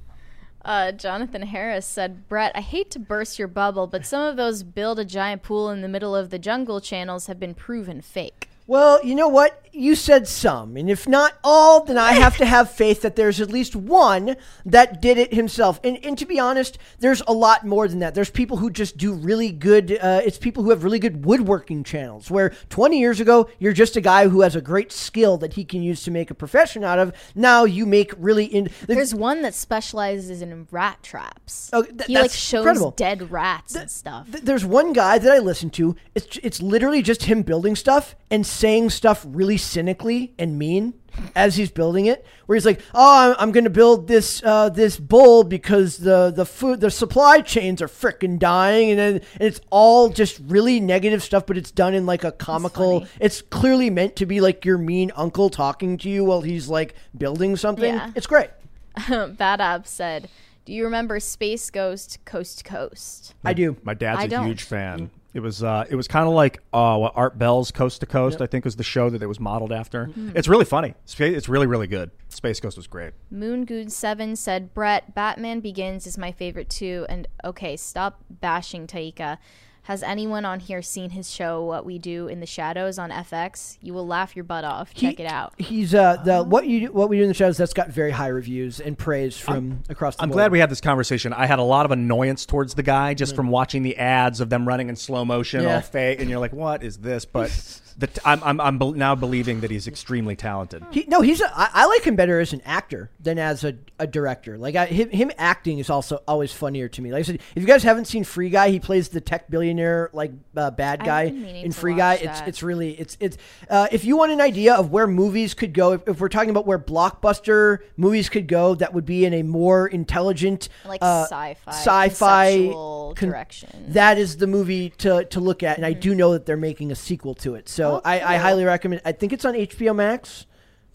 B: Uh, Jonathan Harris said, Brett, I hate to burst your bubble, but some of those build a giant pool in the middle of the jungle channels have been proven fake.
A: Well, you know what? You said some, and if not all, then I have to have faith that there's at least one that did it himself. And, and to be honest, there's a lot more than that. There's people who just do really good. Uh, it's people who have really good woodworking channels. Where 20 years ago, you're just a guy who has a great skill that he can use to make a profession out of. Now you make really in.
B: There's one that specializes in rat traps.
A: Oh, th-
B: he like
A: that's
B: shows
A: incredible.
B: dead rats and stuff.
A: Th- there's one guy that I listen to. It's it's literally just him building stuff and saying stuff really cynically and mean as he's building it. Where he's like, "Oh, I'm, I'm going to build this uh, this bowl because the the food the supply chains are freaking dying," and then and it's all just really negative stuff, but it's done in like a comical. It's clearly meant to be like your mean uncle talking to you while he's like building something.
B: Yeah.
A: It's great.
B: Bad App said, Do you remember Space Ghost Coast to Coast?
A: I do.
C: My dad's
B: I
C: a
B: don't.
C: huge fan. It was uh, it was kind of like uh, what Art Bell's Coast to Coast. I think was the show that it was modeled after.
B: Hmm.
C: It's really funny. It's really really good. Space Ghost was great.
B: Moon Good Seven said, Brett, Batman Begins is my favorite too. And okay, stop bashing Taika. Has anyone on here seen his show What We Do in the Shadows on FX? You will laugh your butt off. Check
A: He-
B: it out.
A: He's uh the what you what we do in the shadows that's got very high reviews and praise from across the
C: I'm
A: board.
C: glad we had this conversation. I had a lot of annoyance towards the guy just from watching the ads of them running in slow motion,
A: Yeah.
C: all fake, and you're like, "What is this?" But the t- I'm I'm, I'm bel now believing that he's extremely talented.
A: He, no, he's. A, I, I like him better as an actor than as a, a director. Like I, him, him acting is also always funnier to me. Like I said, if you guys haven't seen Free Guy, he plays the tech billionaire like uh, bad guy in Free Guy.
B: watch
A: It's it's really it's it's. Uh, if you want an idea of where movies could go, if, if we're talking about where blockbuster movies could go, that would be in a more intelligent,
B: Like
A: uh,
B: sci-fi,
A: sci-fi
B: conceptual
A: con-
B: direction.
A: That is the movie to, to look at, and I do know that they're making a sequel to it. So
B: Oh,
A: I, I highly recommend. I think it's on HBO Max,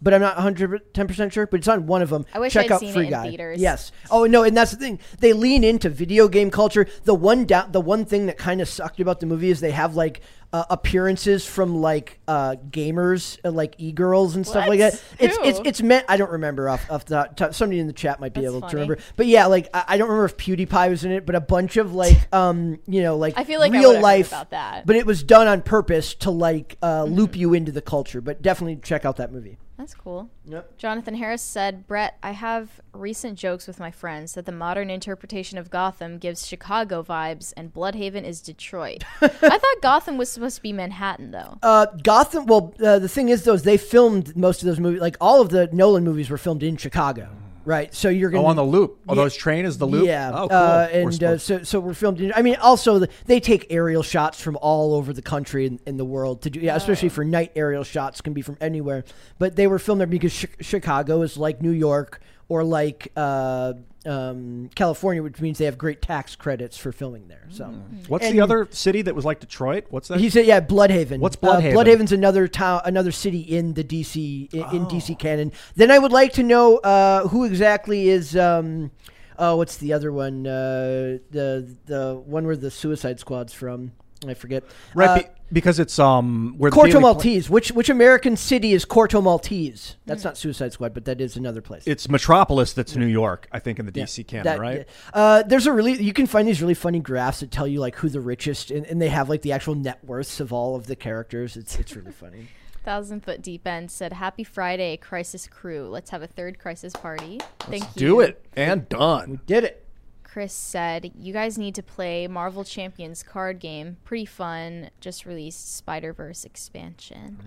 A: but I'm not 110 percent sure. But it's on one of them.
B: I wish
A: Check
B: I'd
A: out
B: seen
A: Free
B: it in
A: Guy.
B: theaters.
A: Yes. Oh no, and that's the thing. They lean into video game culture. The one down, the one thing that kind of sucked about the movie is they have like. Uh, appearances from like uh, gamers, uh, like e-girls and stuff like
B: What?
A: that. It's it's
B: Who?
A: it's meant. I don't remember off off the top. Somebody in the chat might be
B: That's
A: able to
B: funny.
A: remember. But yeah, like I, I don't remember if PewDiePie was in it, but a bunch of like um you know like
B: I feel like I
A: real
B: would've heard
A: life
B: about that.
A: but it was done on purpose to like uh,
B: Mm-hmm.
A: loop you into the culture. But definitely check out that movie.
B: That's cool.
A: Yep.
B: Jonathan Harris said, Brett, I have recent jokes with my friends that the modern interpretation of Gotham gives Chicago vibes and Blüdhaven is Detroit. I thought Gotham was supposed to be Manhattan, though.
A: Uh, Gotham. Well, uh, the thing is, though, is they filmed most of those movies. Like all of the Nolan movies were filmed in Chicago, right? So you're gonna
C: Oh, on the loop. Oh,
A: Yeah.
C: those train is the loop.
A: Yeah,
C: Oh, cool.
A: uh,
C: We're
A: and uh, so so we're filmed. In, I mean, also the, they take aerial shots from all over the country and in the world to do. Yeah, especially for night aerial shots can be from anywhere. But they were filmed there because chi- Chicago is like New York or like uh, um, California, which means they have great tax credits for filming there. So.
C: What's
A: and-
C: the other city that was like Detroit? What's that?
A: He said, "Yeah, Blüdhaven.
C: What's
A: Uh,
C: Blüdhaven?
A: Blüdhaven's another town, another city in the DC in, in DC canon. Then I would like to know uh, who exactly is. Um, oh, what's the other one? Uh, the the one where the Suicide Squad's from. I forget.
C: right,
A: Uh,
C: be, because it's um where
A: Corto
C: Daily Pla-
A: Maltese. Which which American city is Corto Maltese? That's not Suicide Squad, but that is another place.
C: It's Metropolis that's New York, I think, in the DC canon,
A: That-
C: right?
A: yeah. Uh, there's a really you can find these really funny graphs that tell you like who the richest and, and they have like the actual net worths of all of the characters. It's it's really funny.
B: Thousand Foot Deep End said, Happy Friday, Crisis Crew. Let's have a third Crisis party. Thank you.
C: Do it and done.
A: We did it.
B: Chris said, "You guys need to play Marvel Champions card game. Pretty fun. Just released Spider Verse expansion."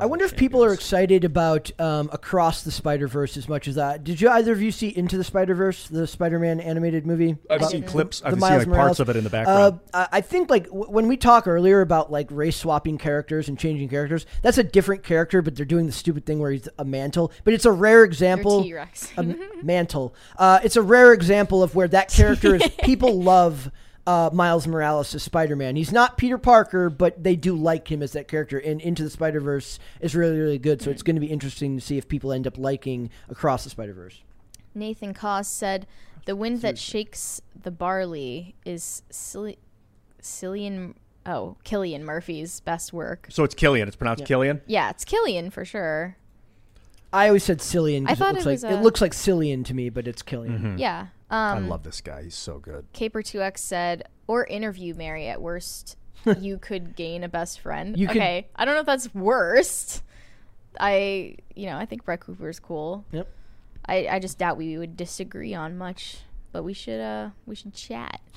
A: I wonder if people are excited about um, Across the Spider Verse as much as that. Did you either of you see Into the Spider Verse, the Spider Man animated movie?
C: I've
A: about
C: seen clips.
A: the
C: I've seen like
A: Morales?
C: parts of it in the background.
A: Uh, I I think like w- when we talk earlier about like race swapping characters and changing characters, that's a different character, but they're doing the stupid thing where he's a mantle. But it's a rare example.
B: T Rex.
A: mantle. Uh, it's a rare example of where that character is. People love uh, Miles Morales as Spider Man. He's not Peter Parker, but they do like him as that character. And Into the Spider Verse is really, really good. So it's going to be interesting to see if people end up liking Across the Spider Verse.
B: Nathan Koss said, "The wind that shakes the barley is Cilli- Cillian. Oh, Cillian Murphy's best work.
C: so it's Killian. It's pronounced Killian.
B: Yeah, it's Killian for sure.
A: I always said Cillian. 'cause
B: I thought
A: it looks
B: it was
A: like
B: a-
A: it looks like Cillian to me, but it's Killian.
B: Yeah.
C: I
B: Um,
C: love this guy. He's so good.
B: Caper2X said, or interview Mary at worst. you could gain a best friend.
A: You could-
B: okay, I don't know if that's worst. I, you know, I think Brett Cooper is cool.
A: Yep.
B: I, I just doubt we would disagree on much, but we should, uh, we should chat.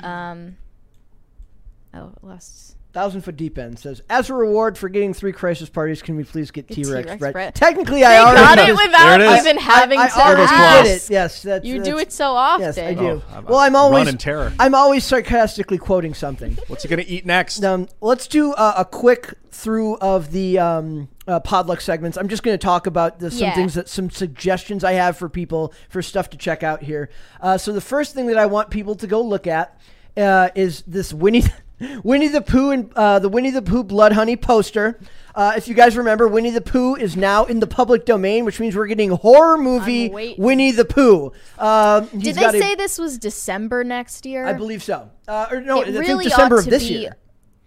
B: Um. Oh, lost.
A: Thousand Foot Deep End says, as a reward for getting three crisis parties, can we please get
B: Get
A: T Rex
B: T-Rex
A: bread?
B: bread.
A: Technically,
B: They
A: I already
B: got it without
C: There it is.
B: even having
A: I,
B: to
A: I already
B: ask.
A: did it. Yes, that's,
B: You
A: that's,
B: do it so often.
A: Yes, I do.
C: Oh, I'm-
A: well, I'm
C: I'm
A: always
C: running terror.
A: I'm always sarcastically quoting something.
C: What's he gonna eat next?
A: Um, let's do uh, a quick through of the um, uh, Podluck segments. I'm just going to talk about the, some
B: Yeah.
A: things that some suggestions I have for people for stuff to check out here. Uh, so the first thing that I want people to go look at uh, is this Winnie. Winnie the Pooh and uh, the Winnie the Pooh Blood Honey poster. Uh, if you guys remember, Winnie the Pooh is now in the public domain, which means we're getting horror movie Winnie the Pooh. Um, he's
B: Did they
A: got a-
B: say this was December next year?
A: I believe so. Uh, or no,
B: it really
A: December
B: ought
A: of this
B: be.
A: year.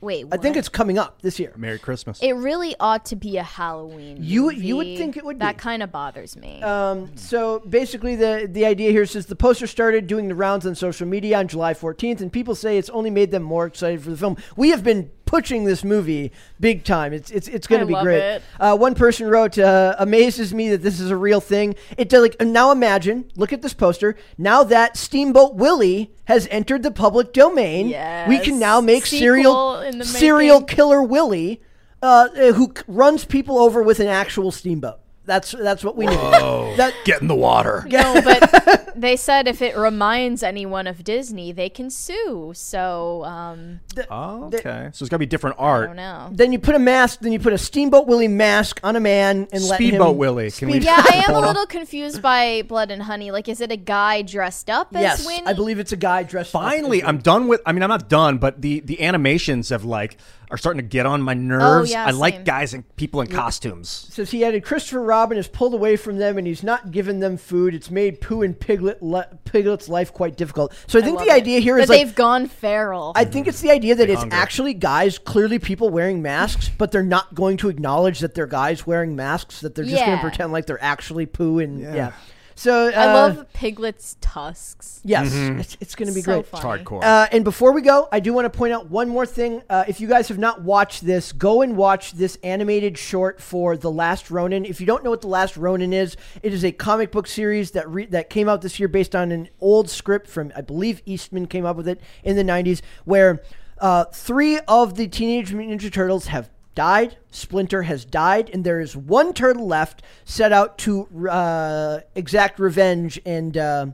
B: Wait,
A: I think it's coming up this year.
C: Merry Christmas.
B: It really ought to be a Halloween.
A: You- you would think it would
B: That
A: be.
B: kind of bothers me.
A: Um, so basically, the the idea here says the poster started doing the rounds on social media on July 14th, and people say it's only made them more excited for the film. We have been pushing this movie big time. It's it's it's going to be great. Uh, one person wrote, uh, "Amazes me that this is a real thing." It does like now imagine, look at this poster. Now that Steamboat Willie has entered the public domain, we can now make
B: Sequel
A: serial serial killer Willie, uh, who runs people over with an actual steamboat. That's that's what we need. That
C: Get in the water.
B: no, but they said if it reminds anyone of Disney, they can sue. So um,
C: Oh, okay. So it's gotta be different
B: I
C: art.
B: don't know.
A: then you put a mask, then you put a steamboat Willie mask on a man and let him.
C: Speedboat Willie. Can we-
A: Speed-
B: Yeah, I am a little confused by Blood and Honey. Like, is it a guy dressed up as
A: Yes,
B: Winnie?
A: I believe it's a guy dressed. up as
C: Finally, I'm done with. I mean, I'm not done, but the the animations have like are starting to get on my oh, nerves.
B: Oh, yeah,
C: I like guys and people in costumes.
A: says he added Christopher Robin has pulled away from them and he's not giving them food. It's made Pooh and Piglet le- Piglet's life quite difficult. So I think
B: love
A: the
B: it.
A: idea here
B: that
A: is like
B: they've gone feral.
A: I think it's the idea that it's
C: hunger.
A: actually guys, clearly people wearing masks, but they're not going to acknowledge that they're guys wearing masks. That they're just going to pretend like they're actually Pooh and yeah.
C: Yeah.
A: So uh,
B: I love Piglet's tusks.
A: Yes, it's, it's going to be
B: so
A: great.
B: funny.
C: Hardcore.
A: Uh, and before we go, I do want to point out one more thing. Uh, if you guys have not watched this, go and watch this animated short for The Last Ronin. If you don't know what The Last Ronin is, it is a comic book series that re- that came out this year based on an old script from, I believe, Eastman came up with it in the 90s, where uh, three of the Teenage Mutant Ninja Turtles have died. Splinter has died, and there is one turtle left set out to uh, exact revenge and uh,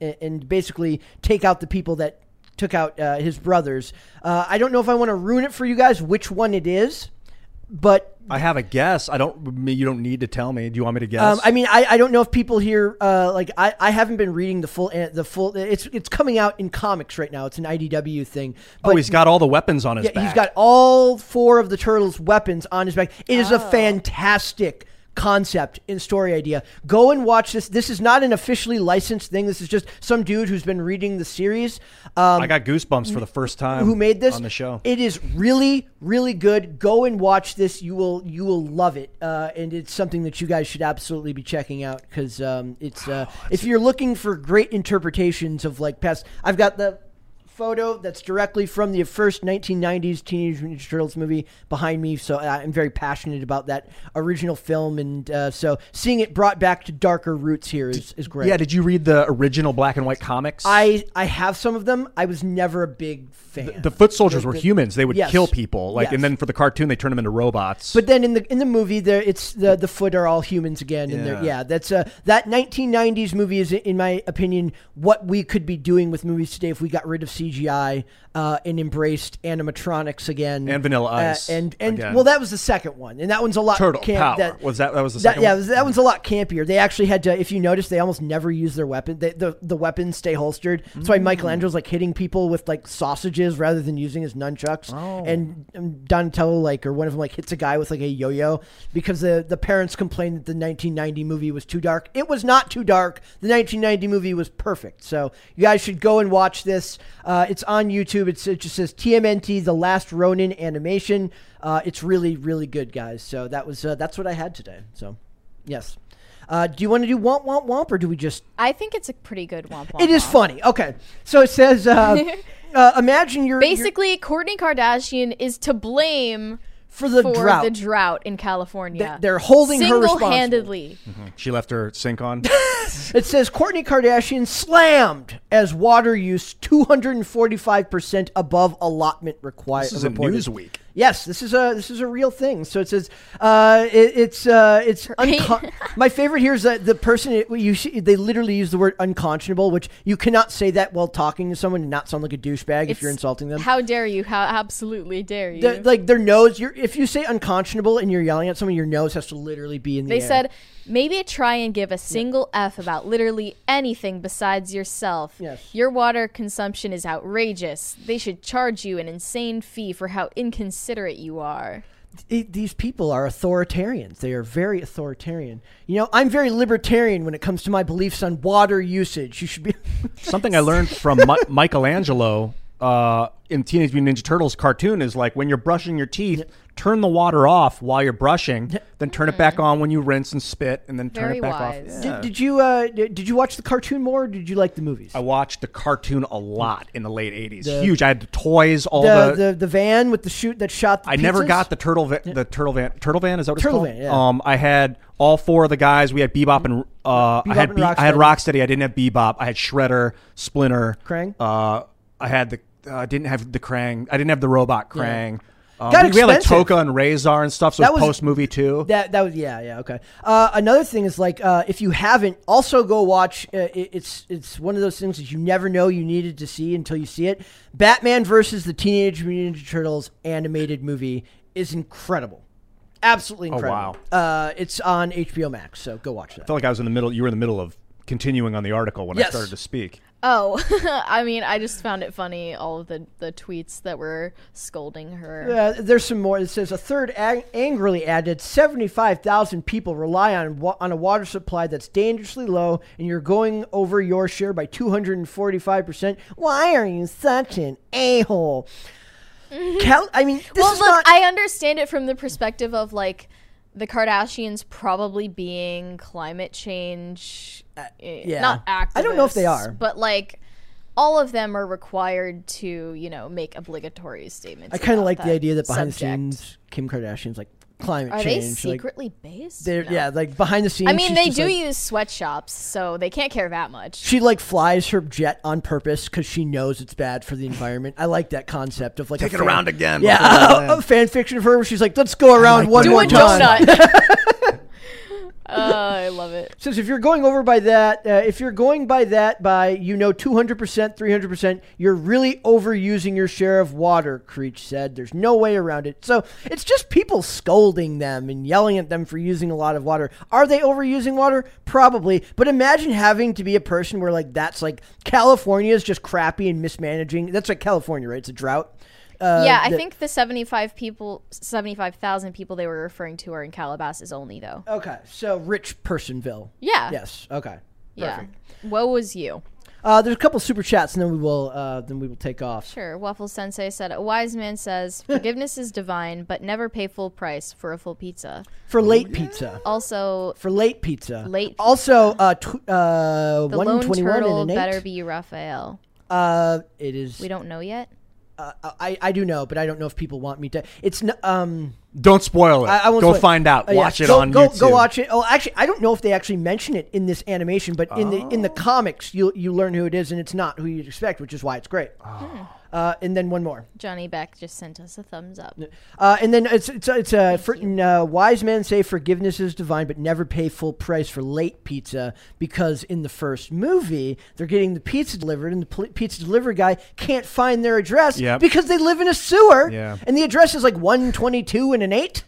A: and- basically take out the people that took out uh, his brothers. Uh, I don't know if I want to ruin it for you guys which one it is, but
C: I have a guess. I don't. You don't need to tell me. Do you want me to guess?
A: um, I mean, I, I don't know if people here uh, like I, I haven't been reading the full the full. It's it's coming out in comics right now. It's an IDW thing.
C: oh, he's got all the weapons on his
A: Yeah,
C: back.
A: he's got all four of the turtles' weapons on his back. It is a
B: Oh.
A: fantastic concept and story idea. Go and watch this. This is not an officially licensed thing. This is just some dude who's been reading the series. Um,
C: I got goosebumps for the first time.
A: who made this
C: on the show?
A: It is really, really good. Go and watch this. You will, you will love it, uh, and it's something that you guys should absolutely be checking out because um, it's. Uh, if you're looking for great interpretations of like past, I've got the photo that's directly from the first 1990s Teenage Mutant Ninja Turtles movie behind me. So I'm very passionate about that original film, and uh, so seeing it brought back to darker roots here is, is great.
C: Yeah, did you read the original black and white comics?
A: I I have some of them. I was never a big fan.
C: the foot soldiers
A: The-
C: were humans. They would
A: Yes.
C: kill people. Like,
A: Yes.
C: and then for the cartoon, they turned them into robots.
A: But then in the in the movie, there it's the the foot are all humans again, and
C: Yeah.
A: yeah, yeah that's uh, that 1990s movie is, in my opinion, what we could be doing with movies today if we got rid of CGI uh, and embraced animatronics again
C: And Vanilla
A: Uh,
C: Ice
A: and and
C: again.
A: well, that was the second one, and that one's a lot
C: Turtle
A: camp-
C: power
A: that-
C: was that? That was the
A: that,
C: second.
A: yeah,
C: one?
A: that one's a lot campier. They actually had to. If you notice, they almost never use their weapon. They, the the weapons stay holstered. That's
C: Mm.
A: why Michelangelo's like hitting people with like sausages rather than using his nunchucks.
C: Oh.
A: And um, Donatello like or one of them like hits a guy with like a yo-yo because the the parents complained that the 1990 movie was too dark. It was not too dark. The 1990 movie was perfect. So you guys should go and watch this. Uh, it's on YouTube. It's, it just says TMNT: The Last Ronin animation. Uh, it's really really good, guys. So that was uh, that's what I had today. So. Yes. Uh, do you want to do womp womp womp, or do we just?
B: I think it's a pretty good womp womp.
A: It is
B: womp.
A: funny. Okay, so it says, uh, uh, imagine you're
B: Basically, Kourtney Kardashian is to blame
A: for the
B: for
A: drought.
B: the drought in California.
A: Th- they're holding her responsible.
B: single-handedly. Mm-hmm.
C: she left her sink on.
A: It says Kourtney Kardashian slammed as water use 245 percent above allotment required.
C: this is a Newsweek.
A: Yes, this is a this is a real thing. So it says uh, it, it's uh, it's unco- my favorite here is that the person it, you see, they literally use the word unconscionable, which you cannot say that while talking to someone and not sound like a douchebag if you're insulting them.
B: How dare you? How absolutely dare you?
A: The- like their nose, if you say unconscionable and you're yelling at someone, your nose has to literally be in the
B: They
A: air.
B: said maybe try and give a single F about literally anything besides yourself.
A: Yes.
B: Your water consumption is outrageous. They should charge you an insane fee for how inconsiderate you are.
A: "I- these people are authoritarians. They are very authoritarian. You know, I'm very libertarian when it comes to my beliefs on water usage. You should be.
C: Something I learned from Mi- Michelangelo uh, in Teenage Mutant Ninja Turtles cartoon is like when you're brushing your teeth, turn the water off while you're brushing, then turn it back on when you rinse and spit, and then turn
B: Very
C: it back
B: wise.
C: off.
A: did, did you uh, did, did you watch the cartoon more? or Did you like the movies?
C: I watched the cartoon a lot in the late '80s.
A: The-
C: Huge. I had the toys, all
A: the,
C: the.
A: the the van with the shoot that shot. The
C: I never
A: pizzas?
C: got the turtle va- the turtle van turtle van is that what
A: Turtle
C: it's called?
A: van, yeah.
C: Um, I had all four of the guys. We had Bebop and uh, I had
A: and
C: Be- I had
A: Rocksteady.
C: Rocksteady. I didn't have Bebop. I had Shredder, Splinter,
A: Krang?
C: Uh, I had the I didn't have the Krang. I didn't have the robot Krang. Um,
A: Got
C: we, we had like
A: expensive.
C: Tokka and Rahzar and stuff. So
A: That
C: was
A: was-
C: post movie too.
A: That that was yeah yeah okay. Uh, another thing is like uh, if you haven't, also go watch. Uh, it, it's it's one of those things that you never know you needed to see until you see it. Batman versus the Teenage Mutant Ninja Turtles animated movie is incredible, absolutely
C: Oh,
A: incredible. Uh, it's on HBO Max, so go watch that.
C: I felt like I was in the middle. You were in the middle of continuing on the article when I started to speak.
B: Oh, I mean, I just found it funny all of the, the tweets that were scolding her.
A: Uh, there's some more. It says a third ang- angrily added 75,000 people rely on wa- on a water supply that's dangerously low, and you're going over your share by 245 percent. Why are you such an a hole? Cal- I mean, this
B: well,
A: is
B: look,
A: not.
B: I understand it from the perspective of like the Kardashians probably being climate change,
A: yeah.
B: not activists.
A: I don't know if they are.
B: but like all of them are required to, you know, make obligatory statements.
A: I kind of like the idea that behind
B: subject.
A: the scenes, Kim Kardashian's like climate
B: Are they
A: change. like,
B: secretly based?
A: they're,
B: No.
A: yeah, like behind the scenes.
B: I mean, they do
A: like-
B: use sweatshops, so they can't care that much.
A: She like flies her jet on purpose because she knows it's bad for the environment. I like that concept of like
C: Take
A: a
C: it
A: fan-
C: around again.
A: Yeah,
C: before I land.
A: a fan fiction of her where she's like, "Let's go around
C: like
A: one
C: doing
A: more
B: Do a
A: time."
B: donut. uh, I love it.
A: Says if you're going over by that, uh, if you're going by that by you know 200%, 300%, you're really overusing your share of water, Creech said. There's no way around it. So it's just people scolding them and yelling at them for using a lot of water. Are they overusing water? Probably. But imagine having to be a person where like that's like California is just crappy and mismanaging. That's like California, right? It's a drought. Uh,
B: yeah, I
A: that-
B: think the 75 people, 75,000 people they were referring to are in Calabasas only, though.
A: Okay, so rich personville.
B: Yeah.
A: Yes. Okay.
B: Yeah.
A: Perfect.
B: Woe was you.
A: Uh, there's a couple super chats, and then we will uh, then we will take off.
B: Sure. Waffle Sensei said, A wise man says, Forgiveness is divine, but never pay full price for a full pizza.
A: For late pizza.
B: Also,
A: For late pizza.
B: Late
A: Also, uh, tw- uh,
B: the lone turtle
A: and an eight.
B: better be Raphael.
A: Uh, it is.
B: We don't know yet.
A: Uh, I I do know, but I don't know if people want me to. It's n- um.
C: Don't spoil it.
A: I, I won't
C: Go
A: spoil-
C: find out.
A: Uh, yeah.
C: Watch it
A: go,
C: on
A: go,
C: YouTube.
A: Go watch it. Oh, actually, I don't know if they actually mention it in this animation, but in the
C: Oh.
A: in the comics, you you learn who it is, and it's not who you'd expect, which is why it's great. Uh, and then one more.
B: Johnny Beck just sent us a thumbs up.
A: Uh, and then it's it's it's a for, uh, wise men say forgiveness is divine, but never pay full price for late pizza because in the first movie they're getting the pizza delivered, and the pl- pizza delivery guy can't find their address
C: Yep.
A: because they live in a sewer,
C: Yeah.
A: and the address is like one twenty two and an eight.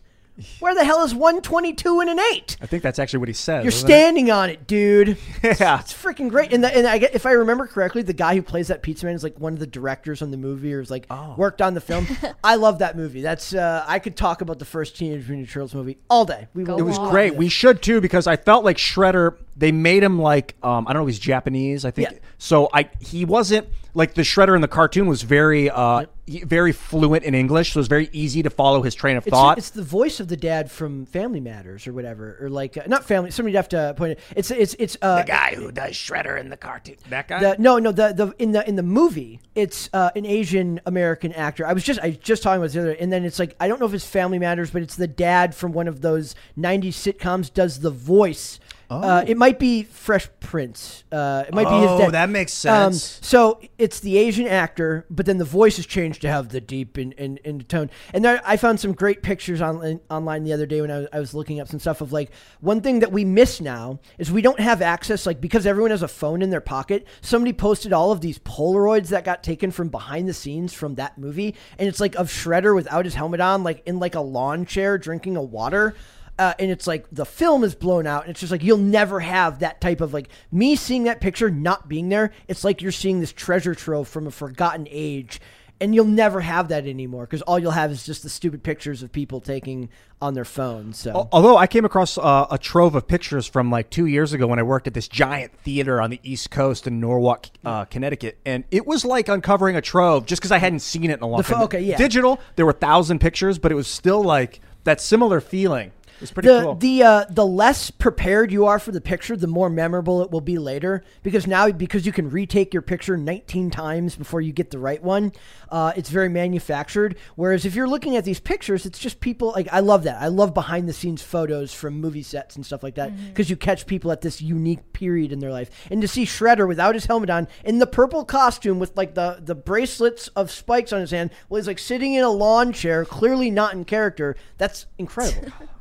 A: Where the hell is one twenty two and an eight?
C: I think that's actually what he said.
A: You're
C: wasn't it?
A: standing on it, dude.
C: Yeah.
A: It's freaking great. And, the, and I get, if I remember correctly, the guy who plays that pizza man is like one of the directors on the movie, or is like
C: Oh.
A: worked on the film. I love that movie. That's uh, I could talk about the first Teenage Mutant Ninja Turtles movie all day. We
B: Go
C: It was
B: Wow.
C: great. We should too because I felt like Shredder. They made him like um, I don't know. He's Japanese, I think.
A: Yeah.
C: So I he wasn't like the Shredder in the cartoon was very uh, he- very fluent in English, so it was very easy to follow his train of
A: It's,
C: thought.
A: it's the voice of the dad from Family Matters or whatever, or like uh, not Family. Somebody'd have to point it. It's it's it's uh,
C: guy who does Shredder in the cartoon. That guy.
A: The, no, no. The, the in the in the movie, it's uh, an Asian American actor. I was just I was just talking about the other, and then it's like I don't know if it's Family Matters, but it's the dad from one of those '90s sitcoms does the voice. Uh, it might be Fresh Prince. Uh, it might be his
C: Oh,
A: dad.
C: that makes
A: Um,
C: sense.
A: so it's the Asian actor, but then the voice is changed to have the deep in, in, in tone. And there, I found some great pictures on, online the other day when I was, I was looking up some stuff of like one thing that we miss now is we don't have access like because everyone has a phone in their pocket. Somebody posted all of these Polaroids that got taken from behind the scenes from that movie, and it's like of Shredder without his helmet on, like in like a lawn chair drinking a water uh, and it's like the film is blown out and it's just like you'll never have that type of like me seeing that picture not being there it's like you're seeing this treasure trove from a forgotten age and you'll never have that anymore because all you'll have is just the stupid pictures of people taking on their phones so
C: Although I came across uh, a trove of pictures from like two years ago when I worked at this giant theater on the East Coast in Norwalk, uh, Connecticut, and it was like uncovering a trove just because I hadn't seen it in a long time.
A: okay, yeah.
C: Digital, there were thousand pictures, but it was still like that similar feeling. It was pretty
A: the
C: cool.
A: the uh, the less prepared you are for the picture, the more memorable it will be later. Because now, because you can retake your picture 19 times before you get the right one, uh, it's very manufactured. Whereas if you're looking at these pictures, it's just people. Like I love that. I love behind the scenes photos from movie sets and stuff like that because you catch people at this unique period in their life. And to see Shredder without his helmet on in the purple costume with like the the bracelets of spikes on his hand, while he's like sitting in a lawn chair, clearly not in character. That's incredible.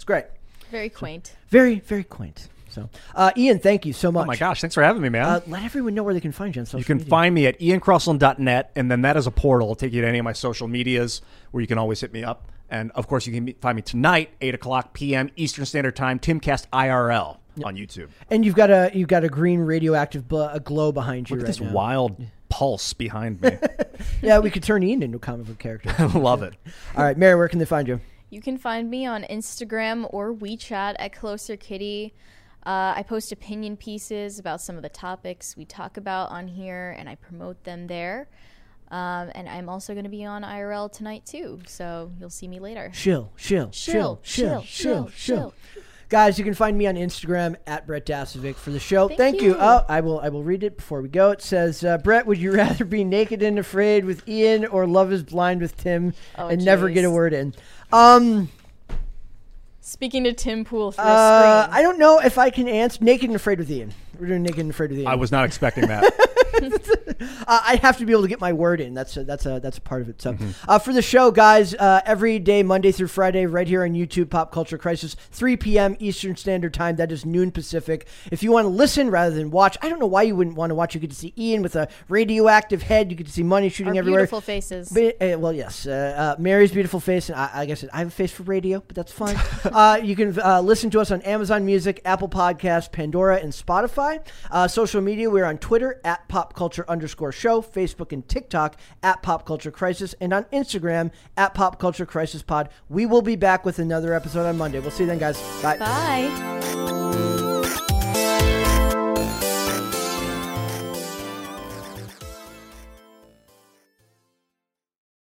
A: so. It's great.
B: Very quaint.
A: Very, very quaint. So, uh, Ian, thank you so much.
C: oh my gosh, thanks for having me, man.
A: Uh, let everyone know where they can find you on social
C: you can
A: media.
C: find me at iancrossland.net, and then that is a portal. It'll take you to any of my social medias where you can always hit me up. And of course, you can meet- find me tonight, 8 o'clock p.m. Eastern Standard Time, Timcast IRL on YouTube.
A: and you've got a you've got a green radioactive bl- a glow behind you
C: Look at
A: right
C: this
A: now.
C: wild pulse behind me.
A: Yeah, we could turn Ian into a comic book character.
C: I love it.
A: All right, Mary, where can they find you?
B: You can find me on Instagram or WeChat at Closer Kitty. Uh, I post opinion pieces about some of the topics we talk about on here, and I promote them there. Um, and I'm also going to be on IRL tonight too, so you'll see me later.
A: Chill, chill, chill, chill, chill, chill. Guys, you can find me on Instagram at Brett Dasovic for the show. Thank,
B: Thank
A: you.
B: you.
A: Oh, I will. I will read it before we go. It says, uh, "Brett, would you rather be naked and afraid with Ian or Love Is Blind with Tim
B: Oh,
A: and never get a word in?" Um,
B: Speaking to Tim Pool through
A: uh,
B: a screen.
A: I don't know if I can answer naked and afraid with Ian. We're doing naked and afraid with Ian.
C: I was not expecting that.
A: Uh, I have to be able to get my word in. That's a, that's a that's a part of it. So,
C: Mm-hmm.
A: uh, for the show, guys, uh, every day, Monday through Friday, right here on YouTube, Pop Culture Crisis, 3 p.m. Eastern Standard Time. That is noon Pacific. If you want to listen rather than watch, I don't know why you wouldn't want to watch. You get to see Ian with a radioactive head. You get to see money shooting
B: Our
A: everywhere.
B: beautiful faces.
A: But, uh, well, yes. Uh, uh, Mary's beautiful face, and I, like I said, I have a face for radio, but that's fine. uh, you can uh, listen to us on Amazon Music, Apple Podcasts, Pandora, and Spotify. Uh, social media, we're on Twitter at Pop Culture underscore Show, Facebook and TikTok at Pop Culture Crisis, and on Instagram at Pop Culture Crisis Pod. We will be back with another episode on Monday. We'll see you then, guys. Bye.
B: Bye.